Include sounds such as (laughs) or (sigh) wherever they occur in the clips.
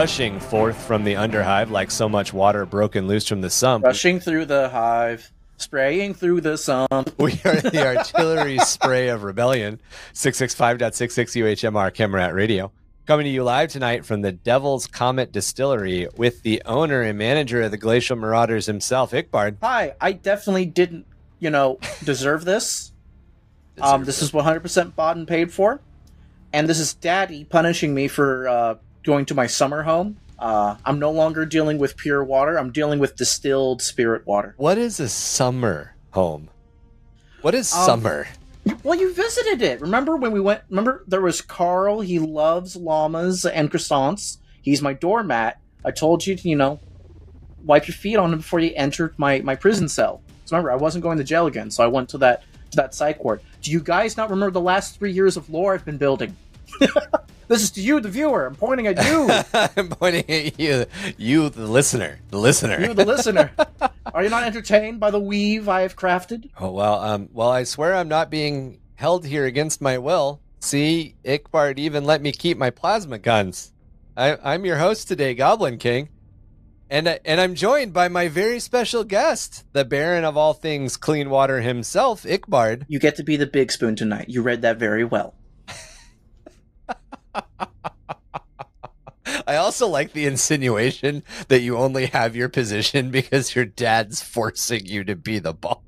rushing forth from the underhive like so much water broken loose from the sump. Rushing through the hive, spraying through the sump. (laughs) We are the artillery spray of rebellion. 665.66 UHMR Camerat Radio. Coming to you live tonight from the Devil's Comet Distillery with the owner and manager of the Glacial Marauders himself, Ickbard. Hi, I definitely didn't, you know, deserve this. (laughs) um, this is 100% bought and paid for. And this is Daddy punishing me for uh, going to my summer home. Uh, I'm no longer dealing with pure water. I'm dealing with distilled spirit water. What is a summer home? What is Um, summer? Well, you visited it. Remember when we went? Remember there was Carl. He loves llamas and croissants. He's my doormat. I told you to, you know, wipe your feet on him before you entered my, my prison cell. So remember, I wasn't going to jail again, so I went to that to that psych ward. Do you guys not remember the last three years of lore I've been building? (laughs) this is to you, the viewer. I'm pointing at you, (laughs) I'm pointing at you, you, the listener, the listener. you, the listener. Are you not entertained by the weave I have crafted? Oh well, um, well, I swear I'm not being held here against my will. See, Ickbard even let me keep my plasma guns. I, I'm your host today, Goblin King, and I- and I'm joined by my very special guest, the Baron of all things clean water himself, Ickbard. You get to be the big spoon tonight. You read that very well. (laughs) I also like the insinuation that you only have your position because your dad's forcing you to be the boss.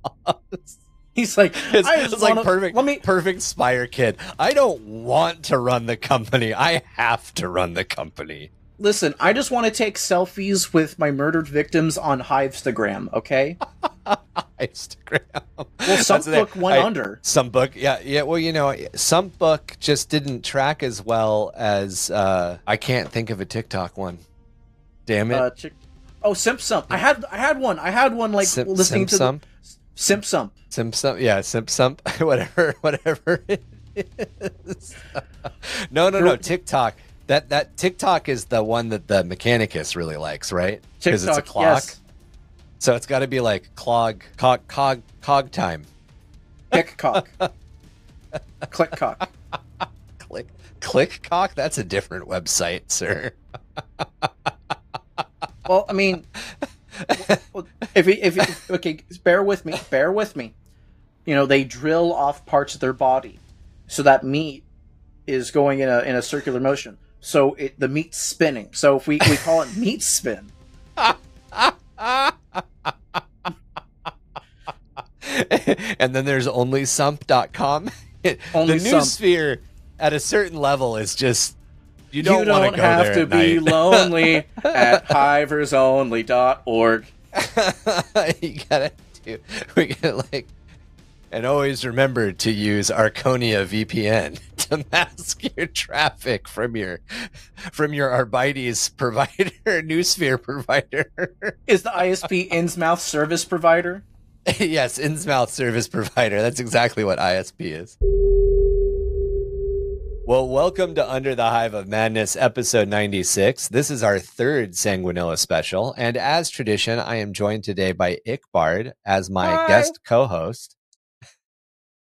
He's like, (laughs) It's, it's like wanna- perfect, Let me perfect Spire kid. I don't want to run the company. I have to run the company. Listen, I just want to take selfies with my murdered victims on Hivestagram, okay? (laughs) Instagram. Well, some book went I- under. Some book, yeah, yeah. Well, you know, some book just didn't track as well as uh, I can't think of a TikTok one. Damn it, Uh, chick- oh, Simp Sump. I had I had one. I had one like Simp- listening to Simp the Simp Sump. Simp Sump, yeah, Simp Sump, (laughs) whatever, whatever it is. (laughs) no, no, no, TikTok. That that TikTok is the one that the Mechanicus really likes, right? Because it's a clock. yes. So it's got to be like clog, cog, cog, cog time. Click cock. Click cock. Click, click cock. That's a different website, sir. Well, I mean, well, if you- if okay, bear with me. Bear with me. You know, they drill off parts of their body, so that meat is going in a in a circular motion. So it the meat's spinning. So if we we call it (laughs) meat spin. and then there's only sump.com. (laughs) Only the Sump. sphere at a certain level is just you You don't, don't, to go have to be (laughs) lonely at hiversonly.org. you gotta do we gotta like and always remember to use Arconia VPN to mask (laughs) your traffic from your from your Arbites provider, (laughs) Newsphere provider. Is the ISP Innsmouth service provider? (laughs) yes, Innsmouth service provider. That's exactly what ISP is. Well, welcome to Under the Hive of Madness, episode 96. This is our third Sanguinala special. And as tradition, I am joined today by Ickbard as my Hi. guest co host.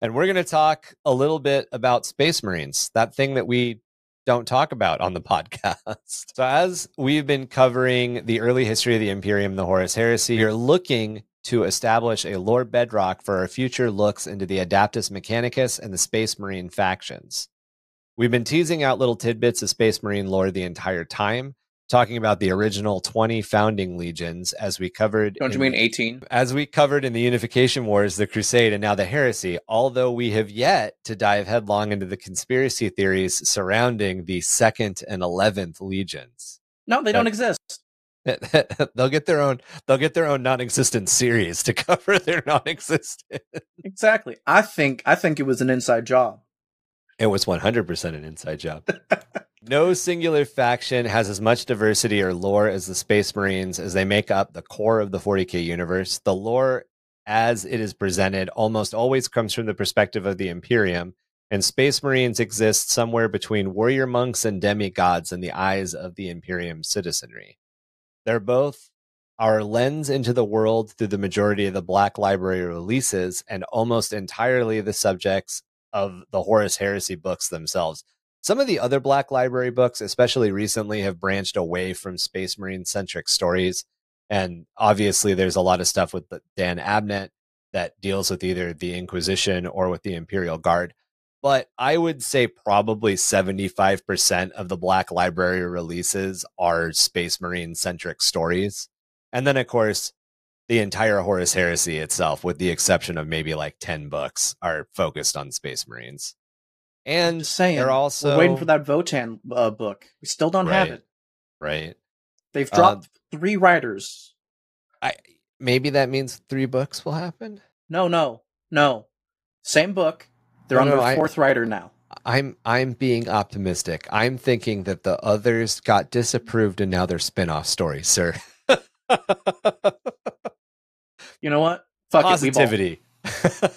And we're going to talk a little bit about Space Marines, that thing that we don't talk about on the (laughs) podcast. So, as we've been covering the early history of the Imperium, the Horus Heresy, we're looking to establish a lore bedrock for our future looks into the Adeptus Mechanicus and the Space Marine factions. We've been teasing out little tidbits of Space Marine lore the entire time, talking about the original 20 founding legions as we covered Don't you mean 18? as we covered in the Unification Wars, the Crusade, and now the Heresy, although we have yet to dive headlong into the conspiracy theories surrounding the second and eleventh legions. No, they don't exist. (laughs) they'll get their own they'll get their own non-existent series to (laughs) cover their non-existent. Exactly. I think I think it was an inside job. It was 100% an inside job. (laughs) no singular faction has as much diversity or lore as the Space Marines as they make up the core of the 40K universe. The lore as it is presented almost always comes from the perspective of the Imperium, and Space Marines exist somewhere between warrior monks and demigods in the eyes of the Imperium citizenry. They're both our lens into the world through the majority of the Black Library releases and almost entirely the subjects of the Horus Heresy books themselves. Some of the other Black Library books, especially recently, have branched away from Space Marine centric stories. And obviously, there's a lot of stuff with Dan Abnett that deals with either the Inquisition or with the Imperial Guard. But I would say probably 75% of the Black Library releases are Space Marine centric stories. And then, of course, the entire Horus Heresy itself, with the exception of maybe like 10 books, are focused on Space Marines. And saying, they're also we're waiting for that Votann uh, book. We still don't have it. right. They've Uh, dropped three writers. I maybe that means three books will happen. No, no, no. Same book. They're No, on no, their I- fourth writer now. I'm I'm being optimistic. I'm thinking that the others got disapproved and now they're spin-off stories, sir. (laughs) You know what? Fuck it. Positivity.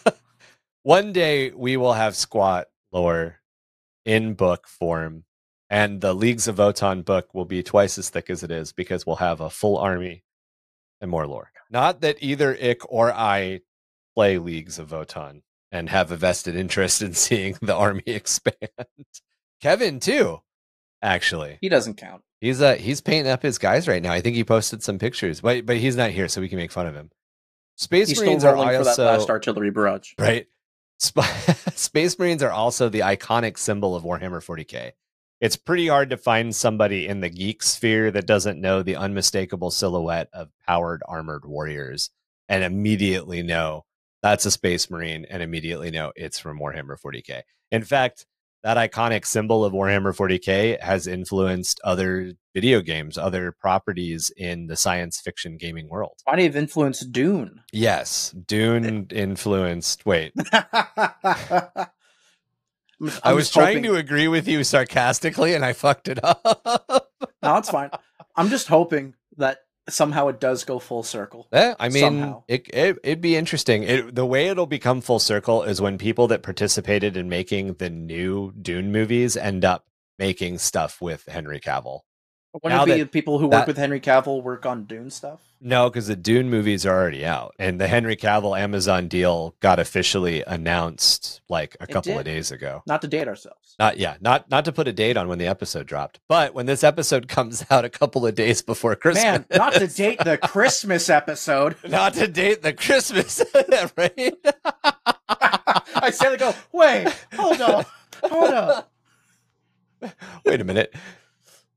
(laughs) One day we will have squat lore in book form, and the Leagues of Votann book will be twice as thick as it is because we'll have a full army and more lore. Not that either Ick or I play Leagues of Votann and have a vested interest in (laughs) seeing the army (laughs) expand. Kevin too, actually. He doesn't count. He's uh he's painting up his guys right now. I think he posted some pictures, but but he's not here, so we can make fun of him. Space He's Marines are rolling for that last artillery barrage. right. Sp- (laughs) Space Marines are also the iconic symbol of Warhammer 40k. It's pretty hard to find somebody in the geek sphere that doesn't know the unmistakable silhouette of powered armored warriors and immediately know that's a Space Marine and immediately know it's from Warhammer 40k. In fact, that iconic symbol of Warhammer 40k has influenced other video games, other properties in the science fiction gaming world. Might have influenced Dune. Yes, Dune (laughs) influenced. Wait, I'm- I I'm was trying hoping- to agree with you sarcastically and I fucked it (laughs) up. No, it's fine. I'm just hoping that somehow it does go full circle. Yeah, I mean, Somehow. it, it it'd be interesting. It, the way it'll become full circle is when people that participated in making the new Dune movies end up making stuff with Henry Cavill. Wouldn't Now it be that- the people who that- work with Henry Cavill work on Dune stuff? No, because the Dune movies are already out, and the Henry Cavill Amazon deal got officially announced like a It couple of days ago. Not to date ourselves. Not yeah, not not to put a date on when the episode dropped, but when this episode (laughs) comes out a couple of days before Christmas. Man, not to date the (laughs) Christmas episode. not to date the Christmas, (laughs) right? I say go, wait, hold up, hold up. Wait a minute.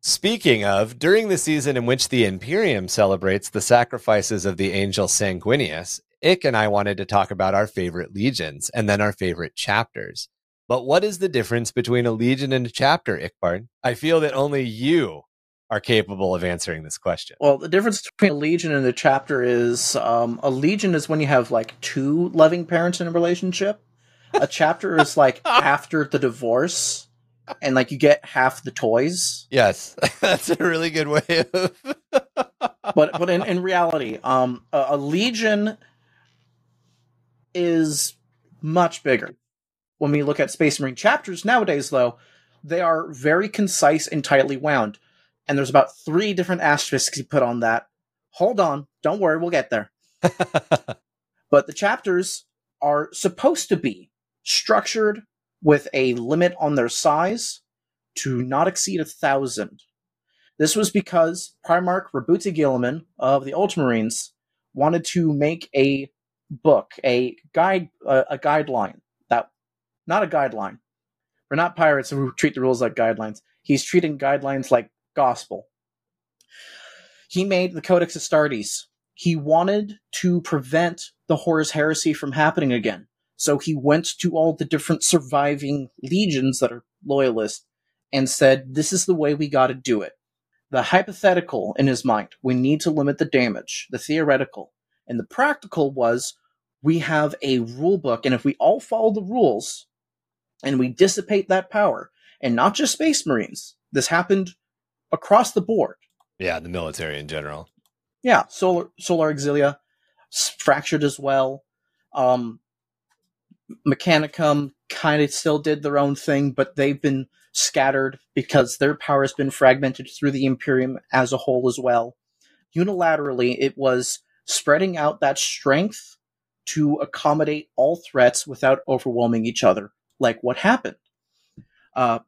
Speaking of, during the season in which the Imperium celebrates the sacrifices of the angel Sanguinius, Ick and I wanted to talk about our favorite legions and then our favorite chapters. But what is the difference between a legion and a chapter, Ickbard? I feel that only you are capable of answering this question. Well, the difference between a legion and a chapter is um, a legion is when you have like two loving parents in a relationship. A chapter is like (laughs) after the divorce, and like you get half the toys. Yes, (laughs) that's a really good way of. (laughs) But but in, in reality, um, a, a legion is much bigger. When we look at Space Marine chapters nowadays, though, they are very concise and tightly wound. And there's about three different asterisks you put on that. Hold on, don't worry, we'll get there. (laughs) But the chapters are supposed to be structured with a limit on their size to not exceed a thousand. This was because Primarch Roboute Guilliman of the Ultramarines wanted to make a book, a guide, uh, a guideline that, not a guideline. We're not pirates who treat the rules like guidelines. He's treating guidelines like gospel. He made the Codex Astartes. He wanted to prevent the Horus Heresy from happening again. So he went to all the different surviving legions that are loyalists and said, This is the way we got to do it. The hypothetical in his mind, we need to limit the damage. The theoretical. And the practical was, we have a rule book, and if we all follow the rules and we dissipate that power, and not just Space Marines, this happened across the board. yeah, the military in general. Yeah, Solar Solar Auxilia fractured as well. Um, Mechanicum kind of still did their own thing, but they've been scattered because their power has been fragmented through the Imperium as a whole as well. Unilaterally, it was spreading out that strength to accommodate all threats without overwhelming each other, like what happened. Uh,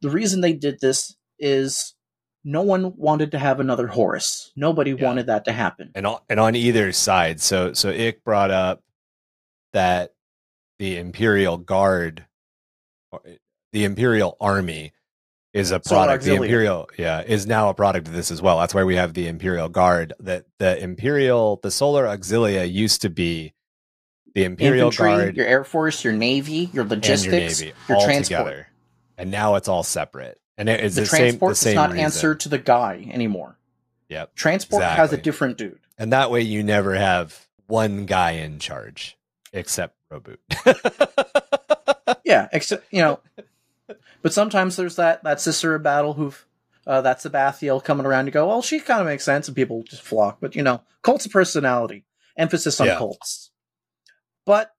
the reason they did this is no one wanted to have another Horus. Nobody Yeah. wanted that to happen. and on, and on either side. So so Ick brought up that the Imperial Guard, or eh, the Imperial Army, is a product. The Imperial, yeah, is now a product of this as well. That's why we have the Imperial Guard. That the Imperial, the Solar Auxilia used to be the Imperial Infantry, Guard your Air Force, your Navy, your logistics, your Navy your all transport. together, and now it's all separate. And it is The, the, same. The transport same does not reason. answer to the guy anymore. Yep, Transport has a different dude. and that way you never have one guy in charge except Roboot. (laughs) Yeah, except you know, but sometimes there's that that sister of battle who, uh, that's Sabathiel coming around to go. Well, she kind of makes sense, and people just flock. But you know, cults of personality, emphasis on Yeah. cults. But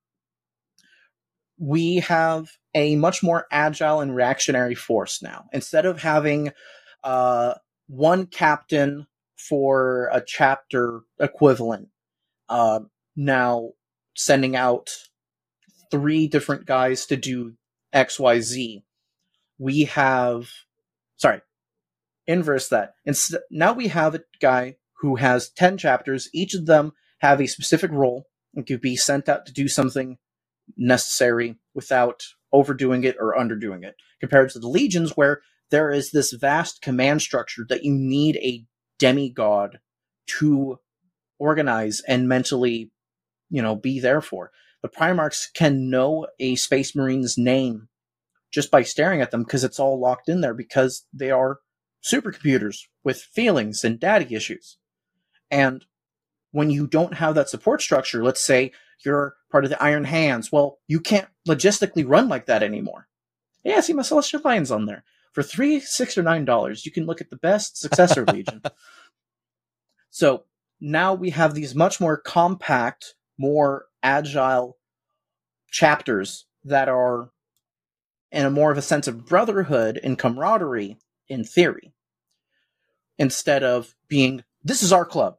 we have a much more agile and reactionary force now. Instead of having uh, one captain for a chapter equivalent, uh, now sending out three different guys to do XYZ. We have, sorry, inverse that. Instead, now we have a guy who has 10 chapters. Each of them have a specific role and could be sent out to do something necessary without overdoing it or underdoing it, compared to the legions where there is this vast command structure that you need a demigod to organize and mentally, you know, be there for. The Primarchs can know a Space Marine's name just by staring at them because it's all locked in there because they are supercomputers with feelings and daddy issues. And when you don't have that support structure, let's say you're part of the Iron Hands, well, you can't logistically run like that anymore. Yeah, see my Celestial Lions on there. For three, six, or nine dollars, you can look at the best successor (laughs) legion. So now we have these much more compact, more agile chapters that are in a more of a sense of brotherhood and camaraderie in theory instead of being this is our club.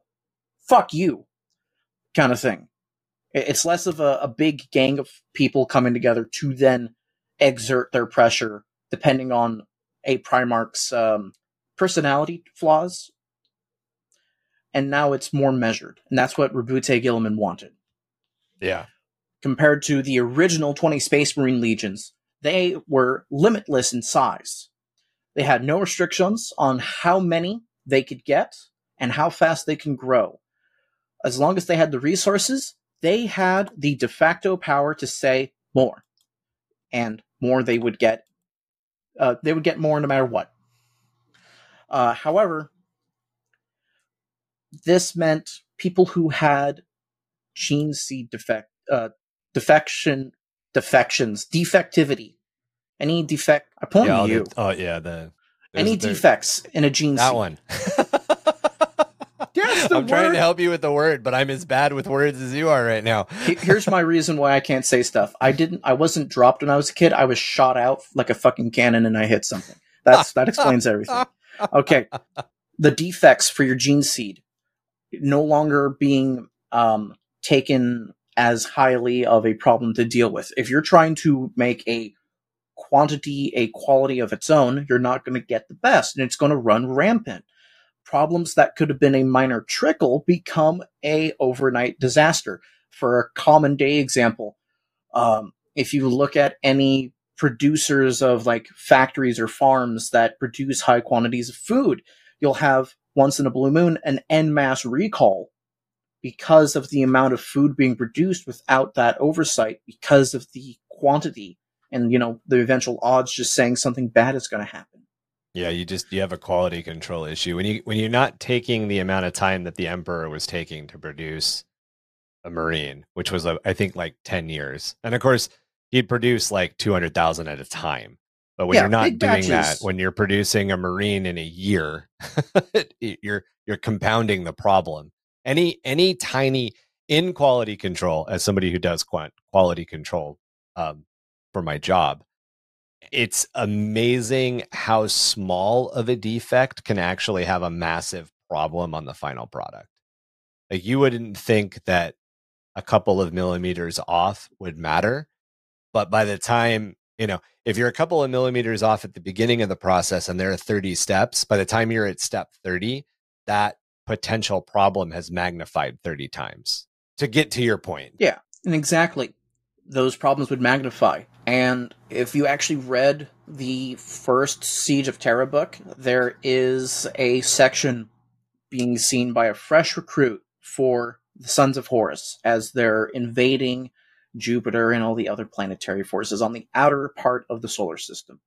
Fuck you kind of thing. It's less of a, a big gang of people coming together to then exert their pressure depending on a primarch's um, personality flaws. And now it's more measured and that's what Roboute Guilliman wanted yeah. compared to the original 20 Space Marine Legions, they were limitless in size. They had no restrictions on how many they could get and how fast they can grow. As long as they had the resources, they had the de facto power to say more. And more they would get. Uh, they would get more no matter what. Uh, however, this meant people who had gene seed defect, uh, defection, defections, defectivity. Any defect, I point yeah, to you. the- oh yeah, the Any there's- there- defects in a gene That seed. one. (laughs) That's the I'm trying to help you with the word, but I'm as bad with words as you are right now. (laughs) Here's my reason why I can't say stuff. I didn't. I wasn't dropped when I was a kid. I was shot out like a fucking cannon, and I hit something. That's that explains everything. Okay, (laughs) the defects for your gene seed no longer being um, taken as highly of a problem to deal with. If you're trying to make a quantity a quality of its own, you're not going to get the best, and it's going to run rampant. Problems that could have been a minor trickle become a overnight disaster. For a common day example, um, if you look at any producers of like factories or farms that produce high quantities of food, you'll have once in a blue moon an en masse recall because of the amount of food being produced without that oversight because of the quantity and you know the eventual odds just saying something bad is going to happen Yeah, you just you have a quality control issue when you when you're not taking the amount of time that the emperor was taking to produce a marine, which was uh, I think like ten years, and of course he'd produce like two hundred thousand at a time. But when Yeah, you're not doing that, when you're producing a marine in a year, (laughs) you're you're compounding the problem. Any any tiny in quality control, as somebody who does quality control um, for my job, it's amazing how small of a defect can actually have a massive problem on the final product. Like you wouldn't think that a couple of millimeters off would matter, but by the time You know, if you're a couple of millimeters off at the beginning of the process and there are 30 steps, by the time you're at step 30, that potential problem has magnified 30 times to get to your point. Yeah, and exactly. Those problems would magnify. And if you actually read the first Siege of Terra book, there is a section being seen by a fresh recruit for the Sons of Horus as they're invading Jupiter and all the other planetary forces on the outer part of the solar system.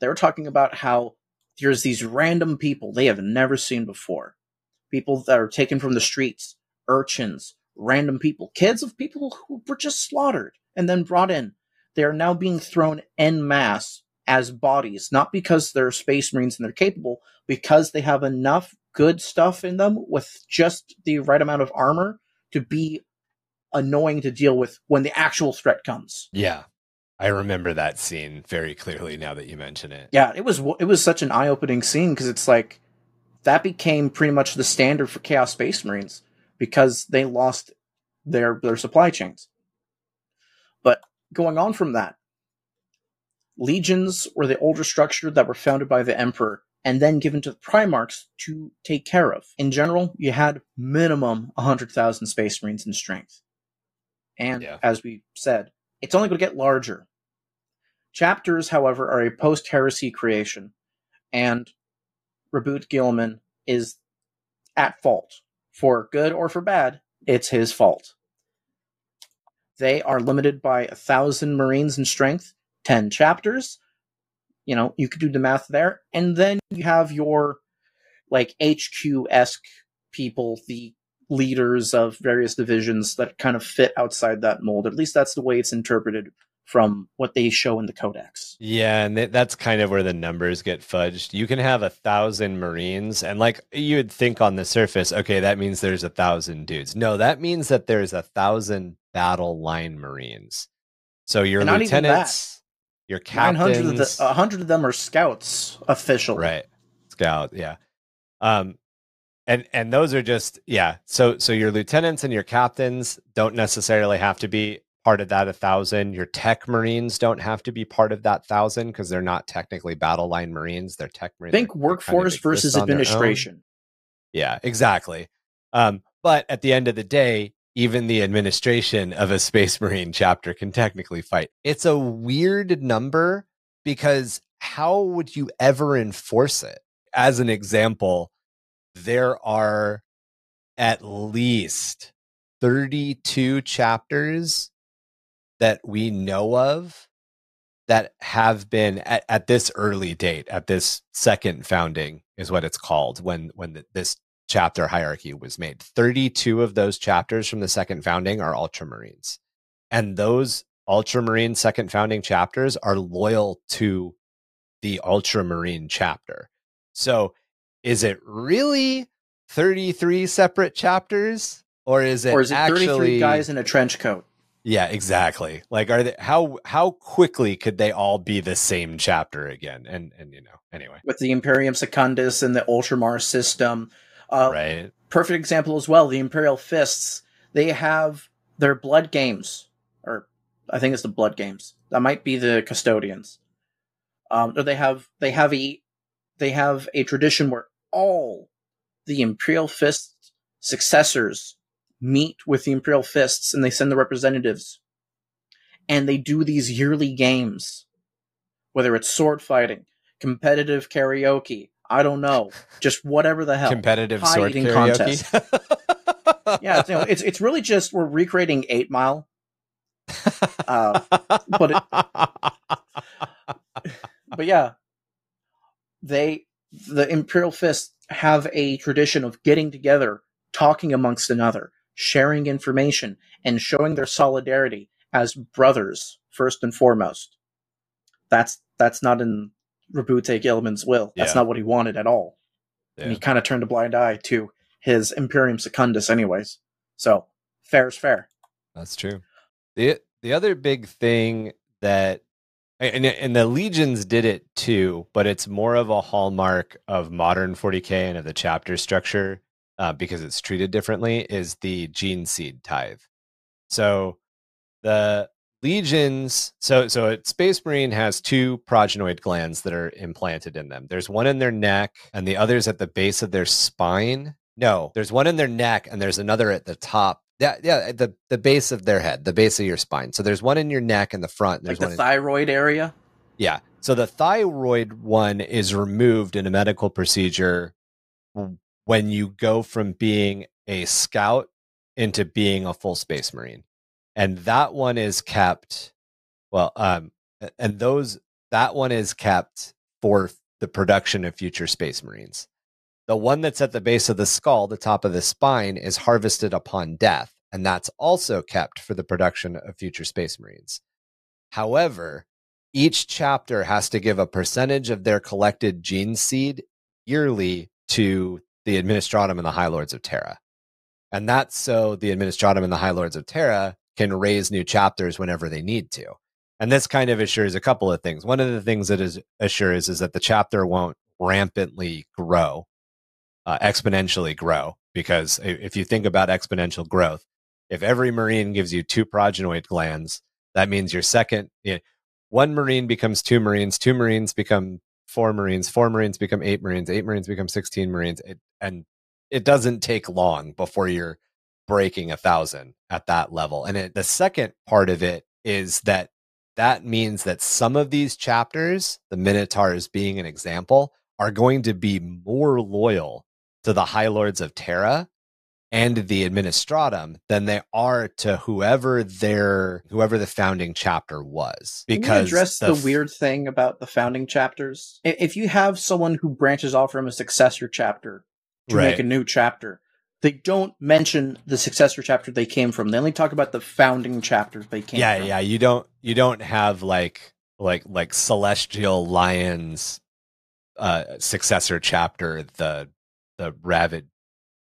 They were talking about how there's these random people they have never seen before. People that are taken from the streets, urchins, random people, kids of people who were just slaughtered and then brought in. They are now being thrown en masse as bodies, not because they're space marines and they're capable, because they have enough good stuff in them with just the right amount of armor to be annoying to deal with when the actual threat comes. Yeah. I remember that scene very clearly now that you mention it. Yeah, it was it was such an eye-opening scene because it's like that became pretty much the standard for Chaos Space Marines because they lost their their supply chains. But going on from that, legions were the older structure that were founded by the emperor and then given to the Primarchs to take care of. In general, you had minimum 100,000 Space Marines in strength. And yeah. as we said, it's only going to get larger. Chapters, however, are a post heresy creation, and Roboute Guilliman is at fault. For good or for bad, it's his fault. They are limited by a thousand Marines in strength, 10 chapters, you know, you could do the math there. And then you have your like HQ esque people, the leaders of various divisions that kind of fit outside that mold. At least that's the way it's interpreted from what they show in the codex. Yeah, and that's kind of where the numbers get fudged. You can have a thousand Marines, and like you would think on the surface, okay, that means there's a thousand dudes. No, that means that there's a thousand battle line Marines. So your lieutenants, your captains. 900 of the, 100 of them are scouts officially. Right. Scout, yeah. Um, and and those are just yeah. So so your lieutenants and your captains don't necessarily have to be part of that a thousand. Your tech marines don't have to be part of that thousand because they're not technically battle line marines. They're tech marines. Think workforce kind of versus administration. Yeah, exactly. Um, but at the end of the day, even the administration of a Space Marine chapter can technically fight. It's a weird number because how would you ever enforce it? As an example, there are at least 32 chapters that we know of that have been at, at this early date at this second founding is what it's called when when the, this chapter hierarchy was made. 32 of those chapters from the second founding are ultramarines. And those ultramarine second founding chapters are loyal to the ultramarine chapter. So is it really 33 separate chapters or is it, or is it actually 33 guys in a trench coat? Yeah, exactly. Like are they how how quickly could they all be the same chapter again? And and you know, anyway. With the Imperium Secundus and the Ultramar system, uh, right. Perfect example as well. The Imperial Fists. They have their blood games, or I think it's the blood games. That might be the custodians. Um, or they have they have a they have a tradition where all the Imperial Fists successors meet with the Imperial Fists and they send the representatives. And they do these yearly games, whether it's sword fighting, competitive karaoke, I don't know. Just whatever the hell. Competitive sword karaoke. contest. (laughs) yeah, it's, you know, it's it's really just we're recreating Eight Mile. Uh, but it, (laughs) but yeah, they the Imperial Fists have a tradition of getting together, talking amongst another, sharing information, and showing their solidarity as brothers first and foremost. That's that's not in Roboute Guilliman's will. That's yeah. not what he wanted at all. Yeah. And he kind of turned a blind eye to his Imperium Secundus, anyways. So fair's fair. That's true. the The other big thing that and, and the legions did it too, but it's more of a hallmark of modern 40k and of the chapter structure uh, because it's treated differently. Is the gene seed tithe? So the legions so so a space marine has two progenoid glands that are implanted in them there's one in their neck and the other's at the base of their spine no there's one in their neck and there's another at the top yeah yeah the the base of their head the base of your spine so there's one in your neck in the front and Like there's the one in- thyroid area. yeah so the thyroid one is removed in a medical procedure when you go from being a scout into being a full space marine. And that one is kept well um and those that one is kept for the production of future space marines. The one that's at the base of the skull the top of the spine is harvested upon death and that's also kept for the production of future space marines. However each chapter has to give a percentage of their collected gene seed yearly to the administratum and the high lords of terra. And that's so the administratum and the high lords of terra can raise new chapters whenever they need to. And this kind of assures a couple of things. One of the things that is assures is that the chapter won't rampantly grow uh, exponentially grow because if you think about exponential growth if every marine gives you two progenoid glands that means your second you know, one marine becomes two marines two marines become four marines four marines become eight marines eight marines become 16 marines it, and it doesn't take long before you're breaking a thousand at that level and it, the second part of it is that that means that some of these chapters the minotaurs being an example are going to be more loyal to the high lords of terra and the administratum than they are to whoever their whoever the founding chapter was Can you because address the, f- weird thing about the founding chapters. If you have someone who branches off from a successor chapter to Right. make a new chapter, they don't mention the successor chapter they came from. They only talk about the founding chapters they came yeah from. yeah you don't you don't have like like like celestial lions uh successor chapter the the rabid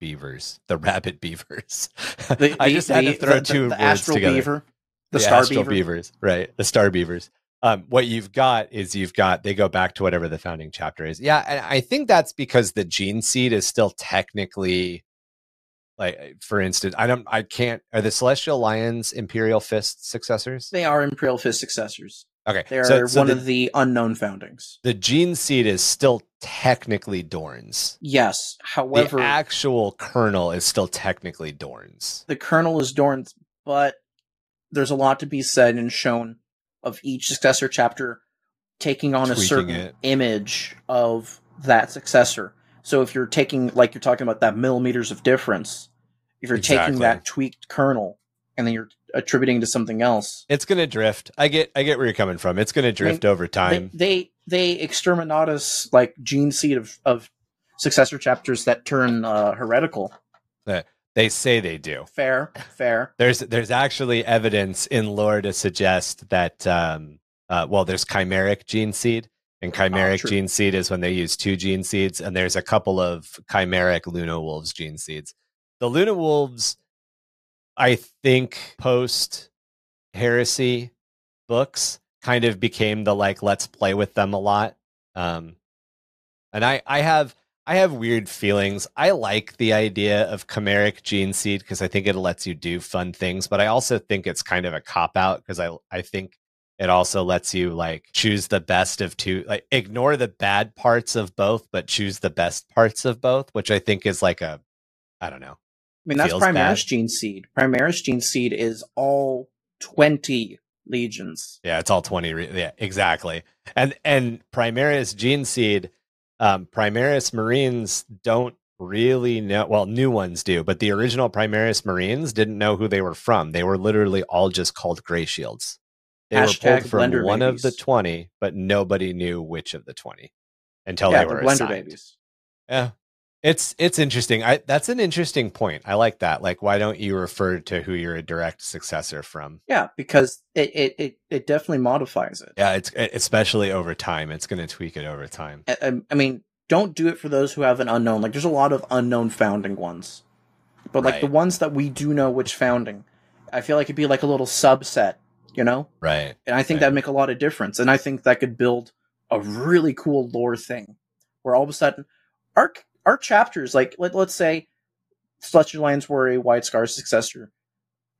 beavers the rabbit beavers. The- (laughs) i the- just had to throw the- two the, words astral together. beaver, the, star astral beaver. beavers right the star beavers. Um, what you've got is you've got they go back to whatever the founding chapter is. Yeah and i think that's because the gene seed is still technically like for instance i don't i can't are the celestial lions imperial fist successors? They are Imperial Fist successors. Okay They are so, so one the, of the unknown foundings. the gene seed is still technically dorn's Yes. However, the actual kernel is still technically dorn's the kernel is Dorn's, but there's a lot to be said and shown of each successor chapter taking on a certain it. image of that successor. So if you're taking, like you're talking about that millimeters of difference, if you're Exactly. taking that tweaked kernel and then you're attributing to something else, it's gonna drift i get i get where you're coming from it's gonna drift over time they they exterminatus like gene seed of, of successor chapters that turn uh, heretical. they say they do Fair, fair. There's there's actually evidence in lore to suggest that um uh well there's chimeric gene seed and chimeric true. gene seed is when they use two gene seeds and there's a couple of chimeric Luna Wolves gene seeds. The Luna Wolves I think post heresy books kind of became the like let's play with them a lot. Um and I I have I have weird feelings. I like the idea of chimeric gene seed because I think it lets you do fun things, but I also think it's kind of a cop out because I I think it also lets you like choose the best of two, like ignore the bad parts of both, but choose the best parts of both, which I think is like a I don't know. I mean, that's Primaris bad. gene seed. Primaris gene seed is all 20 legions. Yeah, it's all 20 re- yeah, exactly. And and Primaris gene seed um Primaris Marines don't really know well new ones do, but the original Primaris Marines didn't know who they were from. They were literally all just called Gray Shields. They Hashtag were pulled from blender one of the 20, but nobody knew which of the 20 until yeah, they the were blender assigned. babies. Yeah. It's it's interesting. I that's an interesting point. I like that. Like why don't you refer to who you're a direct successor from? Yeah, because it, it, it, it definitely modifies it. Yeah, it's especially over time. It's going to tweak it over time. I, I- um, I mean, don't do it for those who have an unknown. Like, there's a lot of unknown founding ones. But, like, Right. the ones that we do know which founding, I feel like it'd be like a little subset, you know? Right. And I think Right. that'd make a lot of difference. And I think that could build a really cool lore thing where all of a sudden our our chapters, like let, let's say Celestial Lions were a White Scar successor.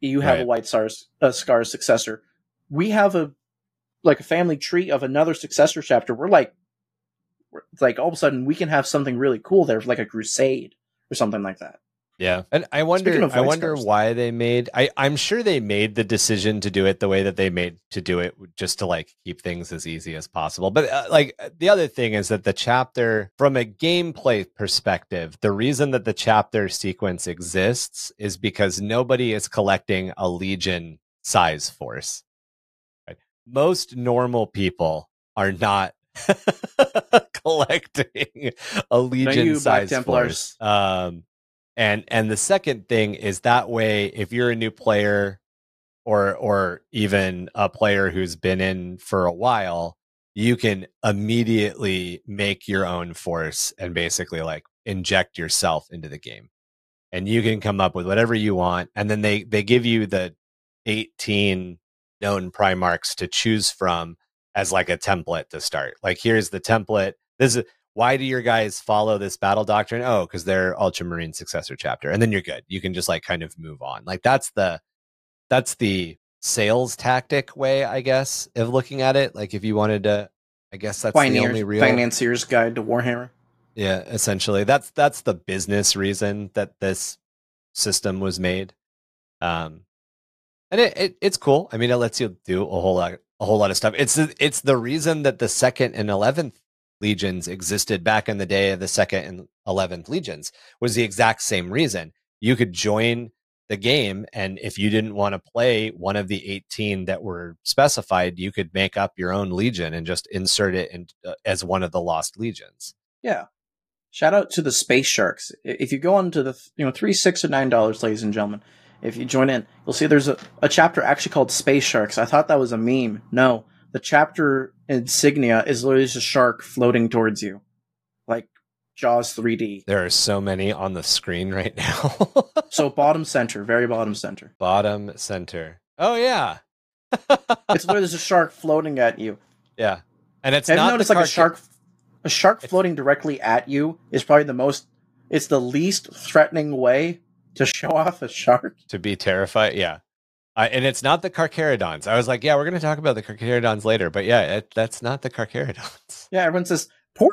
You have a White Stars a Scar successor. we have a like a family tree of another successor chapter. We're like, we're, like all of a sudden we can have something really cool there, like a crusade or something like that. Yeah, and I wonder, I wonder why they made. I I'm sure they made the decision to do it the way that they made to do it, just to like keep things as easy as possible. But uh, like the other thing is that the chapter, from a gameplay perspective, the reason that the chapter sequence exists is because nobody is collecting a legion size force. Right? Most normal people are not (laughs) collecting a legion size force. Um, and and the second thing is that way if you're a new player or or even a player who's been in for a while you can immediately make your own force and basically like inject yourself into the game. And you can come up with whatever you want and then they they give you the 18 known primarchs to choose from as like a template to start. Like here's the template. This is why do your guys follow this battle doctrine? Oh, because they're Ultramarine successor chapter. And then you're good. You can just like kind of move on. Like that's the that's the sales tactic way, I guess, of looking at it. Like if you wanted to I guess that's the only real financier's guide to Warhammer. Yeah, essentially. That's that's the business reason that this system was made. Um and it, it it's cool. I mean, it lets you do a whole lot a whole lot of stuff. It's it's the reason that the second and eleventh legions existed back in the day of the second and 11th legions was the exact same reason. You could join the game and if you didn't want to play one of the 18 that were specified you could make up your own legion and just insert it in, uh, as one of the lost legions. Yeah. Shout out to the space sharks. If you go on to the you know three six or nine dollars ladies and gentlemen if you join in you'll see there's a, a chapter actually called space sharks. I thought that was a meme. No the chapter insignia is literally just a shark floating towards you, like Jaws 3D. There are so many on the screen right now. (laughs) so bottom center, very bottom center. Bottom center. Oh yeah. (laughs) it's literally just a shark floating at you. Yeah, and it's Have not noticed like a shark. A shark floating directly at you is probably the most. It's the least threatening way to show off a shark. To be terrified, yeah. Uh, and it's not the Carcharodons. I was like, yeah, we're going to talk about the Carcharodons later, but yeah, it, that's not the Carcharodons. (laughs) Yeah, everyone says, poor.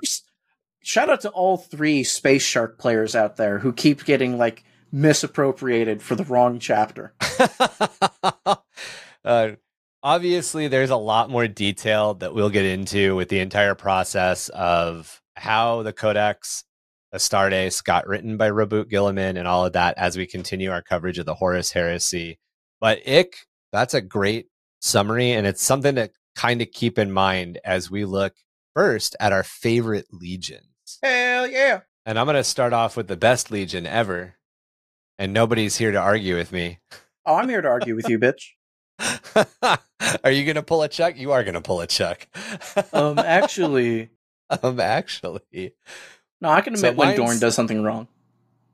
Shout out to all three Space Shark players out there who keep getting like misappropriated for the wrong chapter. (laughs) uh, obviously, there's a lot more detail that we'll get into with the entire process of how the Codex Astartes got written by Roboute Guilliman and all of that as we continue our coverage of the Horus Heresy but Ick, that's a great summary, and it's something to kind of keep in mind as we look first at our favorite legions. Hell yeah! And I'm going to start off with the best legion ever, and nobody's here to argue with me. Oh, I'm here to argue with you, bitch. (laughs) are you going to pull a chuck? You are going to pull a chuck. um, actually, (laughs) um, actually, no, I can admit so when Dorn does something wrong.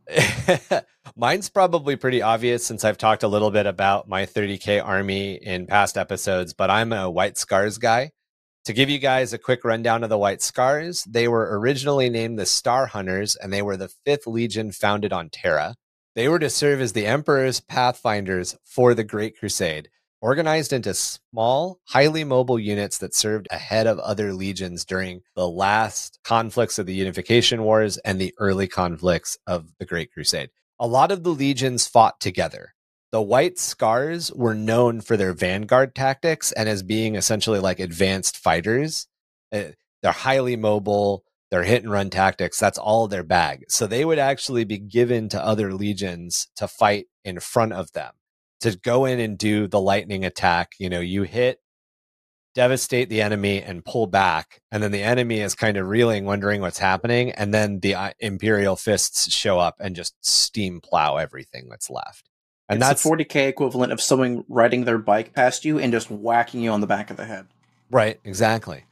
(laughs) Mine's probably pretty obvious since I've talked a little bit about my 30K army in past episodes, but I'm a White Scars guy. To give you guys a quick rundown of the White Scars, they were originally named the Star Hunters and they were the fifth legion founded on Terra. They were to serve as the Emperor's pathfinders for the Great Crusade organized into small, highly mobile units that served ahead of other legions during the last conflicts of the Unification Wars and the early conflicts of the Great Crusade. A lot of the legions fought together. The White Scars were known for their vanguard tactics and as being essentially like advanced fighters. Eh, they're highly mobile, their hit and run tactics, that's all their bag. So they would actually be given to other legions to fight in front of them to go in and do the lightning attack. You know, you hit, devastate the enemy, and pull back, and then the enemy is kind of reeling, wondering what's happening, and then the uh, Imperial fists show up and just steam plow everything that's left. And it's that's the 40k equivalent of someone riding their bike past you and just whacking you on the back of the head. Right, exactly.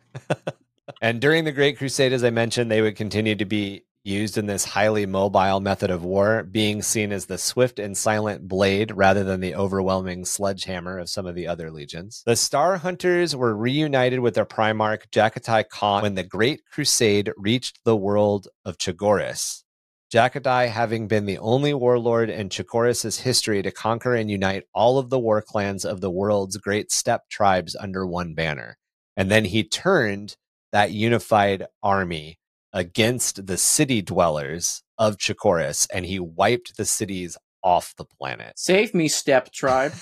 (laughs) and during the Great Crusade, as I mentioned, they would continue to be used in this highly mobile method of war, being seen as the swift and silent blade rather than the overwhelming sledgehammer of some of the other legions. The Star Hunters were reunited with their Primarch Jaghatai Khan when the Great Crusade reached the world of Chogoris. Jaghatai having been the only warlord in Chogoris' history to conquer and unite all of the war clans of the world's great steppe tribes under one banner. And then he turned that unified army against the city dwellers of Chogoris and he wiped the cities off the planet. Save me, step tribe.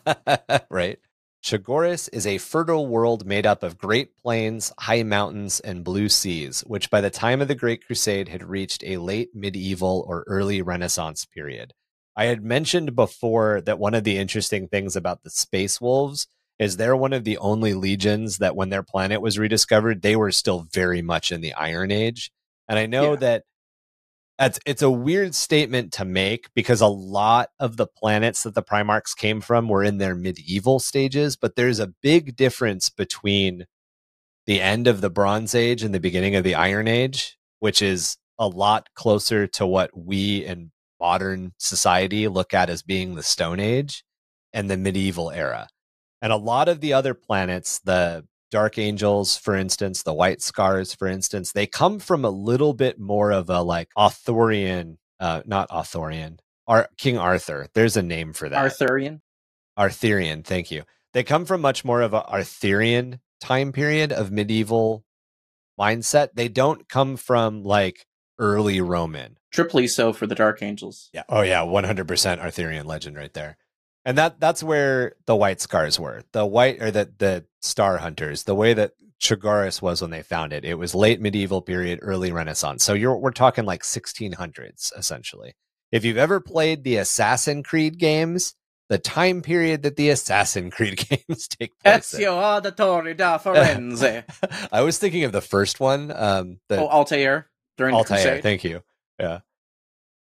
(laughs) right. Chogoris is a fertile world made up of great plains, high mountains, and blue seas, which by the time of the Great Crusade had reached a late medieval or early Renaissance period. I had mentioned before that one of the interesting things about the Space Wolves is they're one of the only legions that when their planet was rediscovered, they were still very much in the Iron Age. And I know Yeah. that that's it's a weird statement to make because a lot of the planets that the Primarchs came from were in their medieval stages, but there's a big difference between the end of the Bronze Age and the beginning of the Iron Age, which is a lot closer to what we in modern society look at as being the Stone Age and the medieval era. And a lot of the other planets, the Dark Angels, for instance, the White Scars, for instance, they come from a little bit more of a like Arthurian, uh, not Arthurian, Ar- King Arthur. There's a name for that. Arthurian. Arthurian, thank you. They come from much more of a Arthurian time period of medieval mindset. They don't come from like early Roman. Triply so for the Dark Angels. Yeah. Oh yeah, 100% Arthurian legend right there. And that that's where the white scars were. The white or the the star hunters, the way that Chogoris was when they found it. It was late medieval period, early renaissance. So you're we're talking like 1600s essentially. If you've ever played the Assassin Creed games, the time period that the Assassin Creed (laughs) games take place. Ezio Auditore da Firenze. (laughs) I was thinking of the first one, um, the oh, Altair during the Altair, Crusade. thank you. Yeah.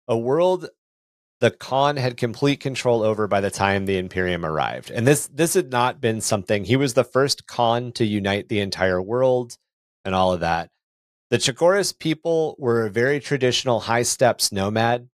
A world the Khan had complete control over by the time the Imperium arrived. And this this had not been something he was the first Khan to unite the entire world and all of that. The Chogoris people were a very traditional high steppes nomad,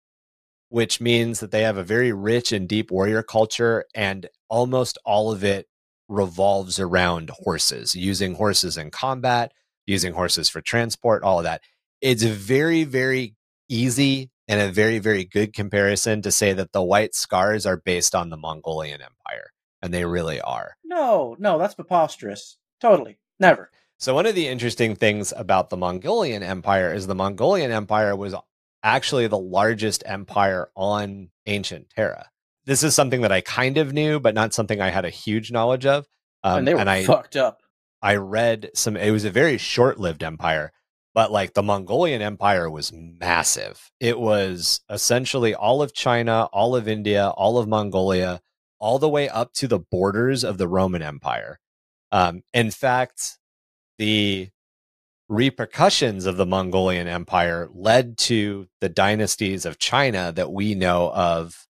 which means that they have a very rich and deep warrior culture, and almost all of it revolves around horses, using horses in combat, using horses for transport, all of that. It's very, very easy and a very, very good comparison to say that the white scars are based on the Mongolian Empire. And they really are. No, no, that's preposterous. Totally. Never. So, one of the interesting things about the Mongolian Empire is the Mongolian Empire was actually the largest empire on ancient Terra. This is something that I kind of knew, but not something I had a huge knowledge of. Um, and they were I, fucked up. I read some, it was a very short lived empire, but like the Mongolian Empire was massive. It was essentially all of China, all of India, all of Mongolia, all the way up to the borders of the Roman Empire. Um, in fact, the repercussions of the Mongolian Empire led to the dynasties of China that we know of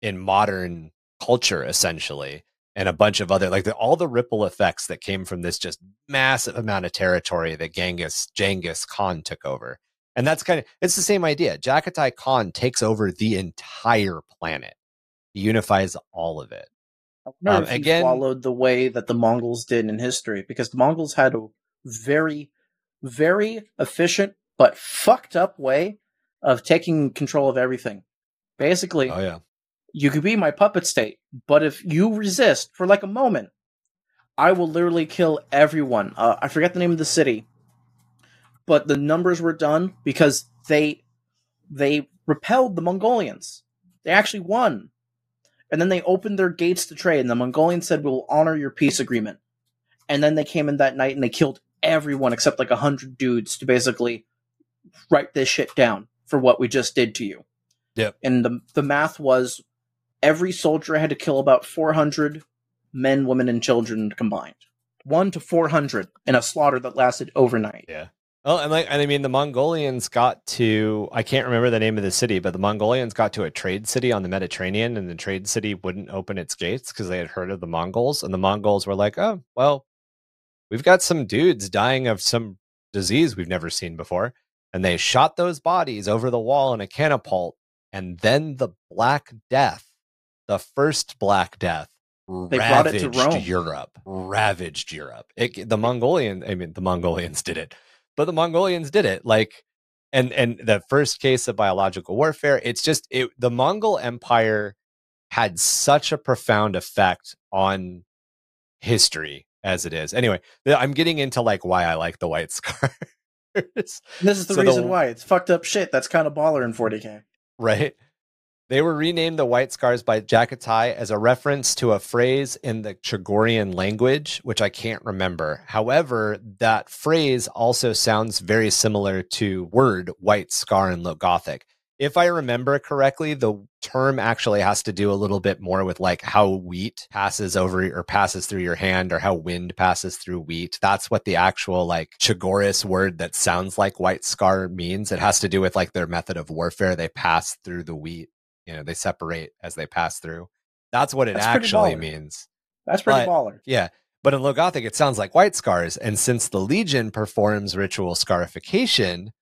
in modern culture, essentially, and a bunch of other like the, all the ripple effects that came from this just massive amount of territory that Genghis Genghis Khan took over. And that's kind of it's the same idea. Jaghatai Khan takes over the entire planet. He unifies all of it. Um, again- followed the way that the Mongols did in history, because the Mongols had a very, very efficient but fucked up way of taking control of everything. Basically, Oh yeah. You could be my puppet state, but if you resist for like a moment, I will literally kill everyone. Uh, I forget the name of the city, but the numbers were done because they they repelled the Mongolians. They actually won, and then they opened their gates to trade. And the Mongolians said, "We'll honor your peace agreement." And then they came in that night and they killed everyone except like a hundred dudes to basically write this shit down for what we just did to you. Yep. And the the math was every soldier had to kill about 400 men, women, and children combined. One to 400 in a slaughter that lasted overnight. Yeah. Well, and like, and I mean, the Mongolians got to, I can't remember the name of the city, but the Mongolians got to a trade city on the Mediterranean, and the trade city wouldn't open its gates because they had heard of the Mongols. And the Mongols were like, oh, well, we've got some dudes dying of some disease we've never seen before. And they shot those bodies over the wall in a catapult. And then the Black Death, the first Black Death, They brought it to ravaged Rome. Europe. Ravaged Europe. It, the Mongolian, I mean, the Mongolians did it but the Mongolians did it. Like and and the first case of biological warfare. It's just it, the Mongol Empire had such a profound effect on history as it is. Anyway, I'm getting into like why I like the White (laughs) Scars. this is the so reason the, why it's fucked up shit. That's kind of baller in 40k, right? They were renamed the White Scars by Jaghatai as a reference to a phrase in the Chagorian language, which I can't remember. However, that phrase also sounds very similar to word white scar in Low Gothic. If I remember correctly, the term actually has to do a little bit more with like how wheat passes over or passes through your hand or how wind passes through wheat. That's what the actual like Chogoris word that sounds like white scar means. It has to do with like their method of warfare. They pass through the wheat you know they separate as they pass through that's what it that's actually means that's pretty but, baller yeah but in Low Gothic it sounds like white scars and since the legion performs ritual scarification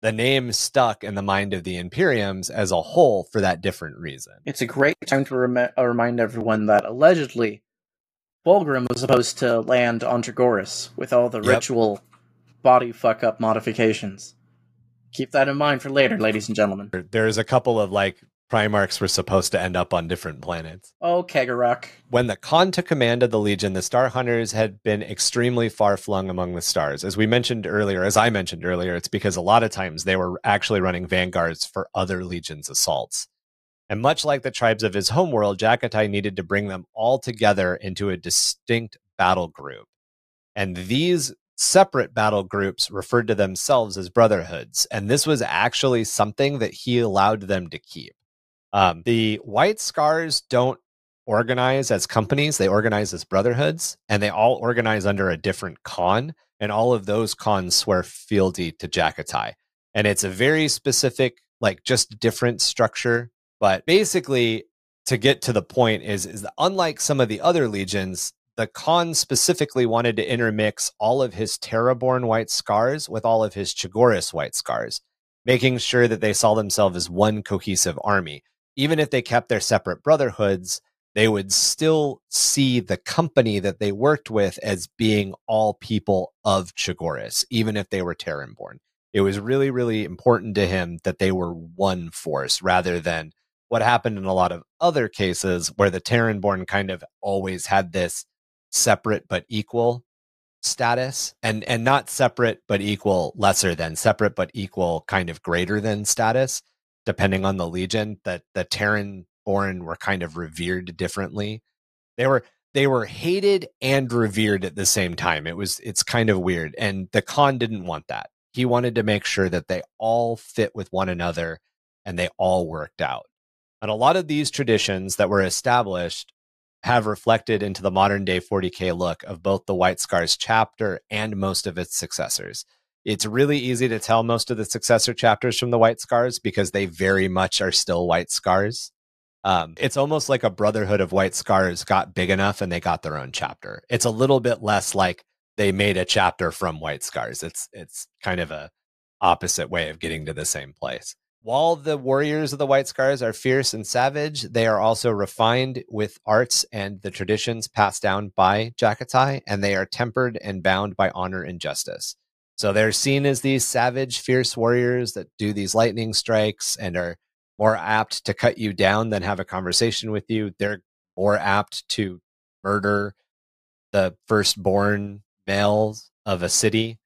the name stuck in the mind of the imperiums as a whole for that different reason it's a great time to rem- uh, remind everyone that allegedly Fulgrim was supposed to land on Trigoris with all the yep. ritual body fuck up modifications. Keep that in mind for later, ladies and gentlemen. There's a couple of like Primarchs were supposed to end up on different planets. Oh, Kegaruk. When the Khan took command of the Legion, the Star Hunters had been extremely far flung among the stars. As we mentioned earlier, as I mentioned earlier, it's because a lot of times they were actually running vanguards for other Legion's assaults. And much like the tribes of his homeworld, Jaghatai needed to bring them all together into a distinct battle group. And these separate battle groups referred to themselves as brotherhoods. And this was actually something that he allowed them to keep. Um, the White Scars don't organize as companies, they organize as brotherhoods, and they all organize under a different Khan. And all of those Khans swear fealty to Jaghatai. And it's a very specific, like just different structure. But basically, to get to the point, is, is that unlike some of the other legions, the Khan specifically wanted to intermix all of his Terraborn White Scars with all of his Chogoris White Scars, making sure that they saw themselves as one cohesive army even if they kept their separate brotherhoods, they would still see the company that they worked with as being all people of Chogoris, even if they were Terranborn. It was really, really important to him that they were one force rather than what happened in a lot of other cases where the Terranborn kind of always had this separate but equal status and and not separate but equal lesser than separate but equal kind of greater than status depending on the legion that the Terran born were kind of revered differently. They were they were hated and revered at the same time. It was it's kind of weird. And the Khan didn't want that. He wanted to make sure that they all fit with one another and they all worked out. And a lot of these traditions that were established have reflected into the modern day 40K look of both the White Scars chapter and most of its successors. It's really easy to tell most of the successor chapters from the White Scars because they very much are still White Scars. Um, it's almost like a brotherhood of White Scars got big enough and they got their own chapter. It's a little bit less like they made a chapter from White Scars. It's it's kind of a opposite way of getting to the same place. While the warriors of the White Scars are fierce and savage, they are also refined with arts and the traditions passed down by Jaghatai, and they are tempered and bound by honor and justice. So they're seen as these savage, fierce warriors that do these lightning strikes and are more apt to cut you down than have a conversation with you. They're more apt to murder the firstborn males of a city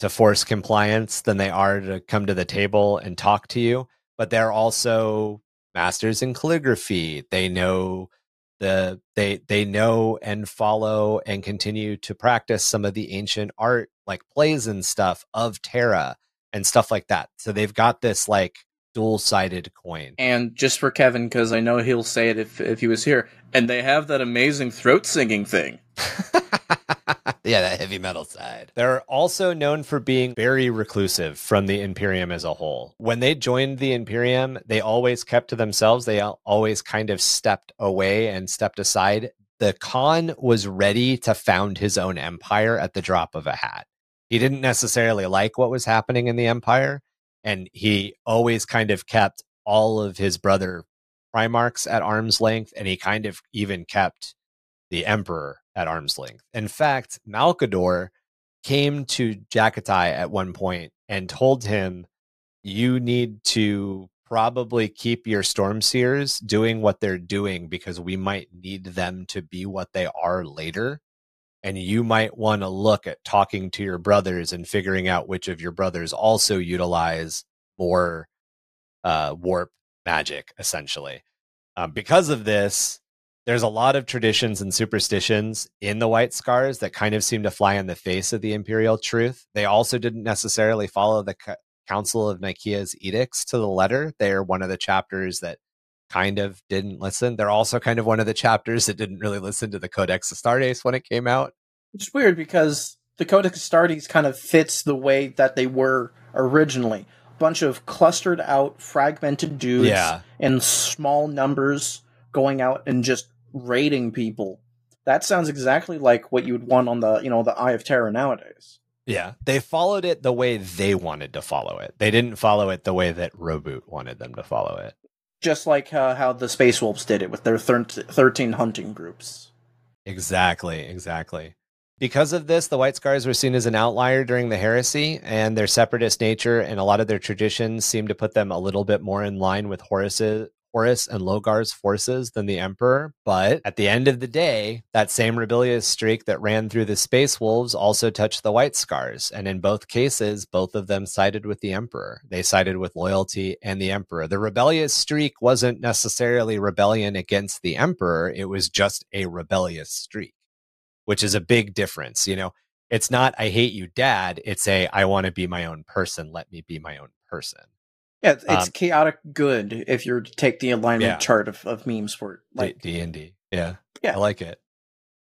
to force compliance than they are to come to the table and talk to you. But they're also masters in calligraphy. They know the they they know and follow and continue to practice some of the ancient art like plays and stuff of Terra and stuff like that. So they've got this like dual sided coin. And just for Kevin, because I know he'll say it if if he was here, and they have that amazing throat singing thing. (laughs) (laughs) yeah, that heavy metal side. They're also known for being very reclusive from the Imperium as a whole. When they joined the Imperium, they always kept to themselves. They always kind of stepped away and stepped aside. The Khan was ready to found his own empire at the drop of a hat. He didn't necessarily like what was happening in the empire, and he always kind of kept all of his brother Primarchs at arm's length, and he kind of even kept the emperor at arm's length. In fact, Malkador came to Jaghatai at one point and told him you need to probably keep your storm seers doing what they're doing because we might need them to be what they are later and you might want to look at talking to your brothers and figuring out which of your brothers also utilize more uh, warp magic, essentially. Um, because of this, there's a lot of traditions and superstitions in the White Scars that kind of seem to fly in the face of the Imperial truth. They also didn't necessarily follow the C- Council of Nicaea's edicts to the letter. They're one of the chapters that kind of didn't listen. They're also kind of one of the chapters that didn't really listen to the Codex Astartes when it came out. Which is weird because the Codex Astartes kind of fits the way that they were originally. A bunch of clustered out, fragmented dudes Yeah. in small numbers going out and just raiding people. That sounds exactly like what you would want on the, you know, the Eye of Terror nowadays. Yeah. They followed it the way they wanted to follow it. They didn't follow it the way that Roboute wanted them to follow it. Just like uh, how the Space Wolves did it with their thir- 13 hunting groups. Exactly, exactly. Because of this, the White Scars were seen as an outlier during the heresy, and their separatist nature and a lot of their traditions seem to put them a little bit more in line with Horus's, Horus and Lorgar's forces than the Emperor. But at the end of the day, that same rebellious streak that ran through the Space Wolves also touched the White Scars. And in both cases, both of them sided with the Emperor. They sided with loyalty and the Emperor. The rebellious streak wasn't necessarily rebellion against the Emperor, it was just a rebellious streak which is a big difference. You know, it's not I hate you, dad. It's a I want to be my own person. Let me be my own person. Yeah, it's, Um, chaotic good if you're to take the alignment Yeah. chart of, of memes for. Like, D and D. Yeah, Yeah. I like it.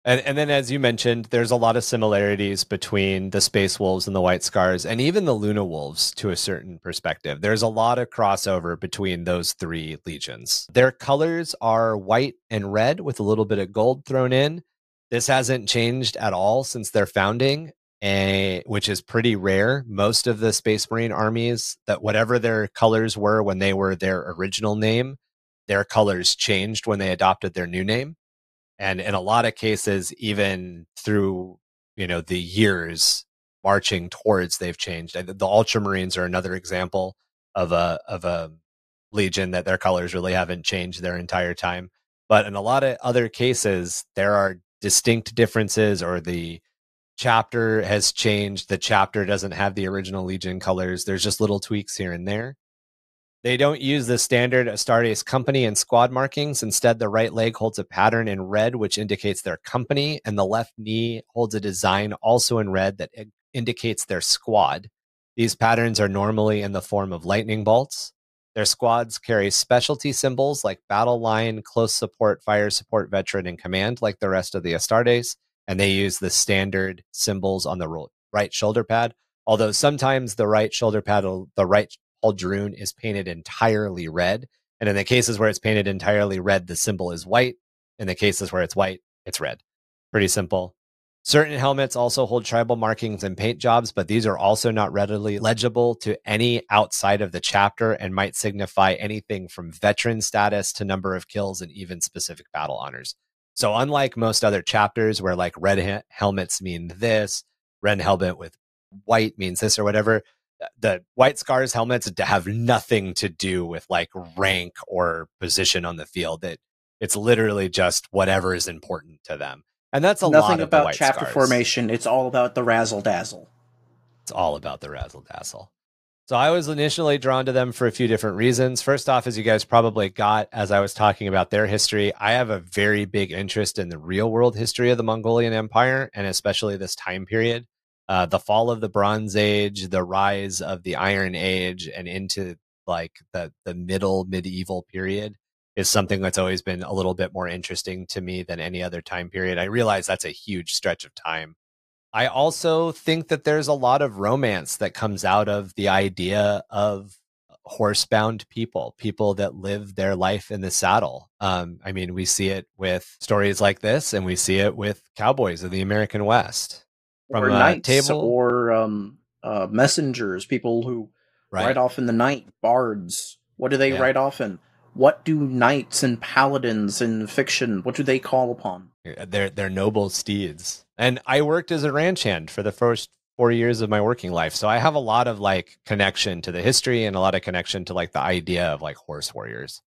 And and then as you mentioned, there's a lot of similarities between the Space Wolves and the White Scars, and even the Luna Wolves to a certain perspective. There's a lot of crossover between those three legions. Their colors are white and red with a little bit of gold thrown in. This hasn't changed at all since their founding, eh, which is pretty rare. Most of the Space Marine armies, that whatever their colors were when they were their original name, their colors changed when they adopted their new name. And in a lot of cases, even through you know the years marching towards, they've changed. The Ultramarines are another example of a of a legion that their colors really haven't changed their entire time. But in a lot of other cases, there are distinct differences, or the chapter has changed. The chapter doesn't have the original Legion colors. There's just little tweaks here and there. They don't use the standard Astartes company and squad markings. Instead, the right leg holds a pattern in red, which indicates their company, and the left knee holds a design also in red that indicates their squad. These patterns are normally in the form of lightning bolts. Their squads carry specialty symbols like battle line, close support, fire support, veteran, and command, like the rest of the Astartes, and they use the standard symbols on the right shoulder pad. Although sometimes the right shoulder pad, the right pauldron is painted entirely red, and in the cases where it's painted entirely red, the symbol is white. In the cases where it's white, it's red. Pretty simple. Certain helmets also hold tribal markings and paint jobs, but these are also not readily legible to any outside of the chapter and might signify anything from veteran status to number of kills and even specific battle honors. So, unlike most other chapters where like red he- helmets mean this, red helmet with white means this or whatever, uh, the white scars helmets have nothing to do with like rank or position on the field. It it's literally just whatever is important to them. And that's a lot nothing of the about chapter Scars. formation. It's all about the razzle dazzle. It's all about the razzle dazzle. So I was initially drawn to them for a few different reasons. First off, as you guys probably got as I was talking about their history, I have a very big interest in the real world history of the Mongolian Empire and especially this time period. Uh, the fall of the Bronze Age, the rise of the Iron Age, and into like the the middle medieval period is something that's always been a little bit more interesting to me than any other time period. I realize that's a huge stretch of time. I also think that there's a lot of romance that comes out of the idea of horsebound people, people that live their life in the saddle. Um, I mean, we see it with stories like this, and we see it with cowboys of the American West. From or a knights, table- or um, uh, messengers, people who Right. ride off in the night, bards. What do they Yeah. ride off in? What do knights and paladins in fiction? What do they call upon? They're they're noble steeds. And I worked as a ranch hand for the first four years of my working life. So I have a lot of like connection to the history and a lot of connection to like the idea of like horse warriors.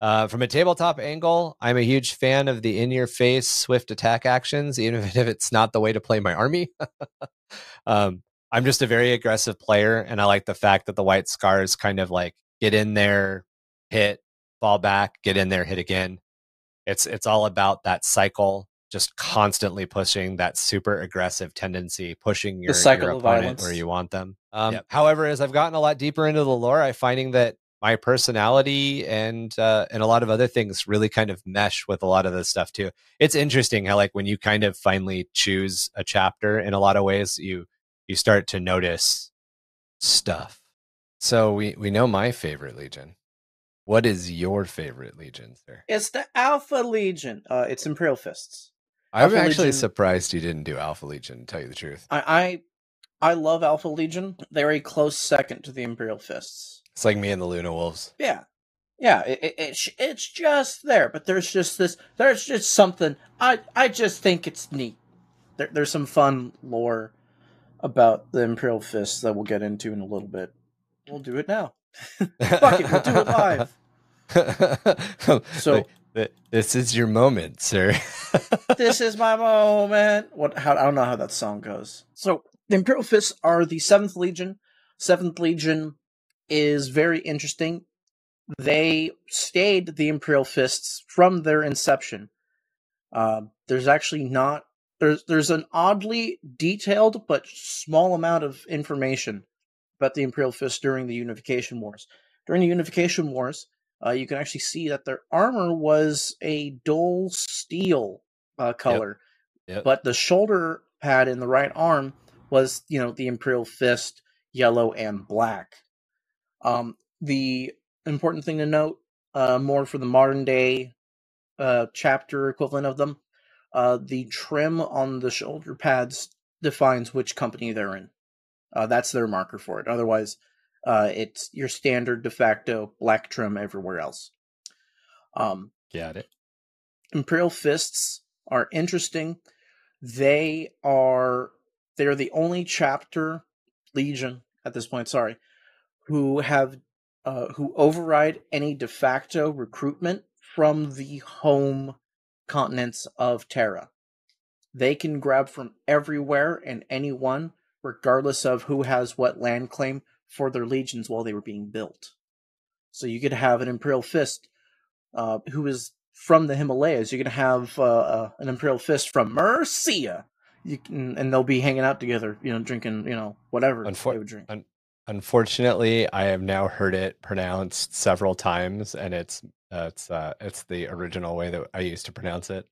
Uh, from a tabletop angle, I'm a huge fan of the in your face swift attack actions, even (laughs) if it's not the way to play my army. (laughs) um, I'm just a very aggressive player, and I like the fact that the white scars kind of like get in there, hit, fall back, get in there, hit again. It's it's all about that cycle just constantly pushing that super aggressive tendency, pushing your, your opponent where you want them. Um, yep. However, as I've gotten a lot deeper into the lore, I'm finding that my personality and uh, and a lot of other things really kind of mesh with a lot of this stuff too. It's interesting how like when you kind of finally choose a chapter in a lot of ways, you you start to notice stuff. So we we know my favorite legion. What is your favorite legion, sir? It's the Alpha Legion. Uh, it's Imperial Fists. I'm Alpha actually Legion, surprised you didn't do Alpha Legion. To tell you the truth, I, I, I love Alpha Legion. They're a close second to the Imperial Fists. It's like me and the Luna Wolves. Yeah, yeah. It, it, it's it's just there, but there's just this. There's just something. I I just think it's neat. There, there's some fun lore about the Imperial Fists that we'll get into in a little bit. We'll do it now. (laughs) Fuck it, we'll do it live. (laughs) so this is your moment, sir. (laughs) this is my moment. What? How? I don't know how that song goes. So the Imperial Fists are the Seventh Legion. Seventh Legion is very interesting. They stayed the Imperial Fists from their inception. Uh, there's actually not there's there's an oddly detailed but small amount of information about the Imperial Fists during the Unification Wars. During the Unification Wars, uh, you can actually see that their armor was a dull steel uh, color, yep. Yep. but the shoulder pad in the right arm was, you know, the Imperial Fist, yellow and black. Um, the important thing to note, uh, more for the modern day uh, chapter equivalent of them, uh, the trim on the shoulder pads defines which company they're in. Uh, that's their marker for it. Otherwise, uh, it's your standard de facto black trim everywhere else. Um, Got it. Imperial fists are interesting. They are they're the only chapter legion at this point. Sorry, who have uh, who override any de facto recruitment from the home continents of Terra. They can grab from everywhere and anyone, regardless of who has what land claim for their legions while they were being built. So you could have an Imperial Fist uh, who is from the Himalayas. You could have uh, uh, an Imperial Fist from Mercia. You can, and they'll be hanging out together, you know, drinking, you know, whatever Unfor- they would drink. Un- unfortunately, I have now heard it pronounced several times, and it's uh, it's uh, it's the original way that I used to pronounce it,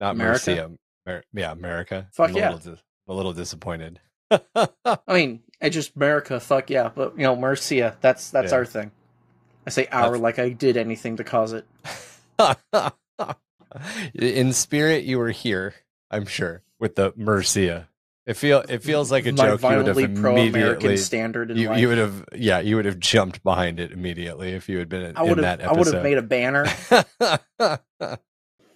not America? Mercia. Mer- yeah, America. Fuck I'm yeah. A little, dis- a little disappointed. (laughs) I mean, it's just America, fuck yeah. But you know, Mercia, that's that's yeah. our thing. I say our that's... like I did anything to cause it. (laughs) In spirit, you were here, I'm sure, with the Mercia. It feel it feels like a My joke. You would have immediately standard. you, you, would have yeah you would have jumped behind it immediately if you had been in, I would in have, that episode. I would have made a banner.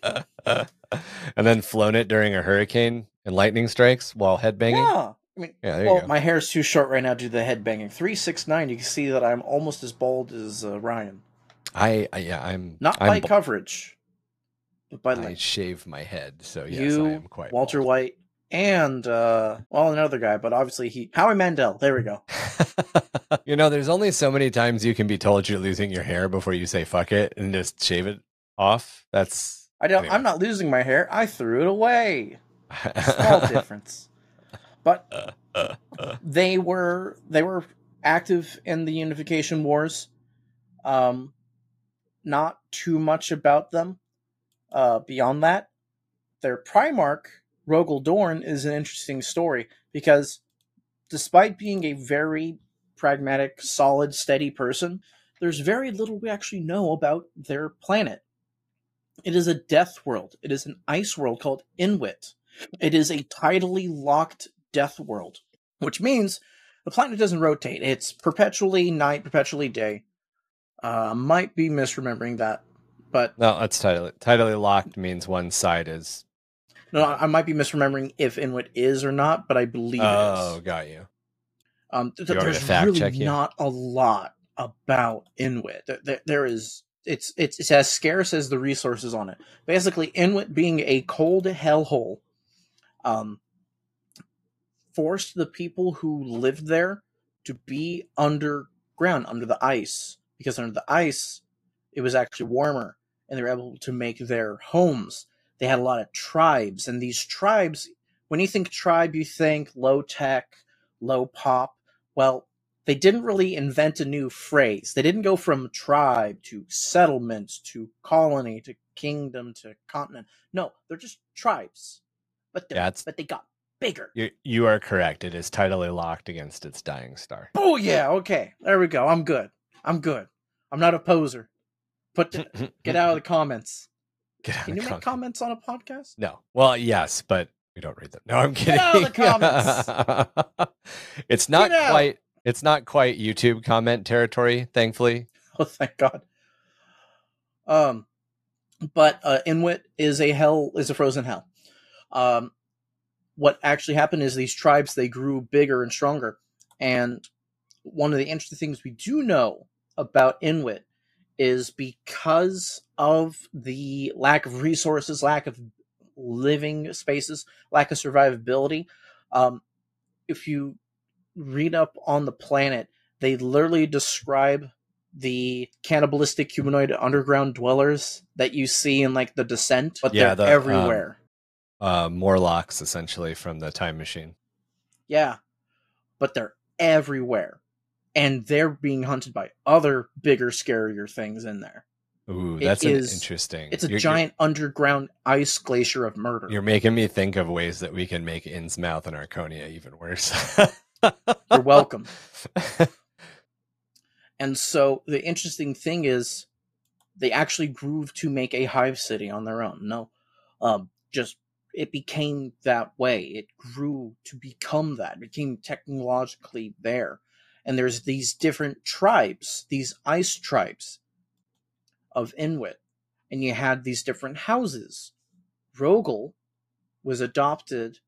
(laughs) and then flown it during a hurricane and lightning strikes while headbanging. Yeah, I mean, yeah, well, my hair is too short right now due to do the head banging. Three six nine. You can see that I'm almost as bald as uh, Ryan. I, I, yeah, I'm not I'm by coverage, but by I length. shave my head, so yes, you, I am quite Walter bald. White, and uh, well, another guy, but obviously he Howie Mandel. There we go. (laughs) you know, there's only so many times you can be told you're losing your hair before you say "fuck it" and just shave it off. That's I don't. Anyway. I'm not losing my hair. I threw it away. (laughs) Small difference. But they were they were active in the unification wars. Um, not too much about them. Uh, beyond that, their Primarch Rogal Dorn is an interesting story because, despite being a very pragmatic, solid, steady person, there's very little we actually know about their planet. It is a death world. It is an ice world called Inwit. It is a tidally locked death world, which means the planet doesn't rotate. It's perpetually night, perpetually day. Uh, might be misremembering that, but no, that's tidally tidally locked means one side is No, I might be misremembering if Inuit is or not, but I believe it Oh, is. got you. Um, th- You want me to there's really not a lot about Inuit. There, there, there is. It's it's it's as scarce as the resources on it. Basically, Inuit being a cold hellhole, um, forced the people who lived there to be underground, under the ice, because under the ice, it was actually warmer, and they were able to make their homes. They had a lot of tribes, and these tribes, when you think tribe, you think low tech, low pop. Well, they didn't really invent a new phrase. They didn't go from tribe to settlement to colony to kingdom to continent. No, they're just tribes. But they Yeah, but they got bigger. You you are correct. It is tidally locked against its dying star. Oh yeah, okay. There we go. I'm good. I'm good. I'm not a poser. Put the, (laughs) get out of the comments. Get out Can of you make comments on a podcast? No. Well, yes, but we don't read them. No, I'm kidding. Get out of the (laughs) comments. it's not quite. It's not quite YouTube comment territory, thankfully. (laughs) Oh, thank God. Um, but uh, Inuit is a hell is a frozen hell. Um, what actually happened is these tribes they grew bigger and stronger, and one of the interesting things we do know about Inuit is because of the lack of resources, lack of living spaces, lack of survivability. Um, if you read up on the planet, they literally describe the cannibalistic humanoid underground dwellers that you see in like the descent, but Yeah, they're the, um, everywhere. Uh, Morlocks, essentially, from the Time Machine. yeah. But they're everywhere. And they're being hunted by other bigger, scarier things in there. Ooh, that's an is- interesting. It's a You're- you're- giant underground ice glacier of murder. You're making me think of ways that we can make Innsmouth and Arconia even worse. You're (laughs) welcome. And so the interesting thing is they actually grew to make a hive city on their own. No, um, just it became that way. It grew to become that. It became technologically there. And there's these different tribes, these ice tribes of Inuit. And you had these different houses. Rogal was adopted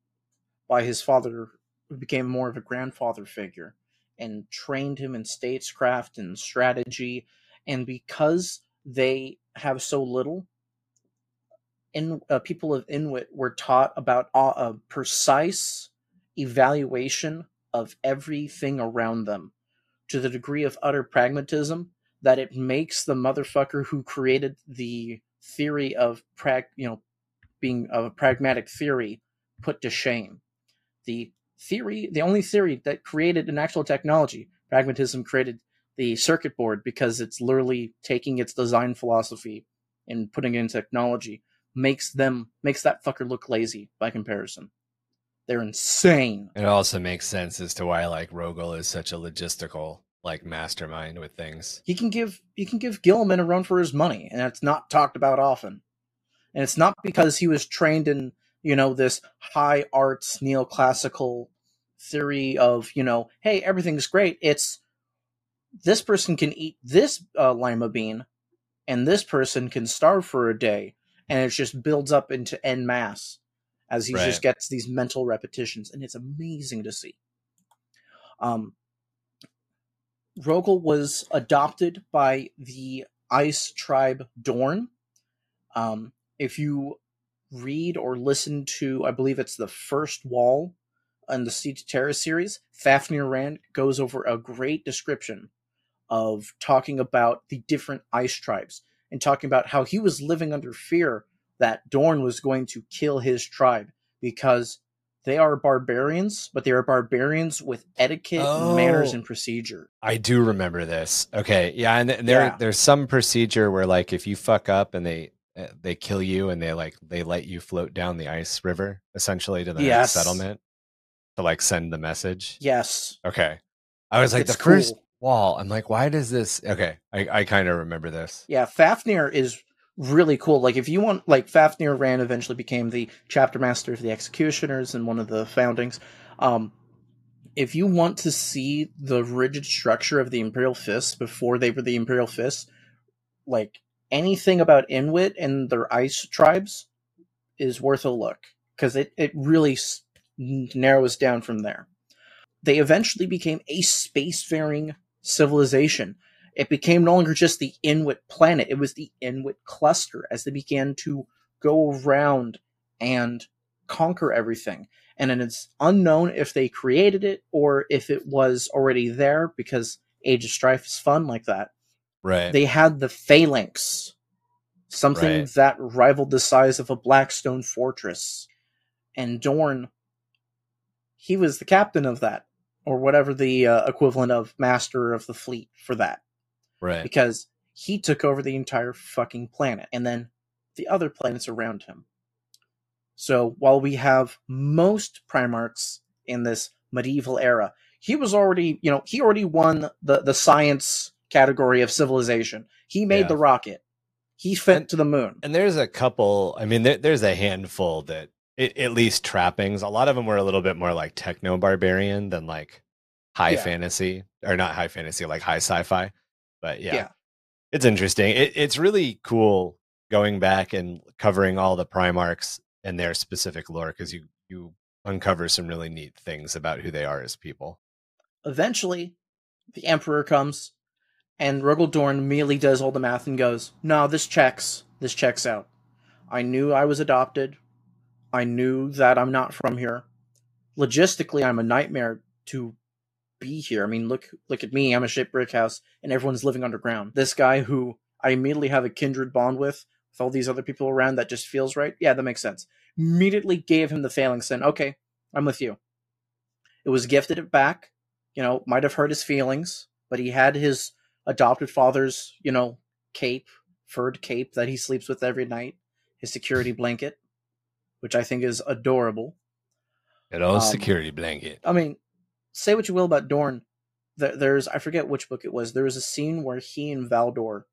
by his father, who became more of a grandfather figure and trained him in statescraft and strategy. And because they have so little, in uh, people of Inuit were taught about a, precise evaluation of everything around them to the degree of utter pragmatism that it makes the motherfucker who created the theory of prag, you know, being of a pragmatic theory put to shame. The theory, the only theory that created an actual technology, pragmatism created the circuit board because it's literally taking its design philosophy and putting it in technology makes them makes that fucker look lazy by comparison. They're insane. it also makes sense as to why like Rogal is such a logistical like mastermind with things. He can give he can give Guilliman a run for his money, and it's not talked about often. And it's not because he was trained in you know this high arts neoclassical theory of you know hey everything's great. It's this person can eat this uh, lima bean, and this person can starve for a day, and it just builds up into en masse as he Right. just gets these mental repetitions, and it's amazing to see. Um, Rogal was adopted by the ice tribe Dorn. Um, if you read or listen to, I believe it's the first wall in the Siege to Terra series, Fafnir Rand goes over a great description of talking about the different ice tribes and talking about how he was living under fear that Dorn was going to kill his tribe because they are barbarians, but they are barbarians with etiquette, manners, Oh. and procedure. I do remember this. Okay, yeah, and th- there Yeah. there's some procedure where like if you fuck up and they uh, they kill you and they like they let you float down the ice river essentially to the Yes. next settlement to like send the message. Yes, Okay, I was like It's the first cool. Wall. I'm like, why does this? Okay, I I kind of remember this. Yeah, Fafnir is really cool. Like if you want like Fafnir Rand eventually became the chapter master of the executioners and one of the foundings. Um if you want to see the rigid structure of the Imperial Fist before they were the Imperial Fist, like anything about Inuit and their ice tribes is worth a look. because it, it really narrows down from there. They eventually became a spacefaring civilization. It became no longer just the Inuit planet, it was the Inuit cluster as they began to go around and conquer everything. And then it's unknown if they created it or if it was already there because Age of Strife is fun like that. Right. They had the phalanx, something Right. that rivaled the size of a Blackstone fortress. And Dorn, he was the captain of that, or whatever the uh, equivalent of master of the fleet for that, right. because he took over the entire fucking planet and then the other planets around him. So while we have most Primarchs in this medieval era, he was already, you know, he already won the, the science category of civilization. He made Yeah. the rocket. He fent to the moon. And there's a couple. I mean, there, there's a handful that, it, at least trappings. A lot of them were a little bit more like techno barbarian than like high Yeah. fantasy, or not high fantasy, like high sci-fi. But yeah, Yeah. it's interesting. It, it's really cool going back and covering all the Primarchs and their specific lore because you you uncover some really neat things about who they are as people. Eventually, the Emperor comes, and Rogal Dorn immediately does all the math and goes, No, this checks. This checks out. I knew I was adopted. I knew that I'm not from here. Logistically, I'm a nightmare to be here. I mean, look look at me. I'm a shit brick house, and everyone's living underground. This guy who I immediately have a kindred bond with, with all these other people around, that just feels right. Yeah, that makes sense. Immediately gave him the failing sin. okay, I'm with you. It was gifted it back. You know, might have hurt his feelings, but he had his adopted father's, you know, cape, furred cape that he sleeps with every night, his security blanket, which I think is adorable. An old Um, security blanket. I mean, say what you will about Dorn. There's I forget which book it was. There was a scene where he and Valdor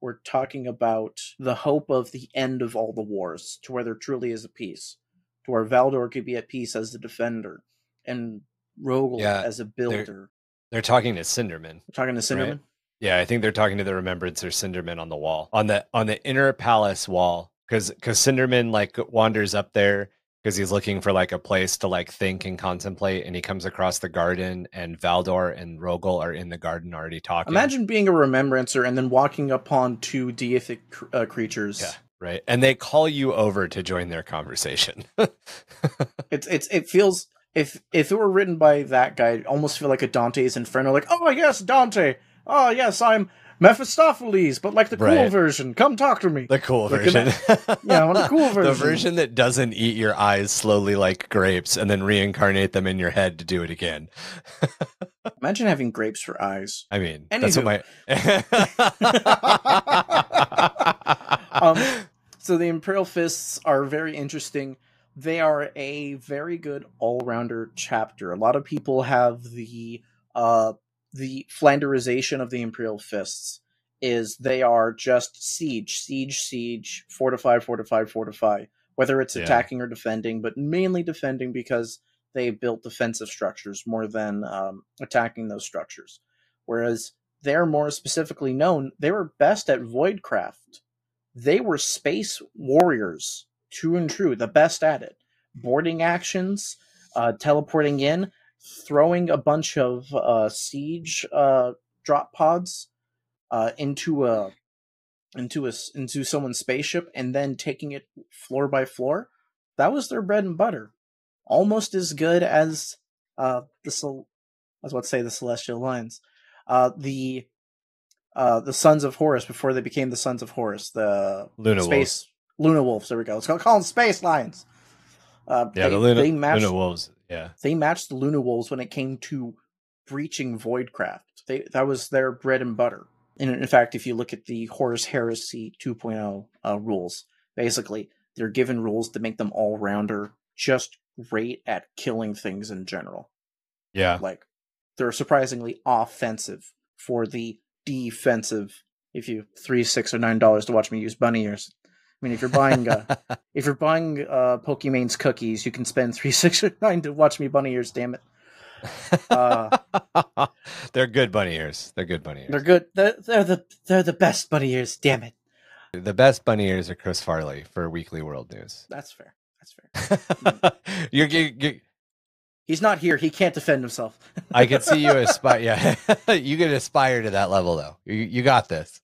were talking about the hope of the end of all the wars, to where there truly is a peace, to where Valdor could be at peace as the defender, and Rogal Yeah, as a builder. They're talking to Sindermann. We're talking to Sindermann. Yeah, I think they're talking to the Remembrancer Sindermann on the wall on the on the inner palace wall because because Sindermann like wanders up there because he's looking for like a place to like think and contemplate, and he comes across the garden, and Valdor and Rogal are in the garden already talking. Imagine being a remembrancer and then walking upon two deific uh, creatures. Yeah. right, and they call you over to join their conversation. (laughs) It's it's it feels if if it were written by that guy, almost feel like a Dante's Inferno. Like, oh yes, Dante. Oh yes, I'm Mephistopheles, but like the cool Right. version. Come talk to me. the cool Look at version. Yeah, I want a cool version. (laughs) The version. version that doesn't eat your eyes slowly like grapes and then reincarnate them in your head to do it again. (laughs) Imagine having grapes for eyes. I mean, that's what my. Um, (laughs) So the Imperial Fists are very interesting. They are a very good all-rounder chapter. A lot of people have the uh the Flanderization of the Imperial Fists is they are just siege, siege, siege, fortify, fortify, fortify. Whether it's Yeah. attacking or defending, but mainly defending because they built defensive structures more than um, attacking those structures. Whereas they're more specifically known, they were best at voidcraft they were space warriors, true and true, the best at it. Boarding actions, uh, teleporting in, throwing a bunch of uh, siege uh, drop pods uh, into a into a into someone's spaceship, and then taking it floor by floor. That was their bread and butter. Almost as good as uh, the Cel- I was about to say the Celestial Lions. Uh, the uh, the Sons of Horus before they became the Sons of Horus, the Luna space Luna Wolves. There we go. Let's call, call them Space Lions. Uh, Yeah, they, the Luna, matched Luna Wolves. Yeah. they matched the Luna Wolves when it came to breaching Voidcraft. They that was their bread and butter. And in fact, if you look at the Horus Heresy 2.0 uh, rules, basically they're given rules to make them all rounder, just great at killing things in general. Yeah. Like they're surprisingly offensive for the defensive. If you three, six, or nine dollars to watch me use bunny ears. I mean, if you're buying uh, (laughs) if you're buying uh, Pokemon's cookies, you can spend three, (laughs) six, or nine to watch me bunny ears. Damn it, uh, (laughs) they're good bunny ears. They're good bunny ears. they're good. They're, they're the they're the best bunny ears. Damn it, The best bunny ears are Chris Farley for Weekly World News. that's fair. That's fair. you're, you you He's not here. He can't defend himself. I could see you aspire. Yeah, you can aspire to that level though. You, you got this.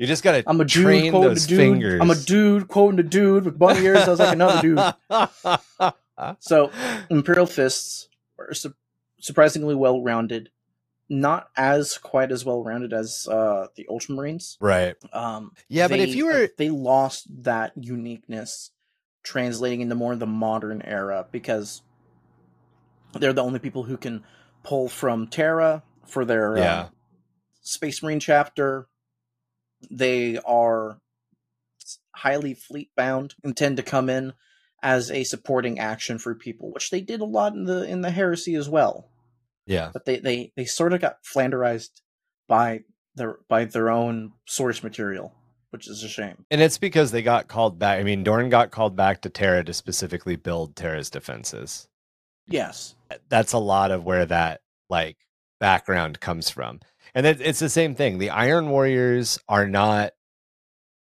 You just gotta I'm a dude train quoting those a dude. fingers. I'm a dude quoting a dude with bunny ears. I was like another dude. (laughs) So Imperial Fists are su- surprisingly well rounded. Not as quite as well rounded as uh, the Ultramarines. right. Um, Yeah, but if you were they lost that uniqueness translating into more of the modern era because they're the only people who can pull from Terra for their uh, Yeah. Space Marine chapter. They are highly fleet bound and tend to come in as a supporting action for people, which they did a lot in the in the heresy as well. yeah, But they they, they sort of got flanderized by their by their own source material, which is a shame. and it's because they got called back. I mean, Dorn got called back to Terra to specifically build Terra's defenses. Yes. That's a lot of where that like background comes from, and it, it's the same thing. The Iron Warriors are not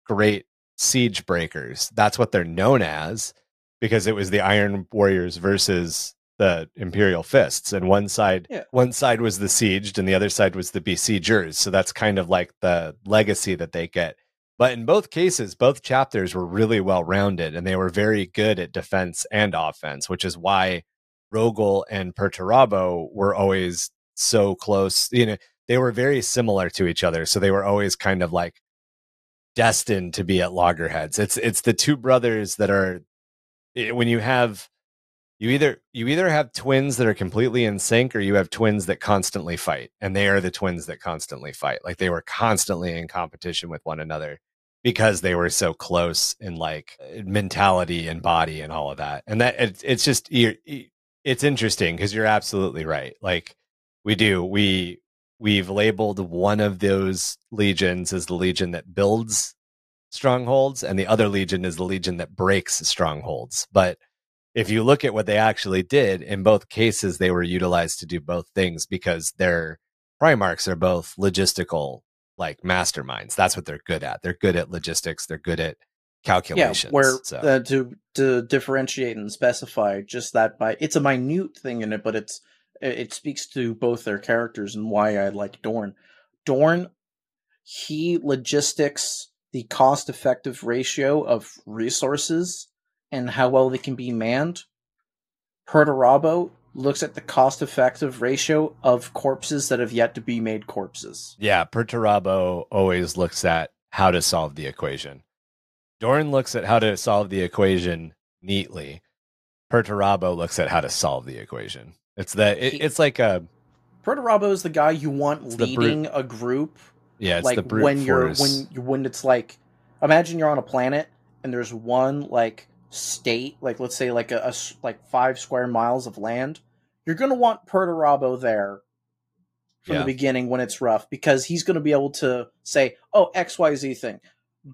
great siege breakers. That's what they're known as because it was the Iron Warriors versus the Imperial Fists, and one side Yeah. one side was the sieged, and the other side was the besiegers. So that's kind of like the legacy that they get. But in both cases, both chapters were really well rounded, and they were very good at defense and offense, which is why Rogal and Perturabo were always so close. You know, they were very similar to each other, so they were always kind of like destined to be at loggerheads. It's it's the two brothers that are when you have you either you either have twins that are completely in sync or you have twins that constantly fight and they are the twins that constantly fight. Like they were constantly in competition with one another because they were so close in like mentality and body and all of that. And that it, it's just it's interesting because you're absolutely right. Like we do we we've labeled one of those legions as the legion that builds strongholds and the other legion is the legion that breaks strongholds. But if you look at what they actually did in both cases they were utilized to do both things because their primarchs are both logistical like masterminds. That's what they're good at. They're good at logistics. They're good at calculations Yeah, where so. uh, to to differentiate and specify just that by it's a minute thing in it, but it's it, speaks to both their characters and why I like Dorn. Dorn, he logistics the cost effective ratio of resources and how well they can be manned. Perturabo looks at the cost effective ratio of corpses that have yet to be made corpses. Yeah, Perturabo always looks at how to solve the equation. Dorn looks at how to solve the equation neatly. Perturabo looks at how to solve the equation. It's the it, He- it's like um, a Perturabo is the guy you want It's the brute- leading a group yeah, it's like the brute when you're force. when you when it's like imagine you're on a planet and there's one like state like let's say like a, a s- like five square miles of land you're gonna want Perturabo there from Yeah. the beginning when it's rough because he's gonna be able to say oh xyz thing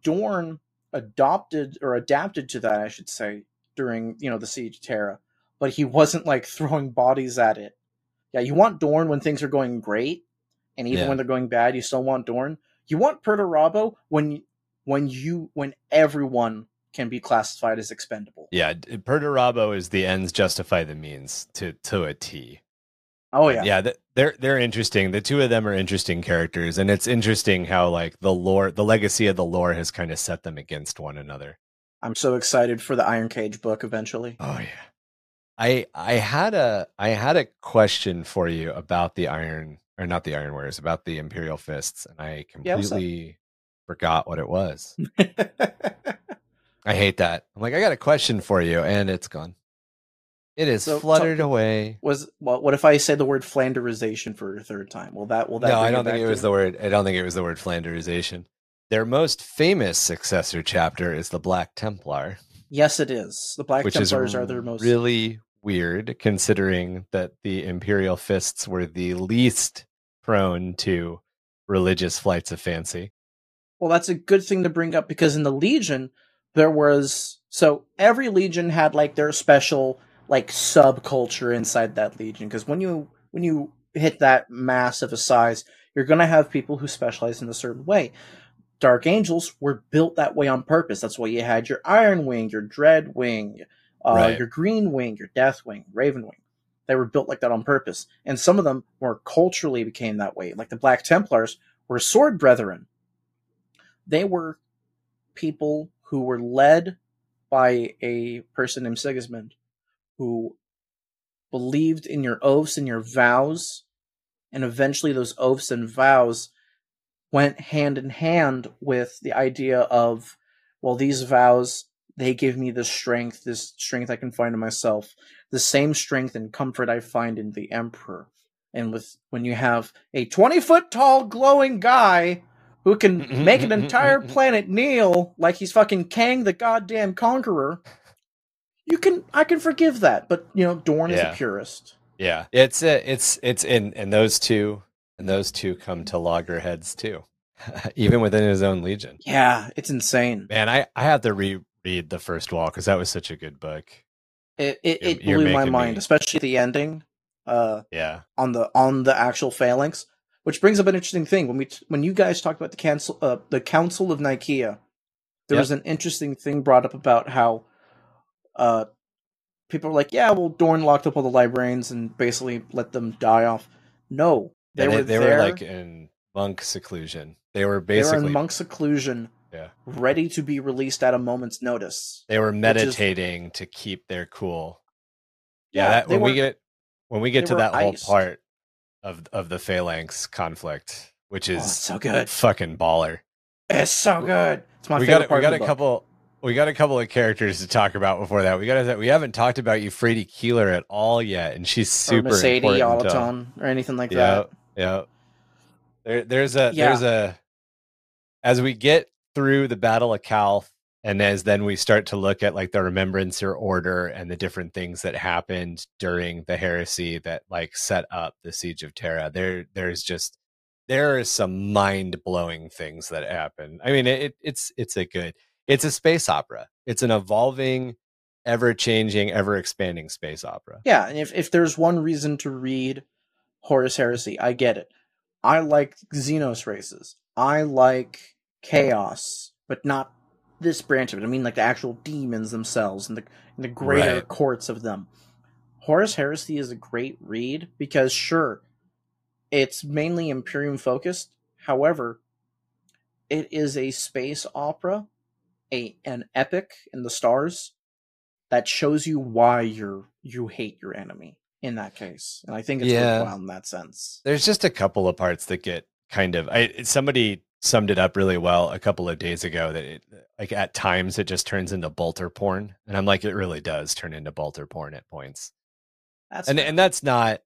dorn adopted or adapted to that i should say during you know the siege of terra but he wasn't like throwing bodies at it yeah you want dorn when things are going great and even Yeah. when they're going bad, you still want Dorn. You want Perturabo when when you when everyone can be classified as expendable. yeah, Perturabo is the ends justify the means to to a T. Oh yeah, yeah, they're they're interesting. The two of them are interesting characters, and it's interesting how like the lore, the legacy of the lore has kind of set them against one another. I'm so excited for the Iron Cage book eventually. Oh yeah. I I had a I had a question for you about the iron or not the iron warriors, about the Imperial Fists, and I Yeah, completely forgot what it was. (laughs) I hate that. I'm like, I got a question for you, and it's gone. It is So, fluttered talk- away. Was well, what if I say the word Flanderization for a third time? Well, that will that? No, I don't think it was the word. I don't think it was the word Flanderization. Their most famous successor chapter is the Black Templar. Yes, it is. The Black which Templars are their most really weird considering that the imperial fists were the least prone to religious flights of fancy Well, that's a good thing to bring up because in the Legion there was so every legion had like their special like subculture inside that legion because when you when you hit that mass of a size, you're going to have people who specialize in a certain way. Dark Angels were built that way on purpose. That's why you had your Iron Wing, your Dread Wing, uh, Right. your Green Wing, your Death Wing, Raven Wing. They were built like that on purpose, and some of them more culturally became that way. Like the Black Templars were sword brethren. They were people who were led by a person named Sigismund, who believed in your oaths and your vows, and eventually those oaths and vows went hand in hand with the idea of, well, these vows they give me the strength, this strength I can find in myself, the same strength and comfort I find in the Emperor. And with when you have a twenty foot tall glowing guy who can mm-hmm, make an mm-hmm, entire mm-hmm. planet kneel like he's fucking Kang the goddamn conqueror, you can I can forgive that. But you know, Dorn is a purist. Yeah, it's uh, it's it's in and those two and those two come to loggerheads too, (laughs) even within his own legion. Yeah, it's insane. Man, I I have to reread the first wall because that was such a good book. It it, it blew my mind, me- especially the ending. Uh, Yeah, on the on the actual phalanx, which brings up an interesting thing when we when you guys talked about the council uh, the Council of Nicaea, there Yep. was an interesting thing brought up about how uh people were like, yeah, well, Dorn locked up all the librarians and basically let them die off. No, they, they, were they there. were like in monk seclusion. They were they were basically in monk seclusion, Yeah. ready to be released at a moment's notice. they were is- meditating to keep their cool. Yeah, Yeah, that, when we get when we get to were that whole part of of the phalanx conflict, which Oh, is it's so good. fucking baller. It's so good. It's my we favorite got part we got a book. couple we got a couple of characters to talk about before that. We got to, we haven't talked about Euphrati Keeler at all yet, and she's or super Mersadie important. to- Oliton or anything like yeah, that. Yeah. There, there's a Yeah. there's a as we get through the Battle of Calth, and as then we start to look at like the Remembrancer Order and the different things that happened during the heresy that like set up the Siege of Terra. There, there's just there is some mind blowing things that happen. I mean, it, it's it's a good it's a space opera. It's an evolving, ever changing, ever expanding space opera. Yeah, and if, if there's one reason to read Horus Heresy, I get it. I like Xenos races. I like chaos, but not this branch of it. I mean like the actual demons themselves and the and the greater Right. courts of them. Horus Heresy is a great read because sure, it's mainly Imperium focused. However, it is a space opera, a an epic in the stars that shows you why you're you hate your enemy in that case. And I think it's Yeah. worthwhile in that sense. There's just a couple of parts that get kind of. I somebody summed it up really well a couple of days ago that it like at times it just turns into bolter porn, and I'm like, it really does turn into bolter porn at points, That's and and that's not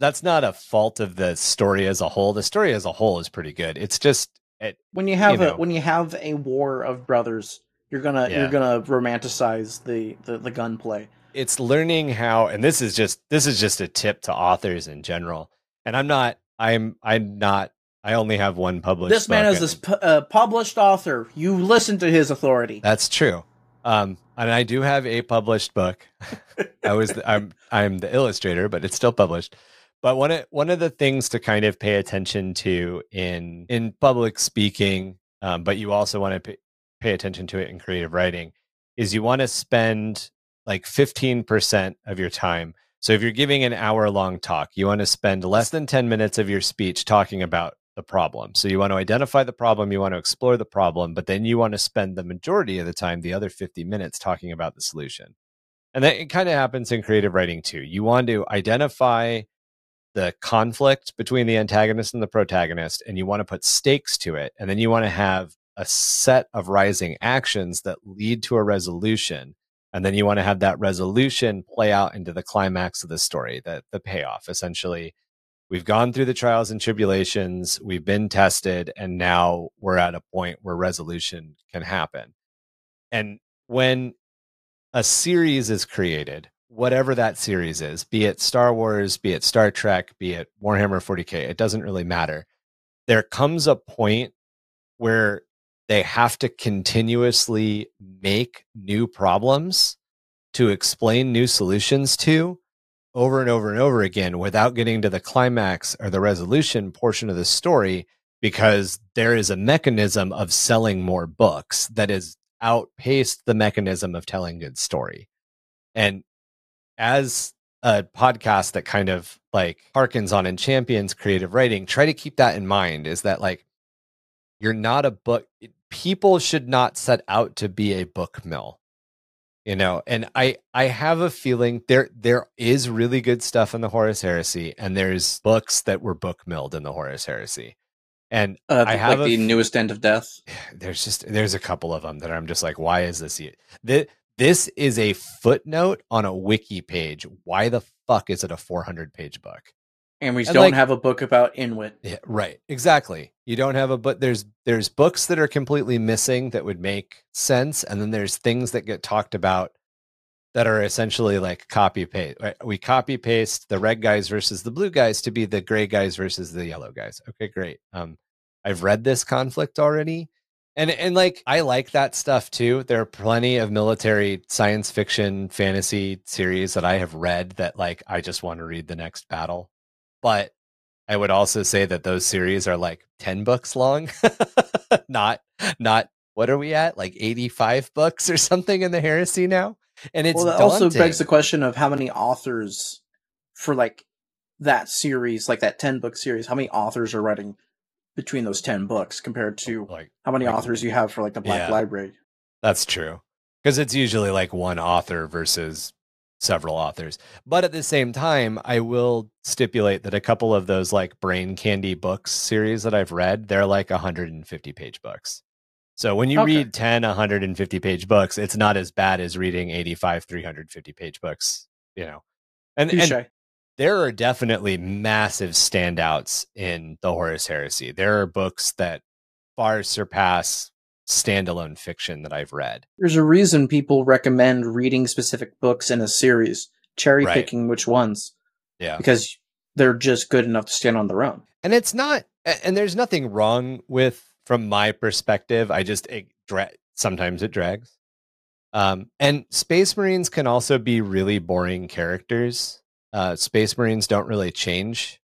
that's not a fault of the story as a whole. The story as a whole is pretty good. It's just it, when you have you a when you have a war of brothers, you're gonna Yeah. you're gonna romanticize the the, the gunplay. It's learning how and this is just this is just a tip to authors in general and i'm not i'm i'm not i only have one published This man is this pu- uh, published author. You listen to his authority. that's true um and i do have a published book (laughs) i was the, i'm i'm the illustrator but it's still published but one of one of the things to kind of pay attention to in in public speaking um, but you also want to pay, pay attention to it in creative writing is you want to spend like 15% of your time. So if you're giving an hour long talk you want to spend less than 10 minutes of your speech talking about the problem. So you want to identify the problem you want to explore the problem but then you want to spend the majority of the time the other 50 minutes talking about the solution. And that it kind of happens in creative writing too. You want to identify the conflict between the antagonist and the protagonist and you want to put stakes to it and then you want to have a set of rising actions that lead to a resolution and then you want to have that resolution play out into the climax of the story the, the payoff essentially we've gone through the trials and tribulations we've been tested and now we're at a point where resolution can happen and when a series is created whatever that series is, be it Star Wars, be it Star Trek, be it Warhammer 40K, it doesn't really matter. There comes a point where they have to continuously make new problems to explain new solutions to over and over and over again without getting to the climax or the resolution portion of the story because there is a mechanism of selling more books that has outpaced the mechanism of telling a good story. And as a podcast that kind of like harkens on and champions creative writing, try to keep that in mind is that like you're not a book people should not set out to be a book mill you know and i i have a feeling there there is really good stuff in the horus heresy and there's books that were book milled in the horus heresy and Uh, i have like the newest End of Death. (sighs) there's just there's a couple of them that I'm just like, why is this? This, this is a footnote on a wiki page. Why the fuck is it a 400 page book? And we And, don't like- have a book about Inuit. Yeah, right. Exactly. You don't have a but there's there's books that are completely missing that would make sense, and then there's things that get talked about that are essentially like copy paste. We copy paste the red guys versus the blue guys to be the gray guys versus the yellow guys. Okay, great. Um, I've read this conflict already. And and like I like that stuff too. There are plenty of military science fiction fantasy series that I have read that like I just want to read the next battle. But I would also say that those series are like 10 books long. (laughs) not not what are we at? Like 85 books or (laughs) something in the heresy now? And it's well, that also begs the question of how many authors for like that series, like that ten book series, how many authors are writing between those ten books compared oh, to like how many like- authors you have for like the Black Yeah. Library? That's true. Because it's usually like one author versus several authors. But at the same time, I will stipulate that a couple of those like brain candy books series that I've read, they're like 150 page books. So when you Okay. read 10 150 page books, it's not as bad as reading 85 350 page books, you know. And, and there are definitely massive standouts in the Horus Heresy. There are books that far surpass standalone fiction that I've read. There's a reason people recommend reading specific books in a series, cherry Right. picking which ones, Yeah. because they're just good enough to stand on their own. And it's not and there's nothing wrong with from my perspective. I just it dra- sometimes it drags. Um and Space Marines can also be really boring characters. Uh Space Marines don't really change.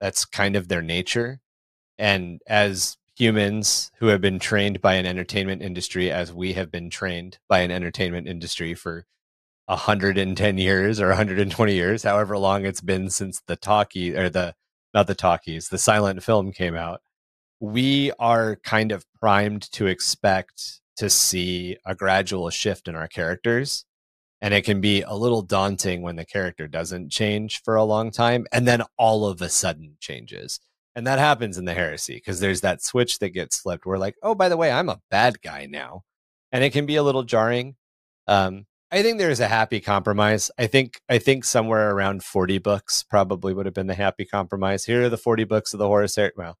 That's kind of their nature. And as humans who have been trained by an entertainment industry as we have been trained by an entertainment industry for 110 years or 120 years, however long it's been since the talkie or the not the talkies, the silent film came out. We are kind of primed to expect to see a gradual shift in our characters. And it can be a little daunting when the character doesn't change for a long time and then all of a sudden changes. And that happens in the heresy because there's that switch that gets flipped. We're like, oh, by the way, I'm a bad guy now. And it can be a little jarring. Um, I think there's a happy compromise. I think I think somewhere around 40 books probably would have been the happy compromise. Here are the 40 books of the Horus Heresy. Well,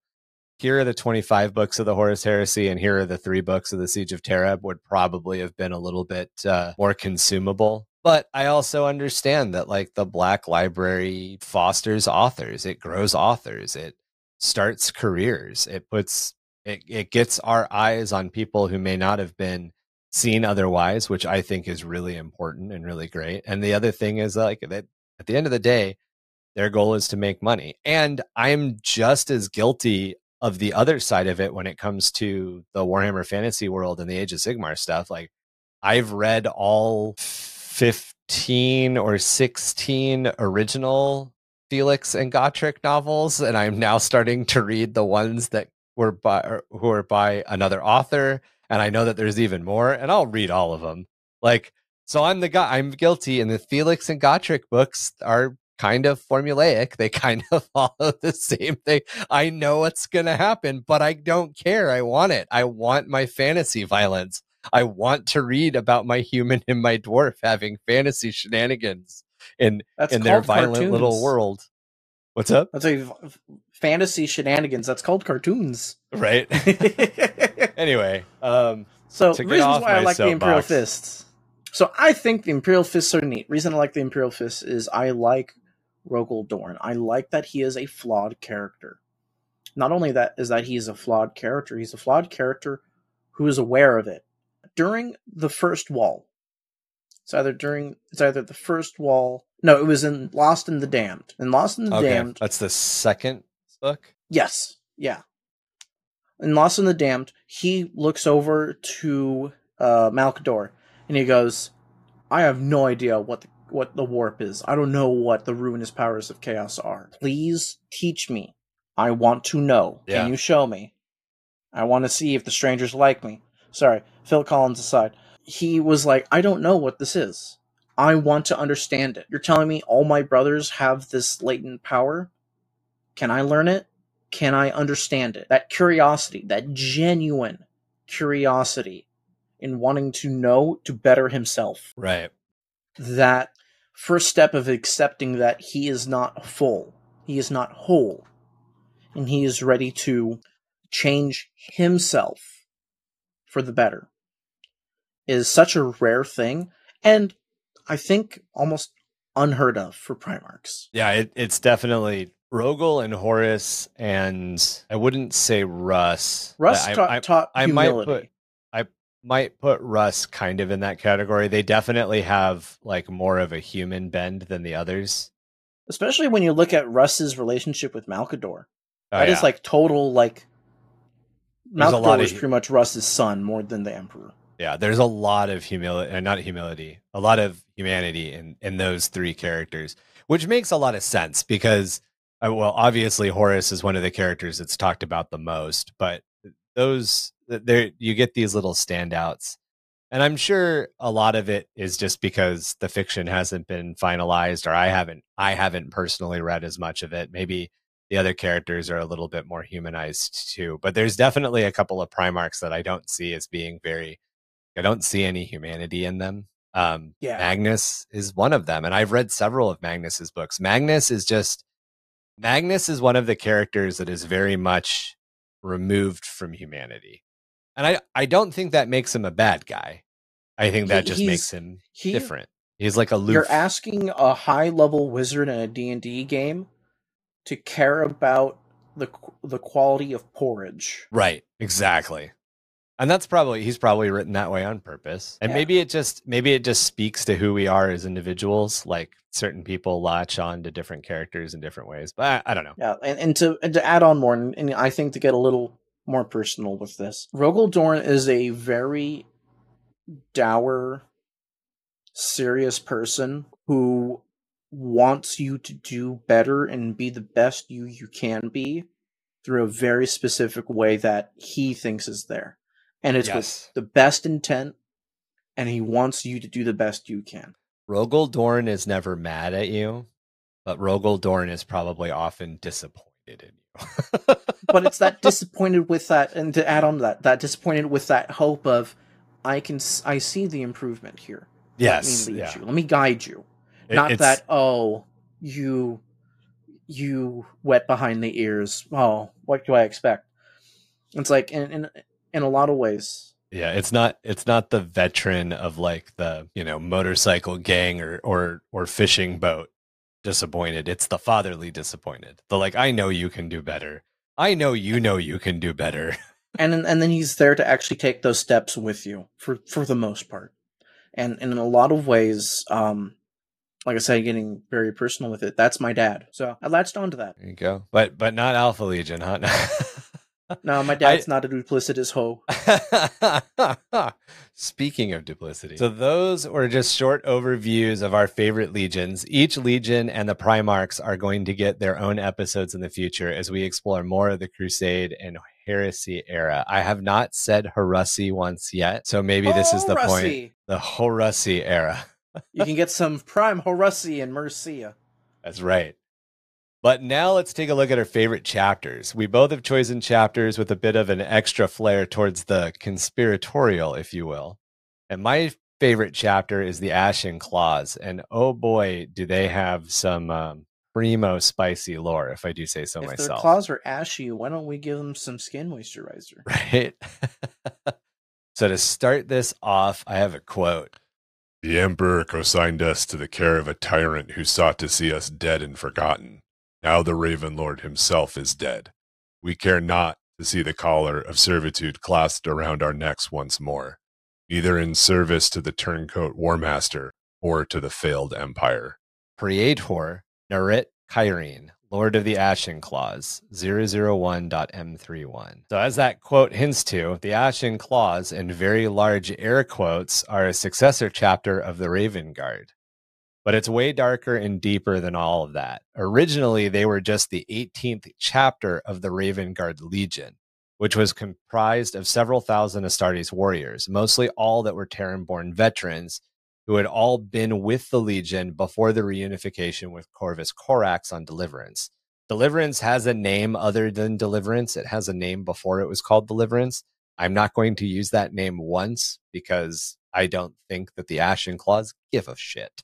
here are the 25 books of the Horus Heresy, and here are the three books of the Siege of Terra. Would probably have been a little bit uh, more consumable. But I also understand that like the Black Library fosters authors, it grows authors, it starts careers, it puts it, it gets our eyes on people who may not have been seen otherwise, which I think is really important and really great. And the other thing is like that at the end of the day, their goal is to make money. And I'm just as guilty of the other side of it when it comes to the Warhammer fantasy world and the Age of Sigmar stuff. Like I've read all 15 or 16 original Felix and Gotrek novels, and I'm now starting to read the ones that were by who are by another author and I know that there's even more, and I'll read all of them. Like, so I'm the guy. I'm guilty, and the Felix and Gotrek books are kind of formulaic. They (laughs) kind of follow the same thing. I know what's going to happen, but I don't care. I want it. I want my fantasy violence. I want to read about my human and my dwarf having fantasy shenanigans in That's in their violent little world. What's up? That's a f- fantasy shenanigans. That's called cartoons. Right. (laughs) anyway, um, so reasons why I like the Imperial soapbox. Fists. So I think the Imperial Fists are neat. Reason I like the Imperial Fists is I like Rogal Dorn. I like that he is a flawed character. Not only that is that he's a flawed character, he's a flawed character who is aware of it. During the first wall, it's either during it's either the first wall. No, it was in Lost and the Damned. In Lost in the okay, Damned, that's the second book. Yes. Yeah. In Lost and the Damned, he looks over to uh, Malcador and he goes, I have no idea what the what the warp is. I don't know what the ruinous powers of chaos are. Please teach me. I want to know. Yeah. Can you show me? I want to see if the strangers like me. Sorry, Phil Collins aside. He was like, I don't know what this is. I want to understand it. You're telling me all my brothers have this latent power? Can I learn it? Can I understand it? That curiosity, that genuine curiosity in wanting to know to better himself. Right. That first step of accepting that he is not full, he is not whole, and he is ready to change himself for the better is such a rare thing and I think almost unheard of for Primarchs. Yeah, it, it's definitely Rogal and Horus, and I wouldn't say Russ. Russ I, taught, I, taught I might humility. put- might put Russ kind of in that category. They definitely have like more of a human bend than the others. especially when you look at Russ's relationship with Malcador. Oh, That is yeah. like total like Malcador lot of was hu- pretty much Russ's son more than the Emperor. Yeah. There's a lot of humility, uh, not humility, a lot of humanity in in those three characters, which makes a lot of sense because, uh, well, obviously Horus is one of the characters that's talked about the most, but those there you get these little standouts. And I'm sure a lot of it is just because the fiction hasn't been finalized or I haven't I haven't personally read as much of it. Maybe the other characters are a little bit more humanized too. But there's definitely a couple of Primarchs that I don't see as being very I don't see any humanity in them. Um Yeah. Magnus is one of them and I've read several of Magnus's books. Magnus is just Magnus is one of the characters that is very much removed from humanity. And I, I don't think that makes him a bad guy. I think that He- just makes him He, different. He's like a You're asking a high level wizard in a D&D game to care about the the quality of porridge. right, exactly. And that's probably he's probably written that way on purpose. And Yeah. maybe it just maybe it just speaks to who we are as individuals. Like certain people latch on to different characters in different ways. But I, I don't know. Yeah, and, and to and to add on more, and, and I think to get a little more personal with this, Rogal Dorn is a very dour, serious person who wants you to do better and be the best you you can be through a very specific way that he thinks is there, and it's with the best intent, and he wants you to do the best you can. Rogal Dorn is never mad at you, but Rogal Dorn is probably often disappointed in you. (laughs) but it's that disappointed with that, and to add on to that, that disappointed with that hope of, I can, I see the improvement here. yes, Let me lead yeah. you. Let me guide you. It- Not that, oh, you, you wet behind the ears. Oh, what do I expect? It's like in in, in a lot of ways. Yeah, it's not it's not the veteran of like the, you know, motorcycle gang or or or fishing boat disappointed. It's the fatherly disappointed. The like I know you can do better. I know you know you can do better. (laughs) and then- and then he's there to actually take those steps with you for for the most part and, and in a lot of ways um like i said getting very personal with it that's my dad so i latched onto that There you go. But but not Alpha Legion, huh? (laughs) no my dad's not a duplicitous hoe (laughs) Speaking of duplicity. So those were just short overviews of our favorite legions. Each legion and the Primarchs are going to get their own episodes in the future as we explore more of the Crusade and Heresy era. I have not said Heresy once yet, so maybe this is the point. The Heresy era. you can get some prime Horusy in Mercia (laughs) That's right. But now let's take a look at our favorite chapters. We both have chosen chapters with a bit of an extra flair towards the conspiratorial, if you will. And my favorite chapter is the Ashen Claws. And oh boy, do they have some um, primo spicy lore, if I do say so if their claws are ashy why don't we give them some skin moisturizer (laughs) Right? (laughs) so to start this off, I have a quote. The Emperor consigned us to the care of a tyrant who sought to see us dead and forgotten. Now the Raven Lord himself is dead. We care not to see the collar of servitude clasped around our necks once more, either in service to the turncoat War Master or to the failed Empire. Praetor Narit Kyrene, Lord of the Ashen Claws, 001.m31. So, as that quote hints to, the Ashen Claws, in very large air quotes, are a successor chapter of the Raven Guard. But it's way darker and deeper than all of that. Originally, they were just the 18th chapter of the Raven Guard Legion, which was comprised of several thousand Astartes warriors, mostly all that were Terran born veterans who had all been with the Legion before the reunification with Corvus Corax on Deliverance. Deliverance has a name other than Deliverance. It has a name before it was called Deliverance. I'm not going to use that name once because I don't think that the Ashen Claws give a shit.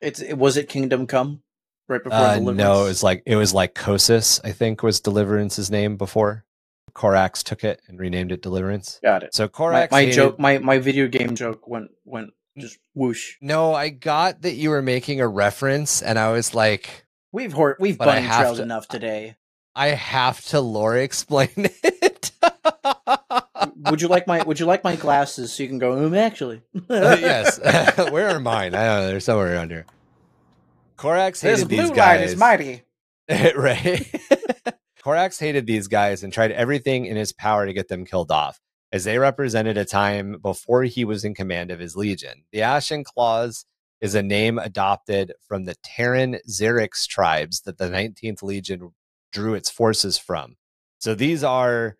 It's it, was it Kingdom Come right before Uh, Deliverance? no, it was like it was like Kosis, I think was Deliverance's name before. Corax took it and renamed it Deliverance. got it. So My, Corax my hated- joke, my my video game joke went went just whoosh. No, I got that you were making a reference, and I was like, We've hor- we've bunny trailed to- enough today. I have to lore (laughs) explain it. (laughs) would you like my Would you like my glasses so you can go? Um, actually, (laughs) yes. (laughs) (laughs) Where are mine? I don't know. They're somewhere around here. Corax hated This these blue guys. light is mighty. right. Corax hated these guys and tried everything in his power to get them killed off, as they represented a time before he was in command of his legion. The Ashen Claws is a name adopted from the Terran Xerix tribes that the 19th Legion drew its forces from. So these are,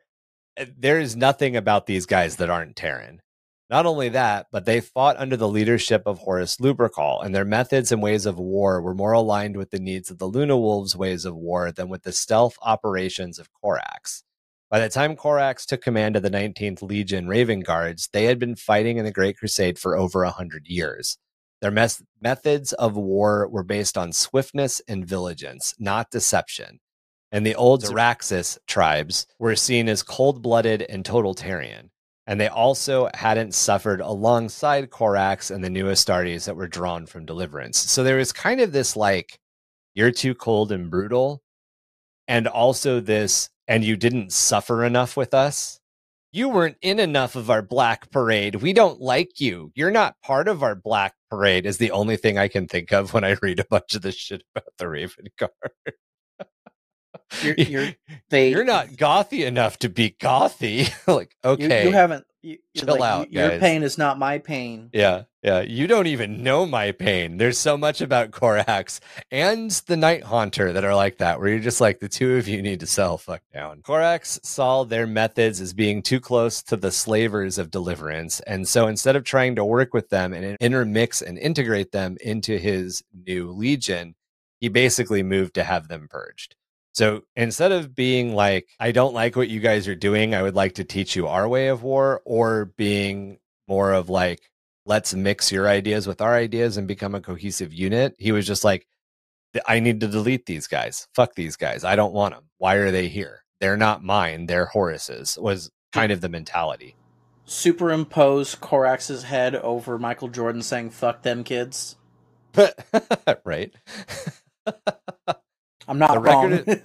Eh, there is nothing about these guys that aren't Terran. Not only that, but they fought under the leadership of Horus Lupercal, and their methods and ways of war were more aligned with the needs of the Luna Wolves' ways of war than with the stealth operations of Corax. By the time Corax took command of the 19th Legion Raven Guards, they had been fighting in the Great Crusade for over a hundred years. Their mes- methods of war were based on swiftness and vigilance, not deception. And the old Zaraxis tribes were seen as cold blooded and totalitarian and they also hadn't suffered alongside Corax and the new Astartes that were drawn from Deliverance. So there was kind of this like, you're too cold and brutal, and also this, and you didn't suffer enough with us. You weren't in enough of our black parade. We don't like you. You're not part of our black parade, is the only thing I can think of when I read a bunch of this shit about the Raven Guard. (laughs) You're, (laughs) you're they. You're not gothy enough to be gothy. (laughs) like, okay. you haven't. You, Chill like, out, Your guys. pain is not my pain. Yeah, yeah. You don't even know my pain. There's so much about Corax and the Night Haunter that are like that, where you're just like, the two of you need to sell fuck down. Corax saw their methods as being too close to the slavers of deliverance. And so instead of trying to work with them and intermix and integrate them into his new legion, he basically moved to have them purged. So instead of being like, I don't like what you guys are doing, I would like to teach you our way of war, or being more of like, let's mix your ideas with our ideas and become a cohesive unit, he was just like, I need to delete these guys. Fuck these guys. I don't want them. Why are they here? They're not mine. They're Horus's, was kind of the mentality. Superimpose Corax's head over Michael Jordan saying "fuck them kids." (laughs) right. (laughs) I'm not The wrong. record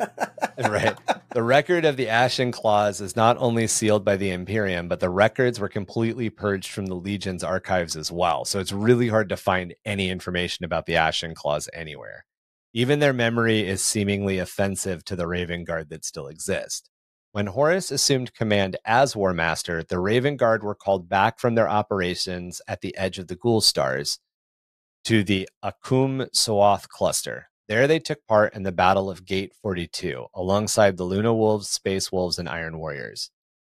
(laughs) right. The record of the Ashen Claws is not only sealed by the Imperium, but the records were completely purged from the Legion's archives as well. So it's really hard to find any information about the Ashen Claws anywhere. Even their memory is seemingly offensive to the Raven Guard that still exist. When Horus assumed command as War Master, the Raven Guard were called back from their operations at the edge of the Ghoul Stars to the Akum Soath cluster. There they took part in the Battle of Gate 42 alongside the Luna Wolves, Space Wolves, and Iron Warriors.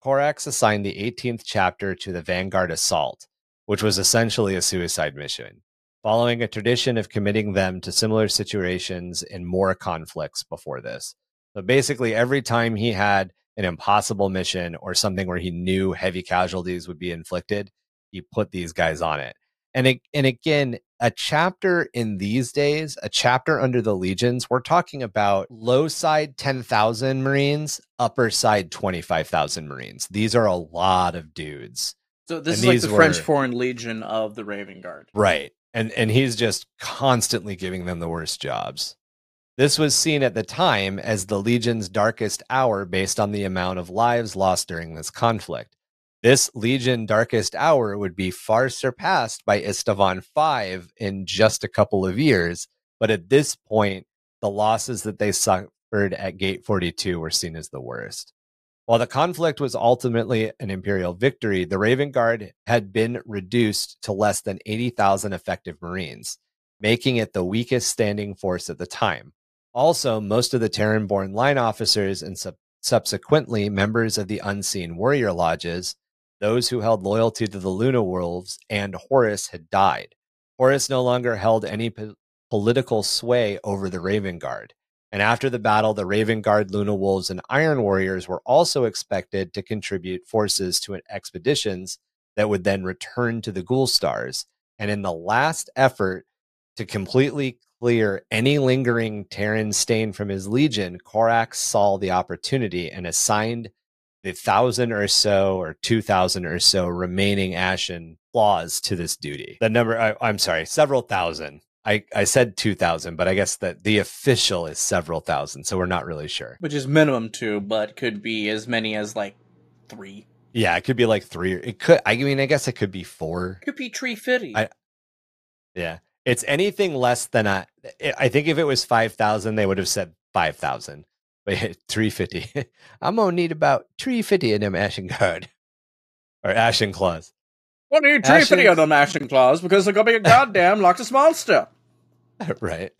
Corax assigned the 18th chapter to the Vanguard Assault, which was essentially a suicide mission, following a tradition of committing them to similar situations in more conflicts before this. So basically, every time he had an impossible mission or something where he knew heavy casualties would be inflicted, he put these guys on it. And it, and again, a chapter in these days, a chapter under the legions, we're talking about low side 10,000 Marines, upper side 25,000 Marines. These are a lot of dudes. so this And is like the French Foreign Legion of the Raven Guard. Right. And and he's just constantly giving them the worst jobs. This was seen at the time as the Legion's darkest hour based on the amount of lives lost during this conflict. This Legion darkest hour would be far surpassed by Isstvan 5 in just a couple of years, but at this point, the losses that they suffered at Gate 42 were seen as the worst. While the conflict was ultimately an Imperial victory, the Raven Guard had been reduced to less than 80,000 effective Marines. making it the weakest standing force at the time. Also, most of the Terran born line officers and sub- subsequently members of the unseen warrior lodges, those who held loyalty to the Luna Wolves and Horus, had died. Horus no longer held any po- political sway over the Raven Guard. And after the battle, the Raven Guard, Luna Wolves, and Iron Warriors were also expected to contribute forces to expeditions that would then return to the Ghoul Stars. And in the last effort to completely clear any lingering Terran stain from his legion, Corax saw the opportunity and assigned the thousand or so or two thousand or so remaining Ashen claws to this duty. The number, I, I'm sorry, several thousand. I, I said 2,000, but I guess that the official is several thousand, so we're not really sure. Which is minimum two, but could be as many as like three. Yeah, it could be like three. It could, I mean, I guess it could be four. Could be tree fitty. I- Yeah. It's anything less than a, I think if it was 5,000, they would have said 5,000. But 350. (laughs) I'm going to need about 350 of them Ashen Guard (laughs) or Ashen Claws. What need tree Ashen- fitty of them Ashen Claws because they're gonna be a (laughs) goddamn Loch monster. right.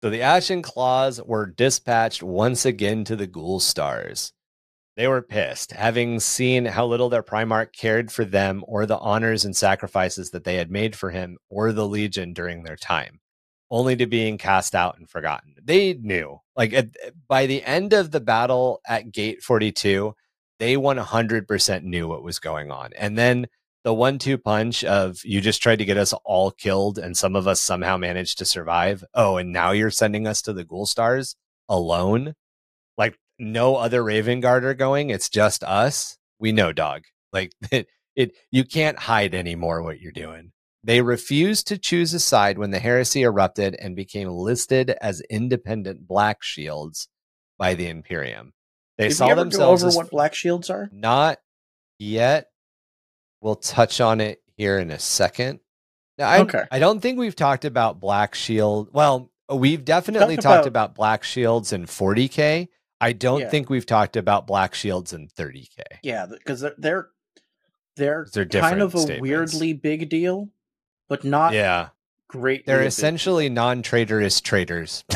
So the Ashen Claws were dispatched once again to the Ghoul Stars. They were pissed, having seen how little their Primarch cared for them or the honors and sacrifices that they had made for him or the Legion during their time, only to being cast out and forgotten. They knew, like, at, eh, by the end of the battle at Gate 42, they 100% knew what was going on. And then the one two punch of you just tried to get us all killed and some of us somehow managed to survive. Oh, and now you're sending us to the Ghoul Stars alone? Like no other Raven Guard are going, it's just us. We know, dog. Like it, (laughs) it you can't hide anymore what you're doing. They refused to choose a side when the heresy erupted and became listed as independent black shields by the Imperium. They Did saw ever go over as what black shields are? not yet. We'll touch on it here in a second. Now, I, Okay. I don't think we've talked about Black Shield. Well, we've definitely talked talked about- about Black Shields in 40K. I don't Yeah. think we've talked about Black Shields in 30K. Yeah, because they're they're they're, They're kind of a statements. weirdly big deal, but not Yeah. great. They're essentially non traitorous traitors. (laughs)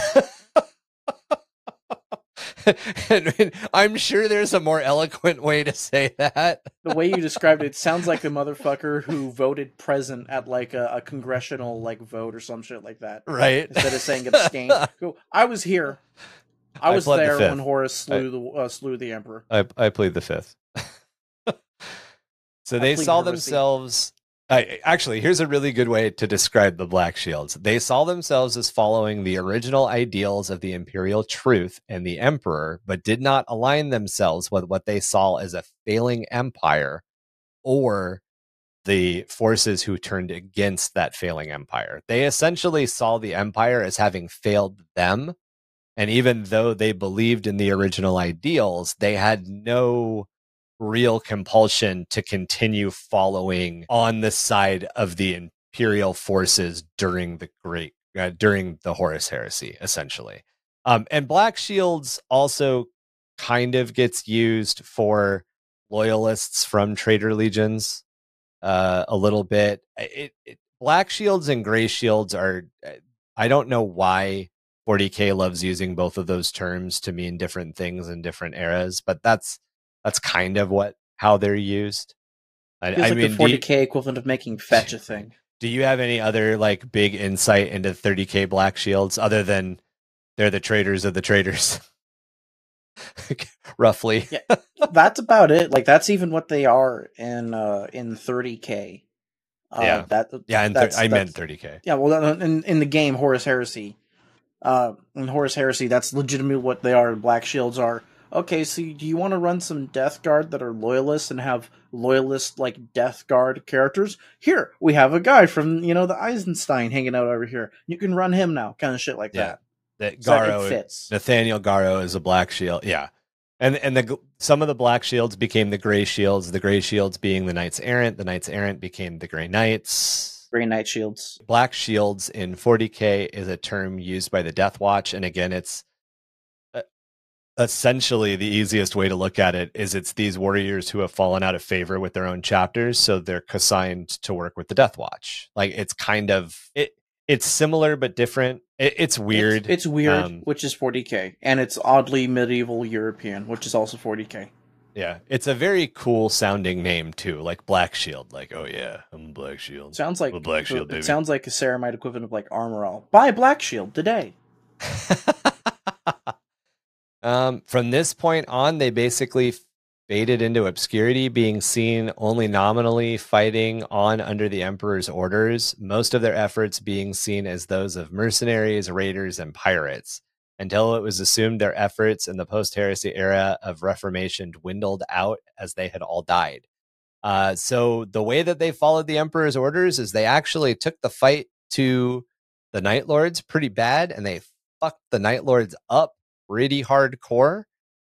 And I'm sure there's a more eloquent way to say that. the way you described it sounds like the (laughs) motherfucker who voted present at like a, a congressional like vote or some shit like that. Right. Instead of saying abstain, (laughs) go. I was here. I I was pled the there fifth. when Horus slew the uh, slew the emperor. I I plead the fifth. so I they saw heresy. themselves. I, actually, here's a really good way to describe the Black Shields. They saw themselves as following the original ideals of the Imperial Truth and the Emperor, but did not align themselves with what they saw as a failing empire or the forces who turned against that failing empire. They essentially saw the empire as having failed them. And even though they believed in the original ideals, they had no real compulsion to continue following on the side of the imperial forces during the great uh, during the Horus heresy essentially. Um, and Black Shields also kind of gets used for loyalists from traitor legions uh, a little bit. It, it, Black Shields and Gray Shields are uh, I don't know why 40k loves using both of those terms to mean different things in different eras, but that's that's kind of what how they're used. I, I like mean, the do 40k equivalent of making (laughs) fetch a thing. do you have any other like big insight into 30k Black Shields other than they're the traders of the traders? (laughs) Roughly. Yeah. (laughs) that's about it. Like that's even what they are in uh in 30k. Uh, Yeah. That Yeah, and thir- I meant 30k. Yeah, well, in in the game Horus Heresy, uh, in Horus Heresy, that's legitimately what they are. Black Shields are. Okay, so do you want to run some Death Guard that are loyalists and have loyalist like Death Guard characters? Here, we have a guy from you know the Eisenstein hanging out over here. You can run him now, kind of shit like Yeah. that. That So Garro it fits. Nathaniel Garro is a black shield. Yeah. And and the some of the black shields became the gray shields, the gray shields being the knights errant, the knights errant became the gray knights. Grey Knight shields. Black shields in 40k is a term used by the Death Watch and again it's essentially the easiest way to look at it is it's these warriors who have fallen out of favor with their own chapters so they're consigned to work with the Death Watch. Like it's kind of it it's similar but different. It, it's weird. It's, it's weird, Um, which is 40k, and it's oddly medieval European, which is also 40k. yeah, it's a very cool sounding name too, like Black Shield. Like, oh yeah, I'm Black Shield. Sounds like Well, Black Shield, It baby. sounds like a ceramite equivalent of like armor all. Buy Black Shield today. (laughs) um, from this point on, they basically faded into obscurity, being seen only nominally fighting on under the Emperor's orders, most of their efforts being seen as those of mercenaries, raiders, and pirates, until it was assumed their efforts in the post heresy era of Reformation dwindled out as they had all died. Uh, so the way that they followed the Emperor's orders is they actually took the fight to the Night Lords pretty bad, and they fucked the Night Lords up pretty hardcore,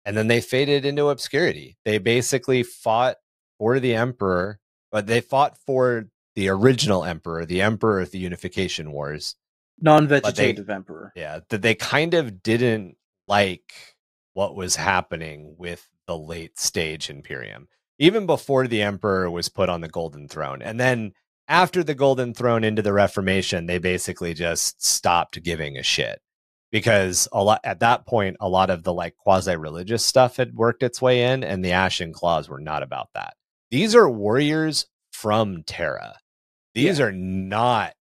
and then they faded into obscurity. They basically fought for the Emperor, but they fought for the original Emperor, the Emperor of the Unification Wars. Non-vegetative emperor. Yeah, that they kind of didn't like what was happening with the late stage Imperium, even before the Emperor was put on the Golden Throne. And then after the Golden Throne into the Reformation, they basically just stopped giving a shit because a lot at that point, a lot of the like quasi religious stuff had worked its way in, and the Ashen Claws were not about that. These are warriors from Terra. These are not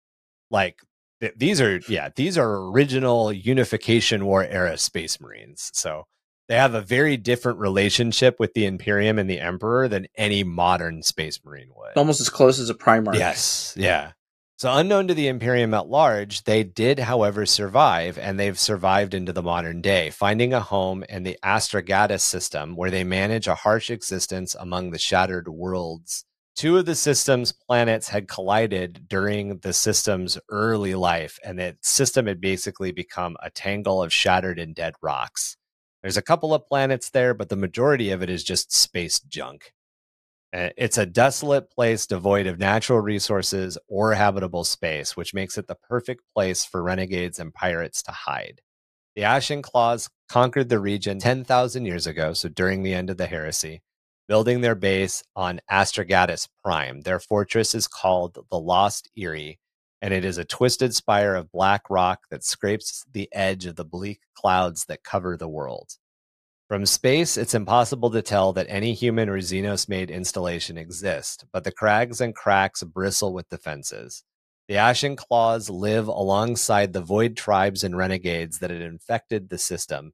like th- these are yeah these are original unification war era space marines so they have a very different relationship with the imperium and the emperor than any modern space marine would Almost as close as a Primarch. yes yeah so unknown to the imperium at large they did however survive and they've survived into the modern day finding a home in the astragadus system where they manage a harsh existence among the shattered worlds two of the system's planets had collided during the system's early life, and the system had basically become a tangle of shattered and dead rocks. There's a couple of planets there, but the majority of it is just space junk. Uh, It's a desolate place devoid of natural resources or habitable space, which makes it the perfect place for renegades and pirates to hide. The Ashen Claws conquered the region 10,000 years ago, so during the end of the heresy, building their base on Astragadus Prime. Their fortress is called the Lost Eyrie, and it is a twisted spire of black rock that scrapes the edge of the bleak clouds that cover the world. From space, it's impossible to tell that any human or Xenos made installation exists, but the crags and cracks bristle with defenses. The Ashen Claws live alongside the Void tribes and renegades that had infected the system,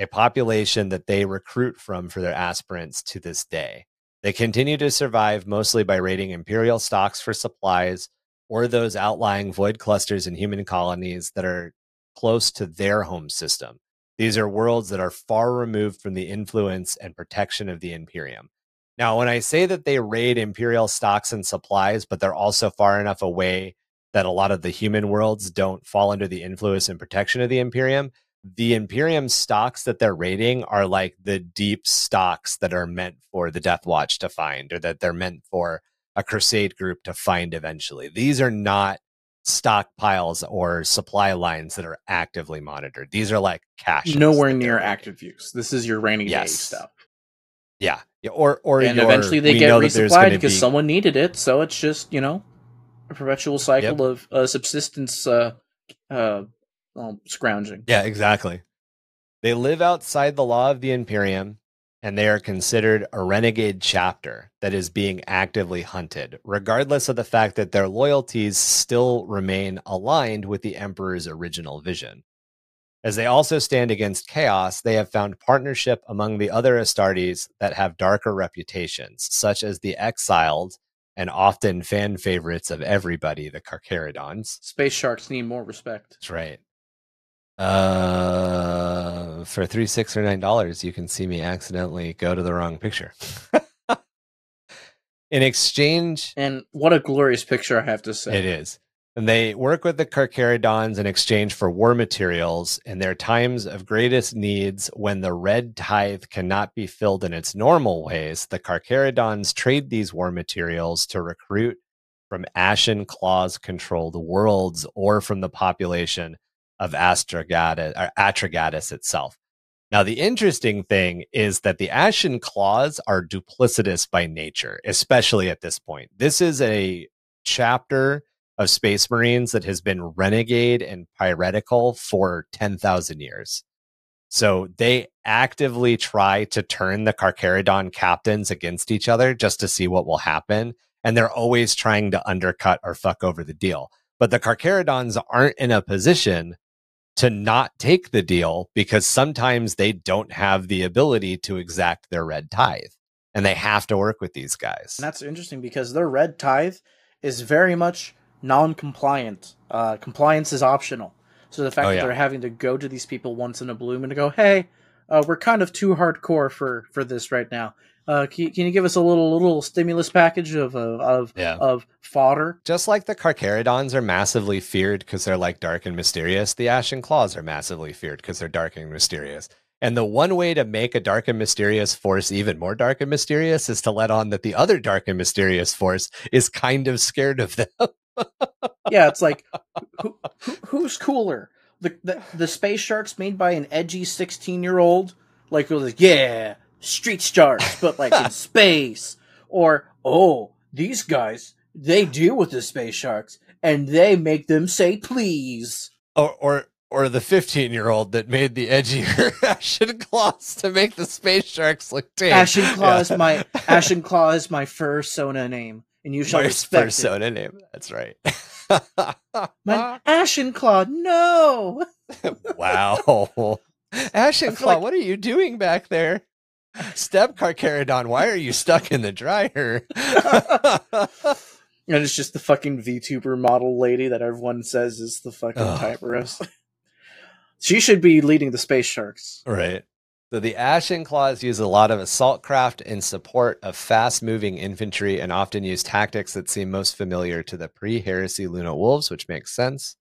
a population that they recruit from for their aspirants to this day. They continue to survive mostly by raiding Imperial stocks for supplies or those outlying void clusters and human colonies that are close to their home system. These are worlds that are far removed from the influence and protection of the Imperium. Now, when I say that they raid Imperial stocks and supplies, but they're also far enough away that a lot of the human worlds don't fall under the influence and protection of the Imperium, the Imperium stocks that they're raiding are like the deep stocks that are meant for the Death Watch to find, or that they're meant for a Crusade group to find eventually. These are not stockpiles or supply lines that are actively monitored. These are like cash. Nowhere near active use. This is your rainy day stuff. Yeah. Yeah, Or or and your- eventually they get know that there's resupplied because be- someone needed it. So it's just you know a perpetual cycle of uh, subsistence uh, uh, um, scrounging. Yeah, exactly. They live outside the law of the Imperium, and they are considered a renegade chapter that is being actively hunted, regardless of the fact that their loyalties still remain aligned with the Emperor's original vision. As they also stand against chaos, they have found partnership among the other Astartes that have darker reputations, such as the Exiled and often fan favorites of everybody, the Carcharodons. Space sharks need more respect. That's right. Uh, for three, six, or nine dollars, you can see me accidentally go to the wrong picture. (laughs) In exchange, And what a glorious picture, I have to say. it is. And they work with the Carcharodons in exchange for war materials in their times of greatest needs when the red tithe cannot be filled in its normal ways. The Carcharodons trade these war materials to recruit from Ashen Claws controlled worlds or from the population of Astragadus, or uh, Atragadus itself. Now, the interesting thing is that the Ashen Claws are duplicitous by nature, especially at this point. This is a chapter of space marines that has been renegade and piratical for 10,000 years. So they actively try to turn the Carcharodon captains against each other just to see what will happen. And they're always trying to undercut or fuck over the deal. But the Carcharodons aren't in a position to not take the deal because sometimes they don't have the ability to exact their red tithe and they have to work with these guys. And that's interesting because their red tithe is very much non-compliant. Uh, compliance is optional. So the fact Oh, that yeah. they're having to go to these people once in a bloom and to go, hey, uh, we're kind of too hardcore for for this right now. Uh, can, you, can you give us a little little stimulus package of uh, of Yeah. of fodder? Just like the Carcharodons are massively feared because they're like dark and mysterious, the Ashen Claws are massively feared because they're dark and mysterious. And the one way to make a dark and mysterious force even more dark and mysterious is to let on that the other dark and mysterious force is kind of scared of them. (laughs) Yeah, it's like who, who, who's cooler? The, the the space sharks made by an edgy sixteen year old, like who's like, yeah, street sharks, but like in (laughs) space, or oh, these guys they deal with the space sharks and they make them say please. or or or the 15 year old that made the edgier (laughs) Ashen Claws to make the space sharks look tame. Ashen Claw Yeah. is my (laughs) Ashen Claw is my fursona name, and you shall My respect it. persona name. That's right. My Ashen Claw, no. wow. Ashen Claw, like- what are you doing back there? Step Carcharodon, why are you stuck in the dryer? (laughs) And it's just the fucking VTuber model lady that everyone says is the fucking Ugh. Tyberos. (laughs) she should be leading the space sharks. right. So the Ashen Claws use a lot of assault craft in support of fast moving infantry and often use tactics that seem most familiar to the pre heresy Luna Wolves, which makes sense.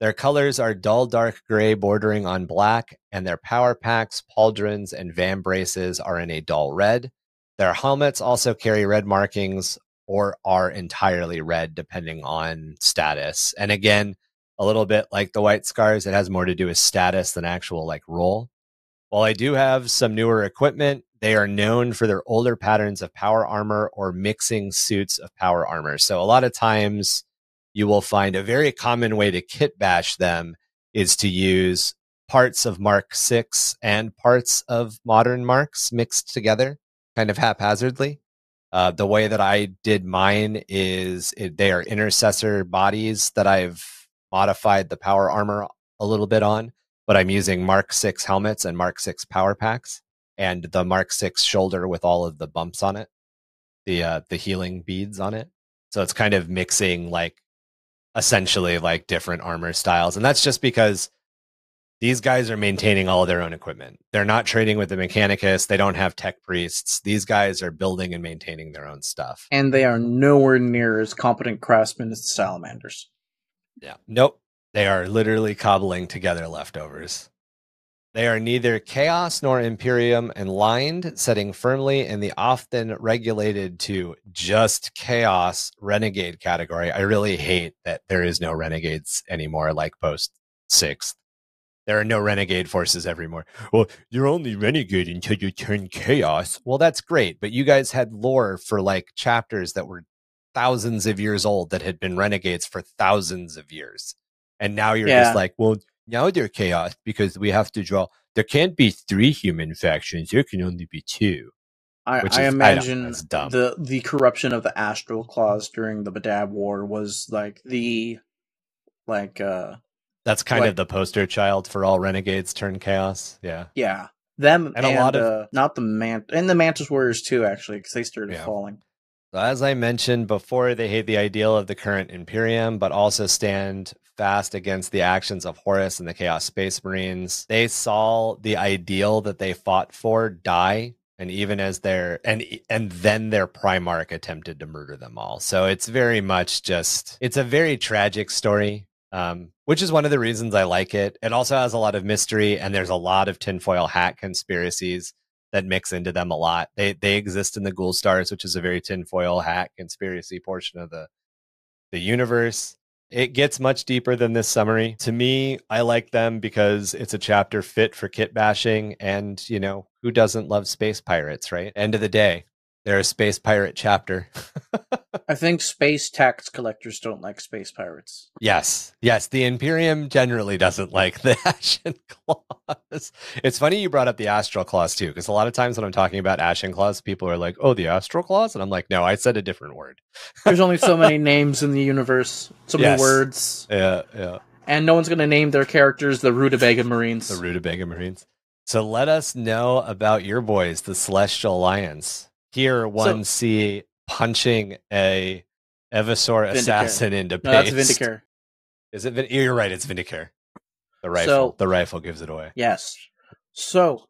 Their colors are dull dark gray bordering on black, and their power packs, pauldrons, and vambraces are in a dull red. Their helmets also carry red markings or are entirely red depending on status. And again, a little bit like the white scars, it has more to do with status than actual like role. While I do have some newer equipment, they are known for their older patterns of power armor or mixing suits of power armor. So a lot of times you will find a very common way to kit bash them is to use parts of Mark 6 and parts of modern Marks mixed together kind of haphazardly. Uh, the way that I did mine is it, they are intercessor bodies that I've modified the power armor a little bit on, but I'm using Mark 6 helmets and Mark 6 power packs and the Mark 6 shoulder with all of the bumps on it, the uh, the healing beads on it. So it's kind of mixing like essentially like different armor styles. And that's just because these guys are maintaining all their own equipment. They're not trading with the Mechanicus. They don't have tech priests. These guys are building and maintaining their own stuff. And they are nowhere near as competent craftsmen as the salamanders. Yeah. Nope. They are literally cobbling together leftovers. They are neither chaos nor imperium and lined, setting firmly in the often regulated to just chaos renegade category. I really hate that there is no renegades anymore, like post sixth. There are no renegade forces evermore. Well, you're only renegade until you turn chaos. Well, that's great, but you guys had lore for like chapters that were thousands of years old that had been renegades for thousands of years. And now you're Yeah. just like, well, now they're chaos because we have to draw. There can't be three human factions. There can only be two. I, Which I is- imagine dumb. the the corruption of the Astral Claws during the Badab War was like the like uh That's kind Like- of the poster child for all renegades turn chaos. Yeah. yeah them And and, a lot of- uh, not the mant and the Mantis Warriors too actually because they started Yeah. falling. So as I mentioned before, they hate the ideal of the current Imperium, but also stand fast against the actions of Horus and the Chaos Space Marines. They saw the ideal that they fought for die, and even as their and and then their Primarch attempted to murder them all. So it's very much just it's a very tragic story. Um, which is one of the reasons I like it. It also has a lot of mystery, and there's a lot of tinfoil hat conspiracies that mix into them a lot. They they exist in the Ghoul Stars, which is a very tinfoil hat conspiracy portion of the the universe. It gets much deeper than this summary. To me, I like them because it's a chapter fit for kit bashing, and you know who doesn't love space pirates, right? End of the day, They're a space pirate chapter. (laughs) I think space tax collectors don't like space pirates. yes, yes. The Imperium generally doesn't like the (laughs) Ashen Claws. It's funny you brought up the Astral Claws too, because a lot of times when I'm talking about Ashen Claws, people are like, "Oh, the Astral Claws," and I'm like, "No, I said a different word." (laughs) There's only so many names in the universe, so many Yes. words, Yeah, yeah. and no one's going to name their characters the Rutabaga Marines. The Rutabaga Marines. So let us know about your boys, the Celestial Lions. Here, one see punching a Eversor Vindicare. assassin into no, that's paste. Vindicare. Is it? Vin- You're right. It's Vindicare. The rifle. So- the rifle gives it away. Yes. So,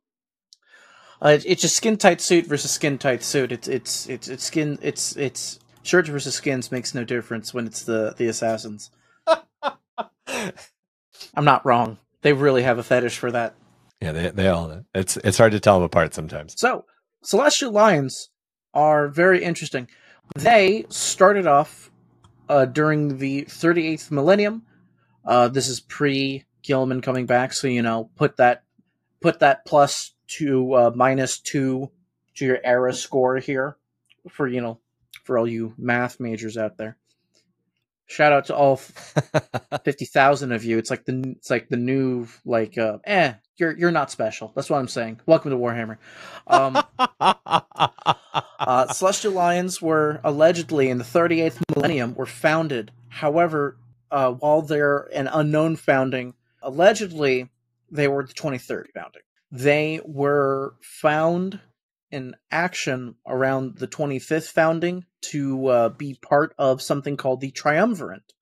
uh, it's a skin tight suit versus skin tight suit. It's it's it's it's skin. It's it's shirts versus skins makes no difference when it's the the assassins. (laughs) I'm not wrong. They really have a fetish for that. Yeah, they they all. It's it's hard to tell them apart sometimes. So, Celestial Lions are very interesting. They started off uh, during the 38th millennium. Uh, this is pre Guilliman coming back, so you know, put that put that plus to uh, minus two to your era score here for you know for all you math majors out there. Shout out to all (laughs) fifty thousand of you. It's like the it's like the new like uh eh you're you're not special. That's what I'm saying. Welcome to Warhammer. Um, (laughs) uh, Celestial Lions were allegedly in the 38th millennium were founded. However, uh, while they're an unknown founding, allegedly they were the 23rd founding. They were found in action around the 25th founding to uh, be part of something called the Triumvirate.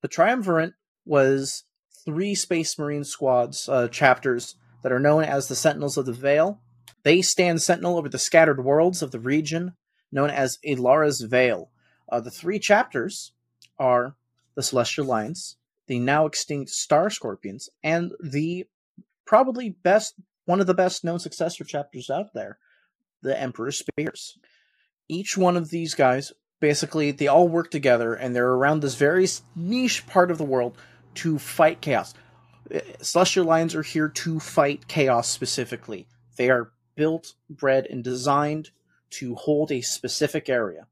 The Triumvirate was three Space Marine squads, uh, chapters that are known as the Sentinels of the Veil. They stand sentinel over the scattered worlds of the region known as Elara's Veil. Uh, the three chapters are the Celestial Lions, the now extinct Star Scorpions, and the probably best, one of the best known successor chapters out there, the Emperor's Spears. Each one of these guys, basically, they all work together and they're around this very niche part of the world to fight chaos. Uh, Celestial Lions are here to fight chaos specifically. They are built, bred, and designed to hold a specific area.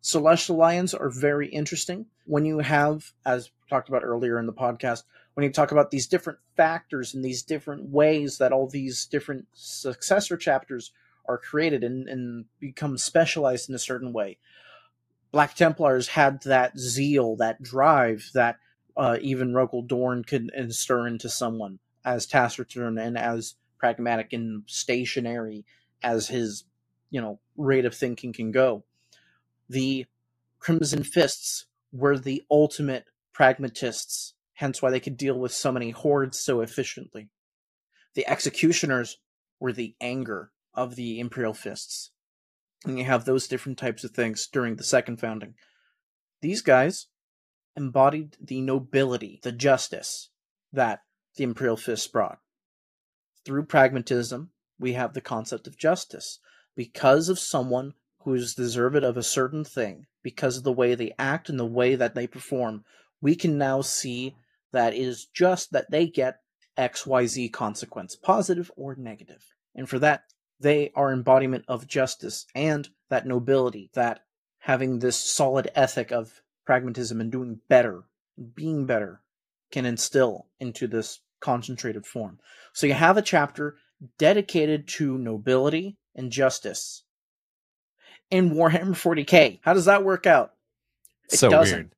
Celestial Lions are very interesting when you have, as talked about earlier in the podcast, when you talk about these different factors and these different ways that all these different successor chapters are created and, and become specialized in a certain way. Black Templars had that zeal, that drive that uh, even Rogal Dorn could instir into someone as taciturn and as pragmatic and stationary as his, you know, rate of thinking can go. The Crimson Fists were the ultimate pragmatists, hence why they could deal with so many hordes so efficiently. The Executioners were the anger of the Imperial Fists. And you have those different types of things during the second founding. These guys embodied the nobility, the justice that the Imperial Fists brought. Through pragmatism, we have the concept of justice. Because of someone who is deserved of a certain thing, because of the way they act and the way that they perform, we can now see that it is just that they get XYZ consequence, positive or negative. And for that, they are embodiment of justice and that nobility, that having this solid ethic of pragmatism and doing better, being better, can instill into this concentrated form. So you have a chapter dedicated to nobility and justice in Warhammer 40k. How does that work out? It so doesn't.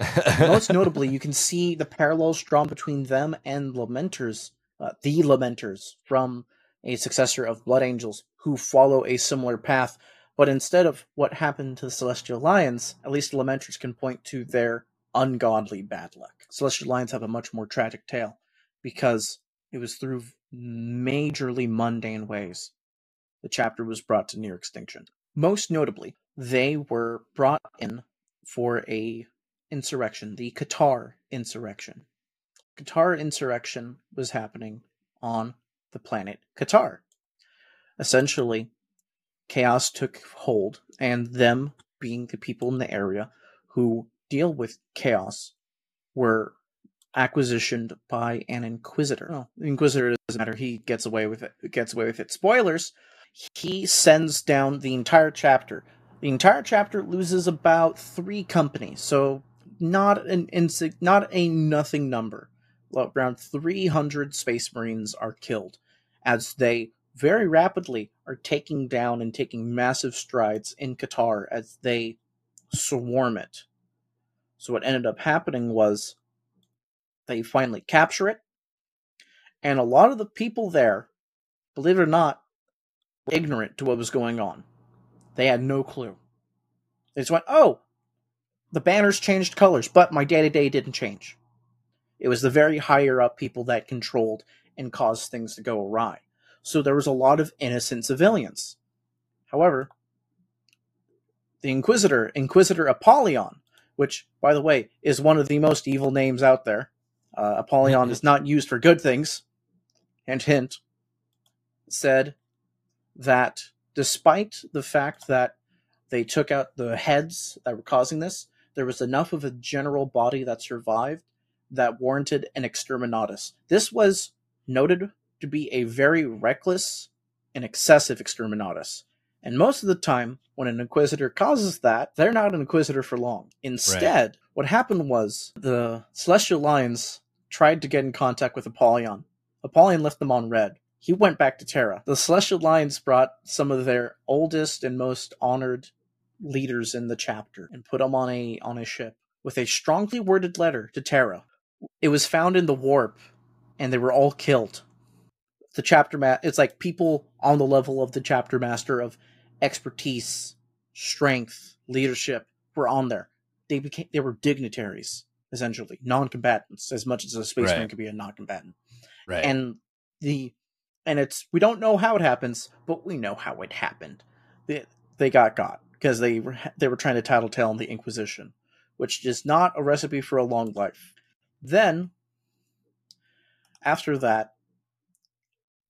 weird. (laughs) Most (laughs) notably, you can see the parallels drawn between them and Lamenters, uh, the Lamenters from a successor of Blood Angels, who follow a similar path. But instead of what happened to the Celestial Lions, at least the Lamenters can point to their ungodly bad luck. Celestial Lions have a much more tragic tale because it was through majorly mundane ways the chapter was brought to near extinction. Most notably, they were brought in for a insurrection, the Qatar insurrection. Qatar insurrection was happening on the planet Qatar. Essentially, chaos took hold, and them being the people in the area who deal with chaos were acquisitioned by an inquisitor. The inquisitor doesn't matter. He gets away with it. Gets away with it. Spoilers. he sends down the entire chapter. The entire chapter loses about three companies, so not an insig- not a nothing number. Well, around 300 Space Marines are killed as they very rapidly are taking down and taking massive strides in Qatar as they swarm it. So what ended up happening was they finally capture it, and a lot of the people there, believe it or not, were ignorant to what was going on. They had no clue. They just went, "Oh, the banners changed colors, but my day to day didn't change." It was the very higher up people that controlled and cause things to go awry. So there was a lot of innocent civilians. However, the Inquisitor, Inquisitor Apollyon, which, by the way, is one of the most evil names out there. Uh, Apollyon is not used for good things. Hint, hint. Said that despite the fact that they took out the heads that were causing this, there was enough of a general body that survived that warranted an exterminatus. This was noted to be a very reckless and excessive exterminatus. And most of the time, when an inquisitor causes that, they're not an inquisitor for long. Instead, right. what happened was the Celestial Lions tried to get in contact with Apollyon. Apollyon left them on red. He went back to Terra. The Celestial Lions brought some of their oldest and most honored leaders in the chapter and put them on a on a ship with a strongly worded letter to Terra. It was found in the warp, and they were all killed. The chapter ma- it's like people on the level of the chapter master of expertise, strength, leadership were on there. They became they were dignitaries essentially, non-combatants as much as a spaceman right. could be a non-combatant. Right. And the and it's we don't know how it happens, but we know how it happened. They they got got because they were they were trying to tattletale on the Inquisition, which is not a recipe for a long life. Then after that,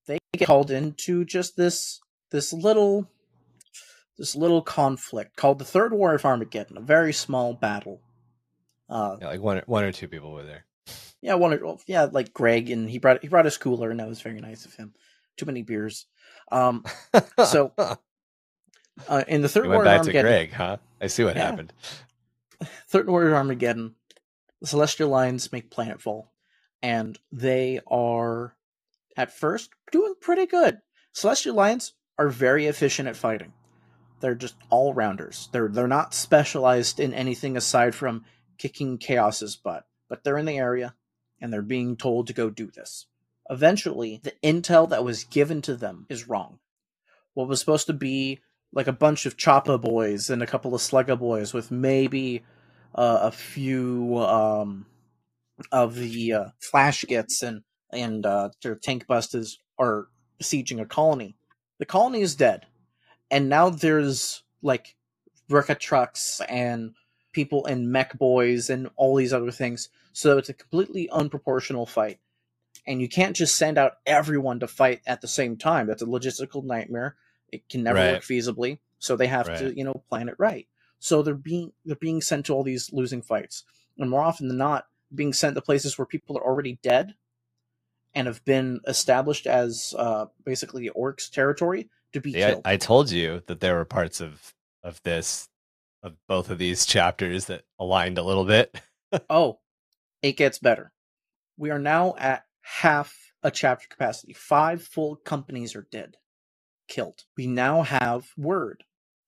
they get called into just this this little this little conflict called the Third War of Armageddon, a very small battle. Uh, yeah, like one or, one or two people were there. Yeah, one or yeah, like Greg, and he brought he brought his cooler, and that was very nice of him. Too many beers. Um, so (laughs) uh, in the Third War of Armageddon, Greg, huh? I see what yeah. happened. (laughs) Third War of Armageddon, the Celestial Lions make planetfall, and they are at first doing pretty good. Celestial Lions are very efficient at fighting. They're just all rounders. They're they're not specialized in anything aside from kicking Chaos's butt, but they're in the area and they're being told to go do this. Eventually, the intel that was given to them is wrong. What was supposed to be like a bunch of Choppa boys and a couple of Slugga boys with maybe uh, a few um, of the uh, Flash Gitz and and uh, their tank busters are besieging a colony. The colony is dead and now there's like Bricka trucks and people and mech boys and all these other things. So it's a completely unproportional fight. And you can't just send out everyone to fight at the same time. That's a logistical nightmare. It can never right. work feasibly. So they have right. to, you know, plan it right. So they're being they're being sent to all these losing fights. And more often than not, being sent to places where people are already dead and have been established as uh, basically the orcs territory to be yeah, killed. I, I told you that there were parts of of this of both of these chapters that aligned a little bit. (laughs) oh, it gets better. We are now at half a chapter capacity. Five full companies are dead, killed. We now have word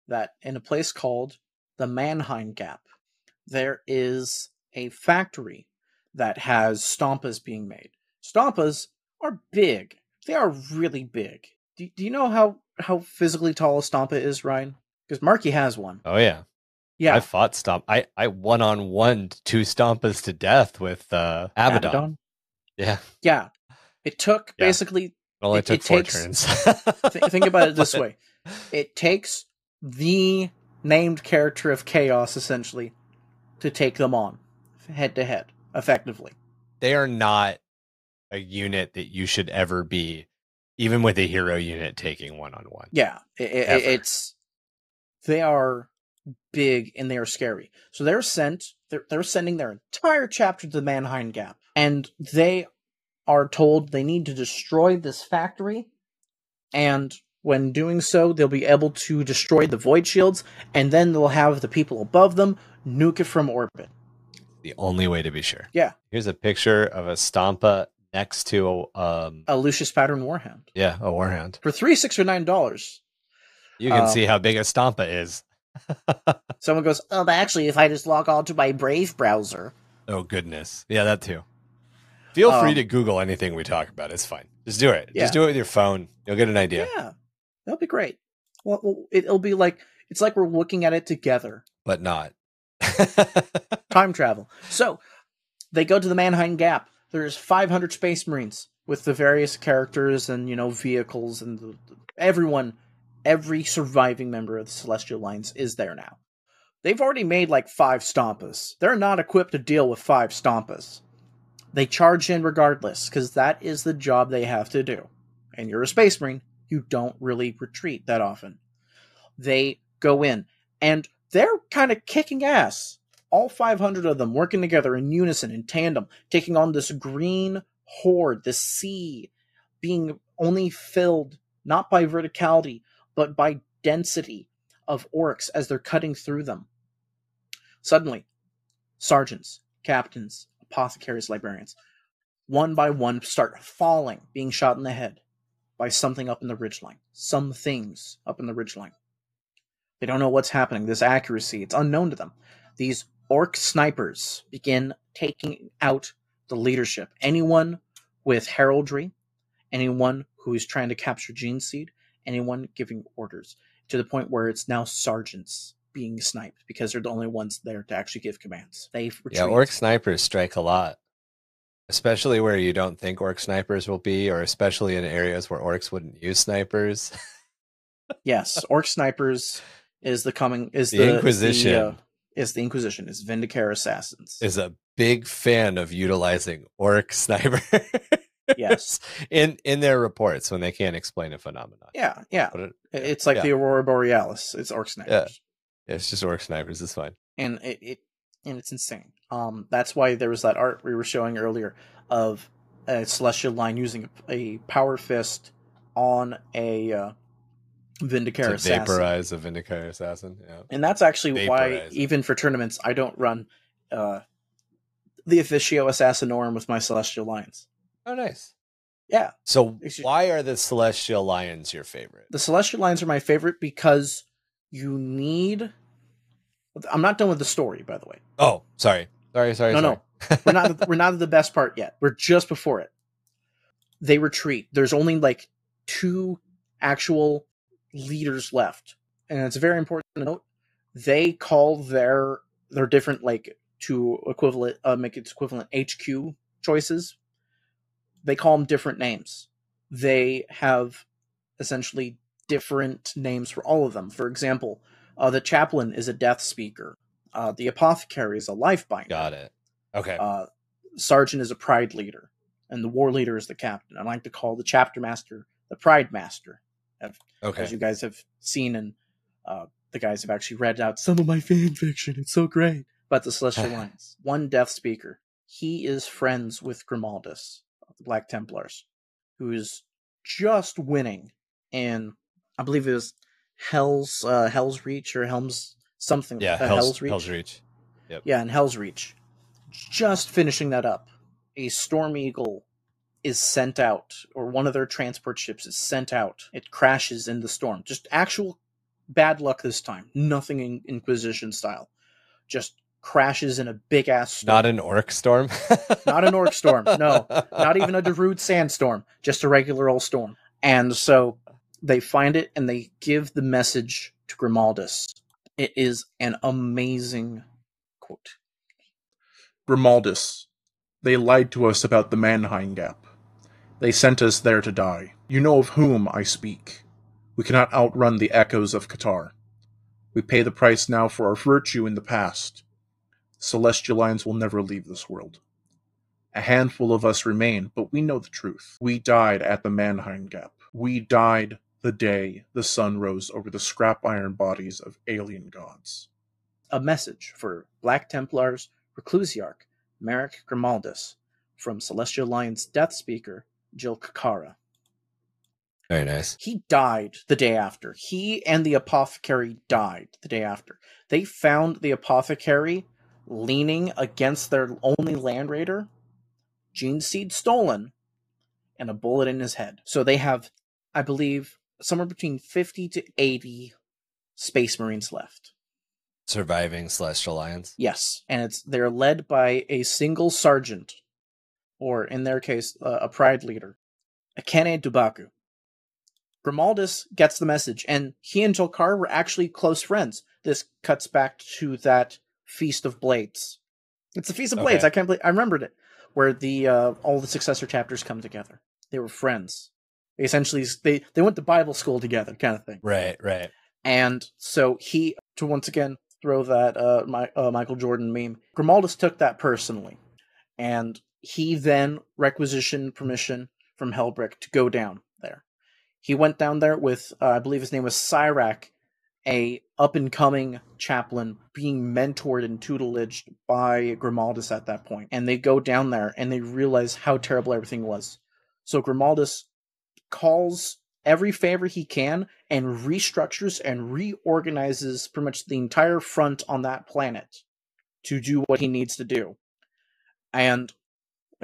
that in a place called the Mannheim Gap, there is a factory that has stompas being made. Stompas are big. They are really big. Do, do you know how how physically tall a Stompa is, Ryan? Because Marky has one. Oh yeah, yeah. I fought Stomp. I I one on one two Stompas to death with uh, Abaddon. Abaddon. Yeah, yeah. It took yeah. basically. It only it, took it four takes, turns. (laughs) th- think about it this (laughs) way: it takes the named character of Chaos essentially to take them on head to head effectively. They are not a unit that you should ever be even with a hero unit taking one on one. Yeah, it, it, it's they are big and they are scary. So they're sent. They're they're sending their entire chapter to the Mannheim Gap, and they are told they need to destroy this factory, and When doing so, they'll be able to destroy the void shields, and then they'll have the people above them nuke it from orbit. The only way to be sure. Yeah. Here's a picture of a Stompa next to a um A Lucius pattern warhound yeah, a warhound. for three, six, or nine dollars. You can Um, see how big a Stompa is. (laughs) Someone goes, "Oh, but actually, if I just log on to my Brave browser, Oh goodness. Yeah, that too. Feel free Um, to Google anything we talk about. It's fine. Just do it. Yeah. Just do it with your phone. You'll get an idea. yeah, that'll be great. Well, it'll be like it's like we're looking at it together. But not. (laughs) Time travel. So they go to the Mannheim Gap. There's 500 Space Marines with the various characters and you know vehicles and the, everyone, every surviving member of the Celestial Lions is there now. They've already made like five Stompas. They're not equipped to deal with five Stompas. They charge in regardless because that is the job they have to do. And you're a Space Marine, you don't really retreat that often. They go in and they're kind of kicking ass all 500 of them working together in unison, in tandem, taking on this green horde, this sea, being only filled not by verticality, but by density of orcs as they're cutting through them. Suddenly, sergeants, captains, apothecaries, librarians, one by one start falling, being shot in the head by something up in the ridgeline. Some things up in the ridgeline. They don't know what's happening. This accuracy, it's unknown to them. These orc snipers begin taking out the leadership. Anyone with heraldry, anyone who is trying to capture gene seed, anyone giving orders, to the point where it's now sergeants being sniped because they're the only ones there to actually give commands. They. Yeah, orc snipers strike a lot. Especially where you don't think orc snipers will be, or especially in areas where orcs wouldn't use snipers. (laughs) Yes, orc snipers is the coming is The the, is the, Inquisition. uh, is the Inquisition is Vindicare assassins. is a big fan of utilizing orc (laughs) sniper. Yes. in in their reports when they can't explain a phenomenon. yeah, yeah. It- It's like yeah. the Aurora Borealis. It's orc snipers. Yeah, it's just orc snipers. It's fine. and it, it and it's insane. Um, that's why there was that art we were showing earlier of a celestial lion using a power fist on a uh, Vindicare to assassin, vaporize a Vindicare assassin. Yeah. and that's actually why it. even for tournaments I don't run uh, the officio assassinorum with my celestial lions. Oh, nice. Yeah, So why are the Celestial Lions your favorite? the celestial lions are my favorite because you need. I'm not done with the story, by the way. Oh, sorry, sorry, sorry. No, sorry. no. we're not (laughs) we're not at the best part yet. We're just before it. They retreat. There's only like two actual leaders left, and it's very important to note. They call their their different like to equivalent uh, make its equivalent HQ choices. They call them different names. They have essentially different names for all of them. For example, uh, the chaplain is a death speaker. Uh, the apothecary is a life binder. Got it. Okay. Uh, sergeant is a pride leader, and the war leader is the captain. I like to call the chapter master the pride master, okay. as you guys have seen, and uh, the guys have actually read out some of my fan fiction. It's so great. But the Celestial (laughs) Alliance, one Death Speaker, he is friends with Grimaldus of the Black Templars, who is just winning in, I believe it was Hell's uh, Helsreach or Helm's something. yeah. uh, Hell's, Reach. Helsreach. Yeah, in Helsreach. Just finishing that up. A Storm Eagle is sent out, or one of their transport ships is sent out. It crashes in the storm. Just actual bad luck this time. Nothing in Inquisition style. Just crashes in a big ass storm. Not an orc storm. (laughs) Not an orc storm, no. Not even a (laughs) Darude sandstorm. Just a regular old storm. And so they find it and they give the message to Grimaldus. It is an amazing quote. Grimaldus, they lied to us about the Mannheim Gap. They sent us there to die. You know of whom I speak. We cannot outrun the echoes of Qatar. We pay the price now for our virtue in the past. Celestial lions will never leave this world. A handful of us remain, but we know the truth. We died at the Mannheim Gap. We died the day the sun rose over the scrap iron bodies of alien gods. a message for Black Templars Reclusiarch Merrick Grimaldus from Celestial Lions Death Speaker Jill Kakara. Very nice. He died the day after. He and the apothecary died the day after. They found the apothecary leaning against their only land raider, gene seed stolen, and a bullet in his head. So they have, I believe, somewhere between 50 to 80 space marines left. Surviving Celestial Lions. Yes, and it's they're led by a single sergeant, or in their case, uh, a pride leader, Akane Dubaku. Grimaldus gets the message, and he and Jolkar were actually close friends. This cuts back to that Feast of Blades. It's the Feast of Blades. Okay. I can't believe I remembered it, where the uh, all the successor chapters come together. They were friends. They essentially, they they went to Bible school together, kind of thing. Right, right. And so he, to once again throw that uh, my, uh, Michael Jordan meme, Grimaldus took that personally. And he then requisitioned permission from Helbrecht to go down there. He went down there with, uh, I believe his name was Cyrac, a up and coming chaplain being mentored and tutelaged by Grimaldus at that point. And they go down there and they realize how terrible everything was. So Grimaldus calls every favor he can and restructures and reorganizes pretty much the entire front on that planet to do what he needs to do. And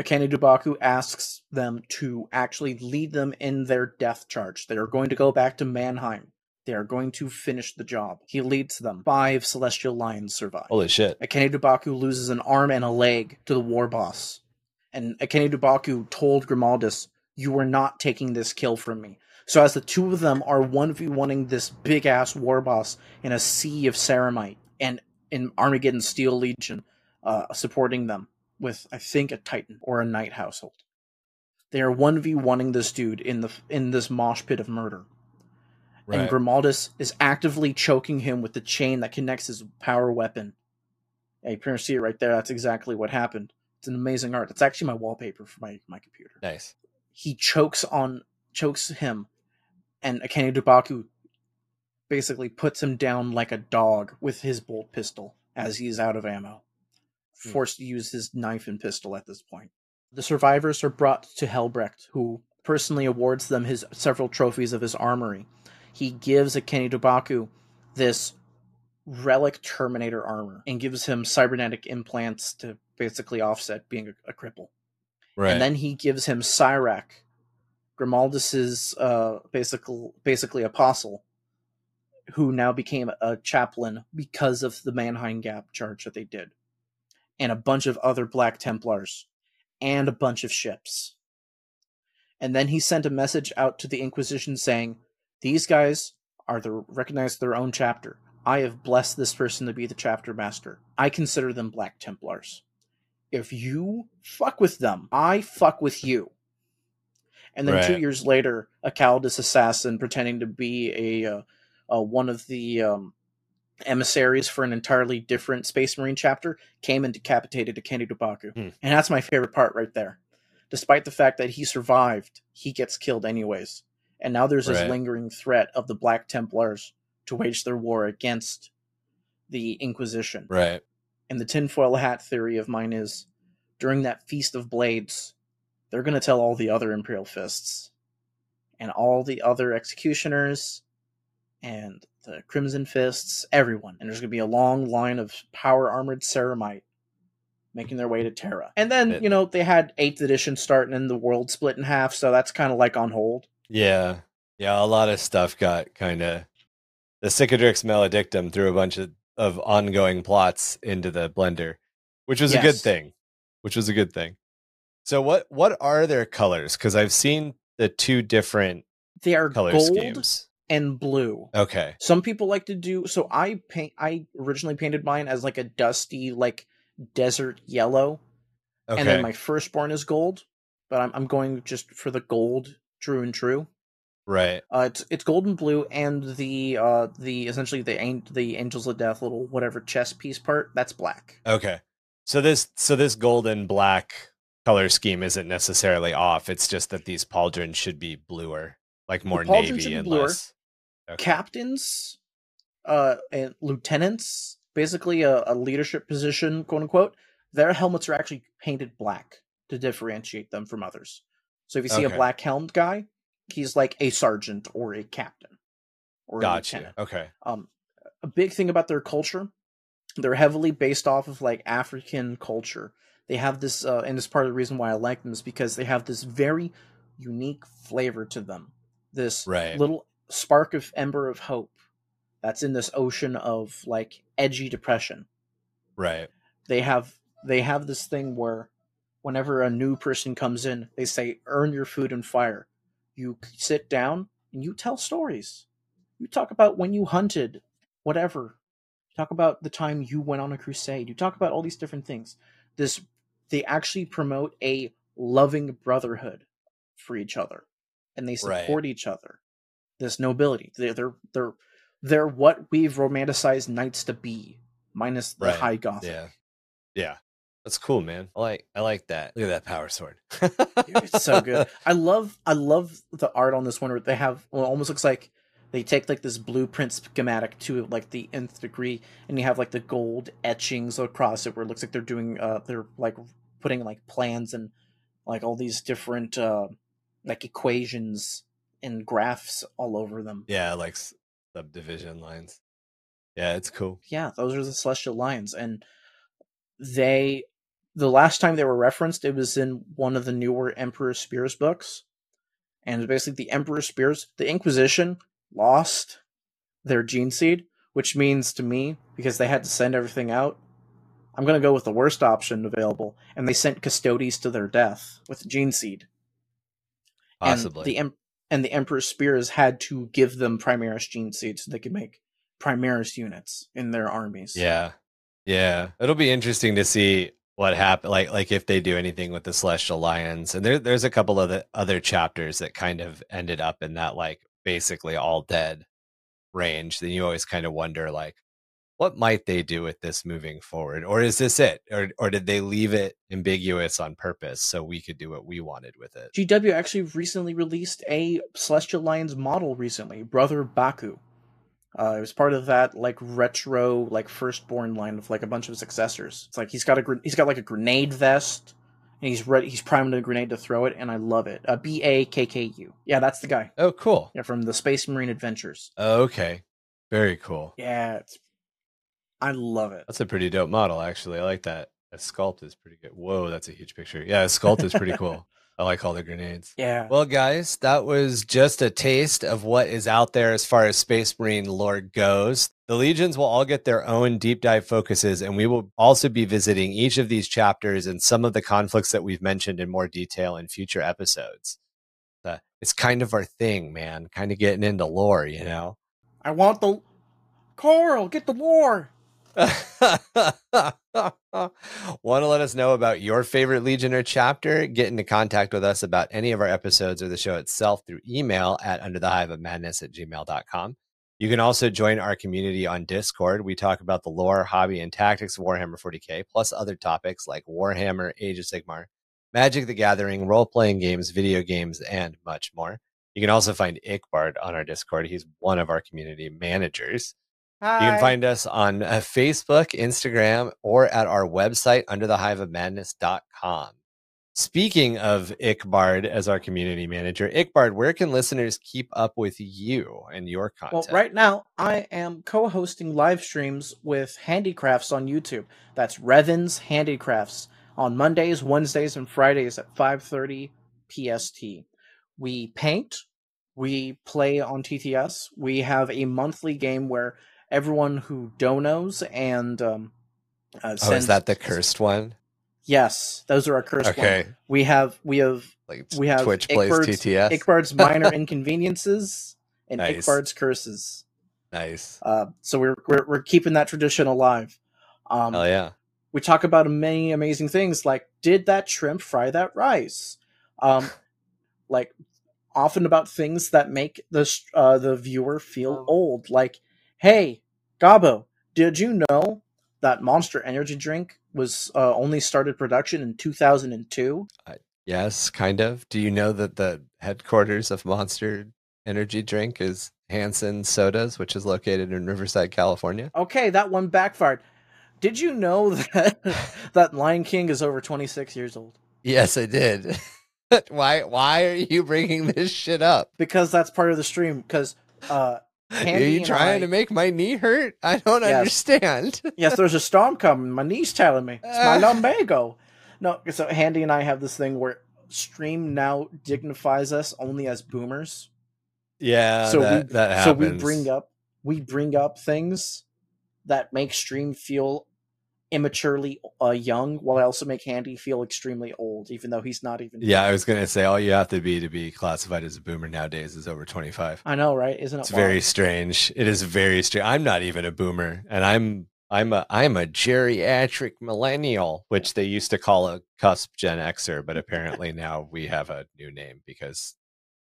Akane Dubaku asks them to actually lead them in their death charge. They are going to go back to Mannheim. They are going to finish the job. He leads them. Five Celestial Lions survive. Holy shit. Akane Dubaku loses an arm and a leg to the war boss. And Akane Dubaku told Grimaldus, You are not taking this kill from me. So as the two of them are 1v1ing this big ass war boss in a sea of ceramite and in Armageddon Steel Legion uh, supporting them with I think a Titan or a Knight household. They are 1v1ing this dude in the in this mosh pit of murder. And Right. Grimaldus is actively choking him with the chain that connects his power weapon. Yeah, you can see it right there. That's exactly what happened. It's an amazing art. It's actually my wallpaper for my, my computer. Nice. He chokes on chokes him, and Akane Dubaku basically puts him down like a dog with his bolt pistol as he's out of ammo. Hmm. Forced to use his knife and pistol at this point. The survivors are brought to Helbrecht, who personally awards them his several trophies of his armory. He gives Akane Dubaku this relic Terminator armor and gives him cybernetic implants to basically offset being a, a cripple. Right. And then he gives him Cyrac, Grimaldus's uh, basically basically apostle, who now became a chaplain because of the Mannheim Gap charge that they did, and a bunch of other Black Templars, and a bunch of ships. And then he sent a message out to the Inquisition saying, "These guys are the recognized their own chapter. I have blessed this person to be the chapter master. I consider them Black Templars." if you fuck with them, I fuck with you. And then two years later, a Callidus assassin pretending to be a uh, uh, one of the um, emissaries for an entirely different Space Marine chapter came and decapitated Akane Dubaku. Hmm. And that's my favorite part right there. Despite the fact that he survived, he gets killed anyways. And now there's this lingering threat of the Black Templars to wage their war against the Inquisition. right. And the tinfoil hat theory of mine is during that Feast of Blades, they're going to tell all the other Imperial Fists and all the other executioners and the Crimson Fists, everyone. And there's going to be a long line of power armored ceramite making their way to Terra. And then, It- you know, they had 8th edition starting and the world split in half, so that's kind of like on hold. Yeah. Yeah. A lot of stuff got kind of. The Cicatrix Maledictum threw a bunch of, of ongoing plots into the blender, which was a good thing. Which was a good thing. So what what are their colors? Because I've seen the two different They are color gold schemes. And blue. Okay. Some people like to do so. I paint. I originally painted mine as like a dusty, like desert yellow, Okay. and then my firstborn is gold. But I'm I'm going just for the gold, true and true. right. Uh, it's it's gold and blue, and the uh the essentially the the Angels of Death little whatever chess piece part that's black. Okay. So this so this golden black color scheme isn't necessarily off. It's just that these pauldrons should be bluer, like more navy and bluer. less. Okay. Captains, uh, and lieutenants, basically a, a leadership position, quote unquote. Their helmets are actually painted black to differentiate them from others. So if you see Okay. a black helmed guy, he's like a sergeant or a captain or a Gotcha. lieutenant. Okay. Um, a big thing about their culture, they're heavily based off of like African culture. They have this, uh, and it's part of the reason why I like them is because they have this very unique flavor to them. This Right. little spark of ember of hope that's in this ocean of like edgy depression. Right. They have they have this thing where whenever a new person comes in, they say earn your food and fire. You sit down and you tell stories. You talk about when you hunted, whatever. Talk about the time you went on a crusade. You talk about all these different things. This they actually promote a loving brotherhood for each other, and they Right. support each other. This nobility. They're they're they're they're what we've romanticized knights to be, minus the Right. high gothic. Yeah. Yeah. That's cool, man. I like I like that. Look at that power sword. it's so good. (laughs) I love I love the art on this one where they have well, it almost looks like they take like this blueprint schematic to like the nth degree, and you have like the gold etchings across it where it looks like they're doing uh they're like putting like plans and like all these different uh like equations and graphs all over them. Yeah, like subdivision lines. Yeah, it's cool. Yeah, those are the celestial lions, and they the last time they were referenced, it was in one of the newer Emperor Spears books, and basically the Emperor Spears, the Inquisition lost their gene seed, which means to me because they had to send everything out. I'm gonna go with the worst option available, and they sent Custodes to their death with gene seed. Possibly. And the and the Emperor Spears had to give them Primaris gene seed so they could make Primaris units in their armies. Yeah. Yeah. It'll be interesting to see what happen like like if they do anything with the celestial lions. And there there's a couple of the other chapters that kind of ended up in that like basically all dead range. Then you always kind of wonder like what might they do with this moving forward? Or is this it? Or or did they leave it ambiguous on purpose so we could do what we wanted with it? GW actually recently released a Celestial Lions model recently, Brother Bakku. Uh, it was part of that like retro like firstborn line of like a bunch of successors. It's like he's got a gr- he's got like a grenade vest, and he's ready he's primed a grenade to throw it, and I love it. Uh, B A K K U. Yeah, that's the guy. Oh cool. Yeah, from the Space Marine Adventures. Okay. Very cool. Yeah, it's I love it. That's a pretty dope model, actually. I like that. A sculpt is pretty good. Whoa, that's a huge picture. Yeah, a sculpt is pretty cool. (laughs) I like all the grenades. Yeah. Well, guys, that was just a taste of what is out there as far as Space Marine lore goes. The Legions will all get their own deep dive focuses, and we will also be visiting each of these chapters and some of the conflicts that we've mentioned in more detail in future episodes. Uh, it's kind of our thing, man. Kind of getting into lore, you know? I want the Coral, get the lore. (laughs) Want to let us know about your favorite Legion or chapter? Get into contact with us about any of our episodes or the show itself through email at underthehiveofmadness at gmail.com. You can also join our community on Discord. We talk about the lore, hobby, and tactics of Warhammer 40k, plus other topics like Warhammer, Age of Sigmar, Magic the Gathering, role playing games, video games, and much more. You can also find Ickbard on our Discord. He's one of our community managers. You can find us on uh, Facebook, Instagram, or at our website, underthehiveofmadness.com. Speaking of Ickbard as our community manager, Ickbard, where can listeners keep up with you and your content? Well, right now I am co-hosting live streams with Handicrafts on YouTube. That's Revenn's Handicrafts on Mondays, Wednesdays, and Fridays at 5:30 PST. We paint, we play on TTS. We have a monthly game where everyone who donos and um, uh, oh, is that the cursed one? Yes, those are our cursed Okay. ones. We have we have Like We have Twitch plays TTS. Ickbard's minor (laughs) inconveniences and Nice. Ickbard's curses. nice. Uh, so we're, we're we're keeping that tradition alive. Um, Hell yeah. we talk about many amazing things like did that shrimp fry that rice? Um, (laughs) like often about things that make the s- uh, the viewer feel old. Like, hey, Gobbo, did you know that Monster Energy drink was uh, only started production in 2002? Yes, kind of. Do you know that the headquarters of Monster Energy Drink is Hansen Sodas, which is located in Riverside, California? Okay, that one backfired. Did you know (laughs) that that Lion King is over 26 years old? Yes, I did. (laughs) why? Why are you bringing this shit up? because that's part of the stream. Because uh, are you trying to make my knee hurt? I don't Yes. understand. (laughs) yes, there's a storm coming. My knee's telling me it's my uh. lumbago. No, so Handy and I have this thing where stream now dignifies us only as boomers. yeah, so that, we that so we bring up we bring up things that make stream feel immaturely uh, young, while I also make Handy feel extremely old, even though he's not even. Yeah, I was gonna say all you have to be to be classified as a boomer nowadays is over twenty five. I know, right? Isn't it? It's wild? very strange. It is very strange. I'm not even a boomer, and I'm I'm a I'm a geriatric millennial, which they used to call a cusp Gen Xer, but apparently now we have a new name because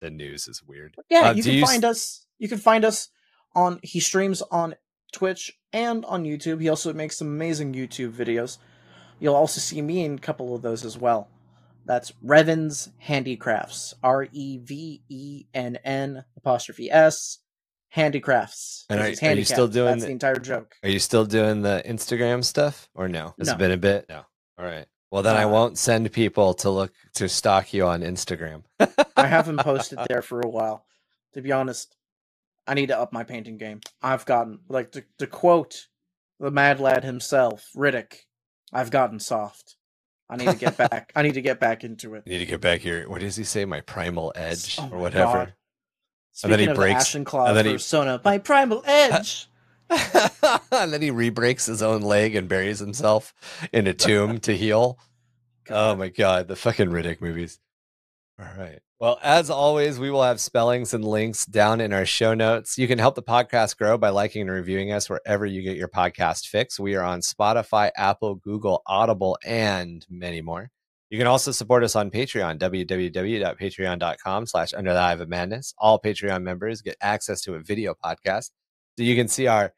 the news is weird. Yeah, Uh, you can you find us. You can find us on. He streams on Twitch and on YouTube. He also makes some amazing YouTube videos. You'll also see me in a couple of those as well. That's Revenn's Handicrafts. R E V E N N apostrophe S Handicrafts. And are- are you still doing That's the- the entire joke. Are you still doing the Instagram stuff or no? Has No. it been a bit? No. All right. Well, then I Uh, won't send people to look to stalk you on Instagram. I (laughs) haven't posted there for a while. To be honest, I need to up my painting game. I've gotten like to, to quote the mad lad himself, Riddick. I've gotten soft. I need to get (laughs) back. I need to get back into it. You need to get back here. What does he say? My primal oh, edge Oh or whatever. God. And then he breaks- the and then he- persona, my primal (laughs) edge. and then he re-breaks his own leg and buries himself in a tomb to heal. (laughs) Oh my god, the fucking Riddick movies. All right. Well, as always, we will have spellings and links down in our show notes. You can help the podcast grow by liking and reviewing us wherever you get your podcast fix. We are on Spotify, Apple, Google, Audible, and many more. You can also support us on Patreon, www.patreon.com slash under the eye of madness. All Patreon members get access to a video podcast. So you can see our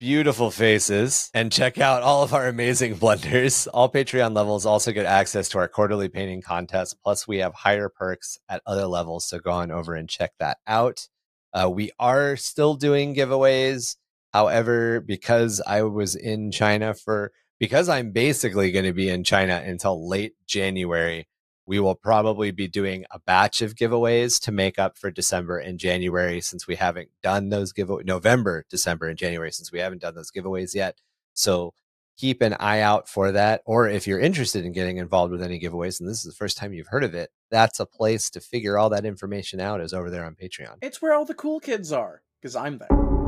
beautiful faces and check out all of our amazing blenders. All Patreon levels also get access to our quarterly painting contest. Plus, we have higher perks at other levels. So go on over and check that out. Uh, we are still doing giveaways. However, because I was in China for, because I'm basically going to be in China until late January, we will probably be doing a batch of giveaways to make up for December and January since we haven't done those giveaways November, December, and January since we haven't done those giveaways yet. So keep an eye out for that. Or if you're interested in getting involved with any giveaways and this is the first time you've heard of it, that's a place to figure all that information out is over there on Patreon. It's where all the cool kids are, because I'm there.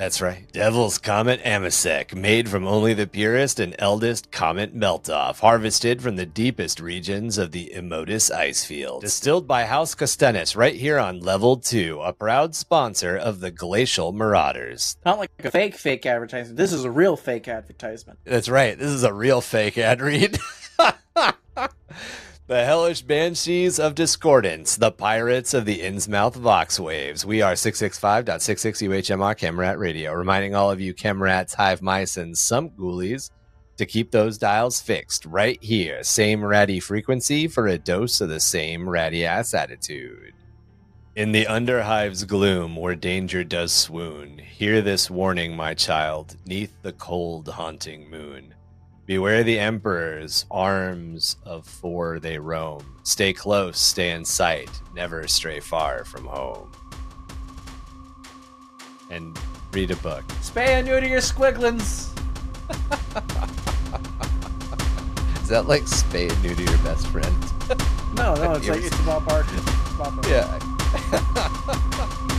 That's right. Devil's Comet Amasec, made from only the purest and eldest comet melt-off, harvested from the deepest regions of the Emotus ice field. Distilled by House Costenus right here on Level 2, a proud sponsor of the Glacial Marauders. Not like a fake, fake advertisement. This is a real fake advertisement. That's right. This is a real fake ad read. (laughs) the hellish banshees of discordance, the pirates of the Innsmouth Vox waves. We are 665.66 UHMR Chemrat Radio, reminding all of you chemrats, hive mice, and some ghoulies to keep those dials fixed right here. Same ratty frequency for a dose of the same ratty ass attitude. In the underhive's gloom, where danger does swoon, hear this warning, my child, neath the cold, haunting moon. Beware the emperors, arms of four they roam. Stay close, stay in sight, never stray far from home. And read a book. Spay and neuter your squigglins. Is that like spay and neuter your best friend? (laughs) No, no, (laughs) it's like Yours. it's Bob Barker. Bob Barker. Yeah. (laughs)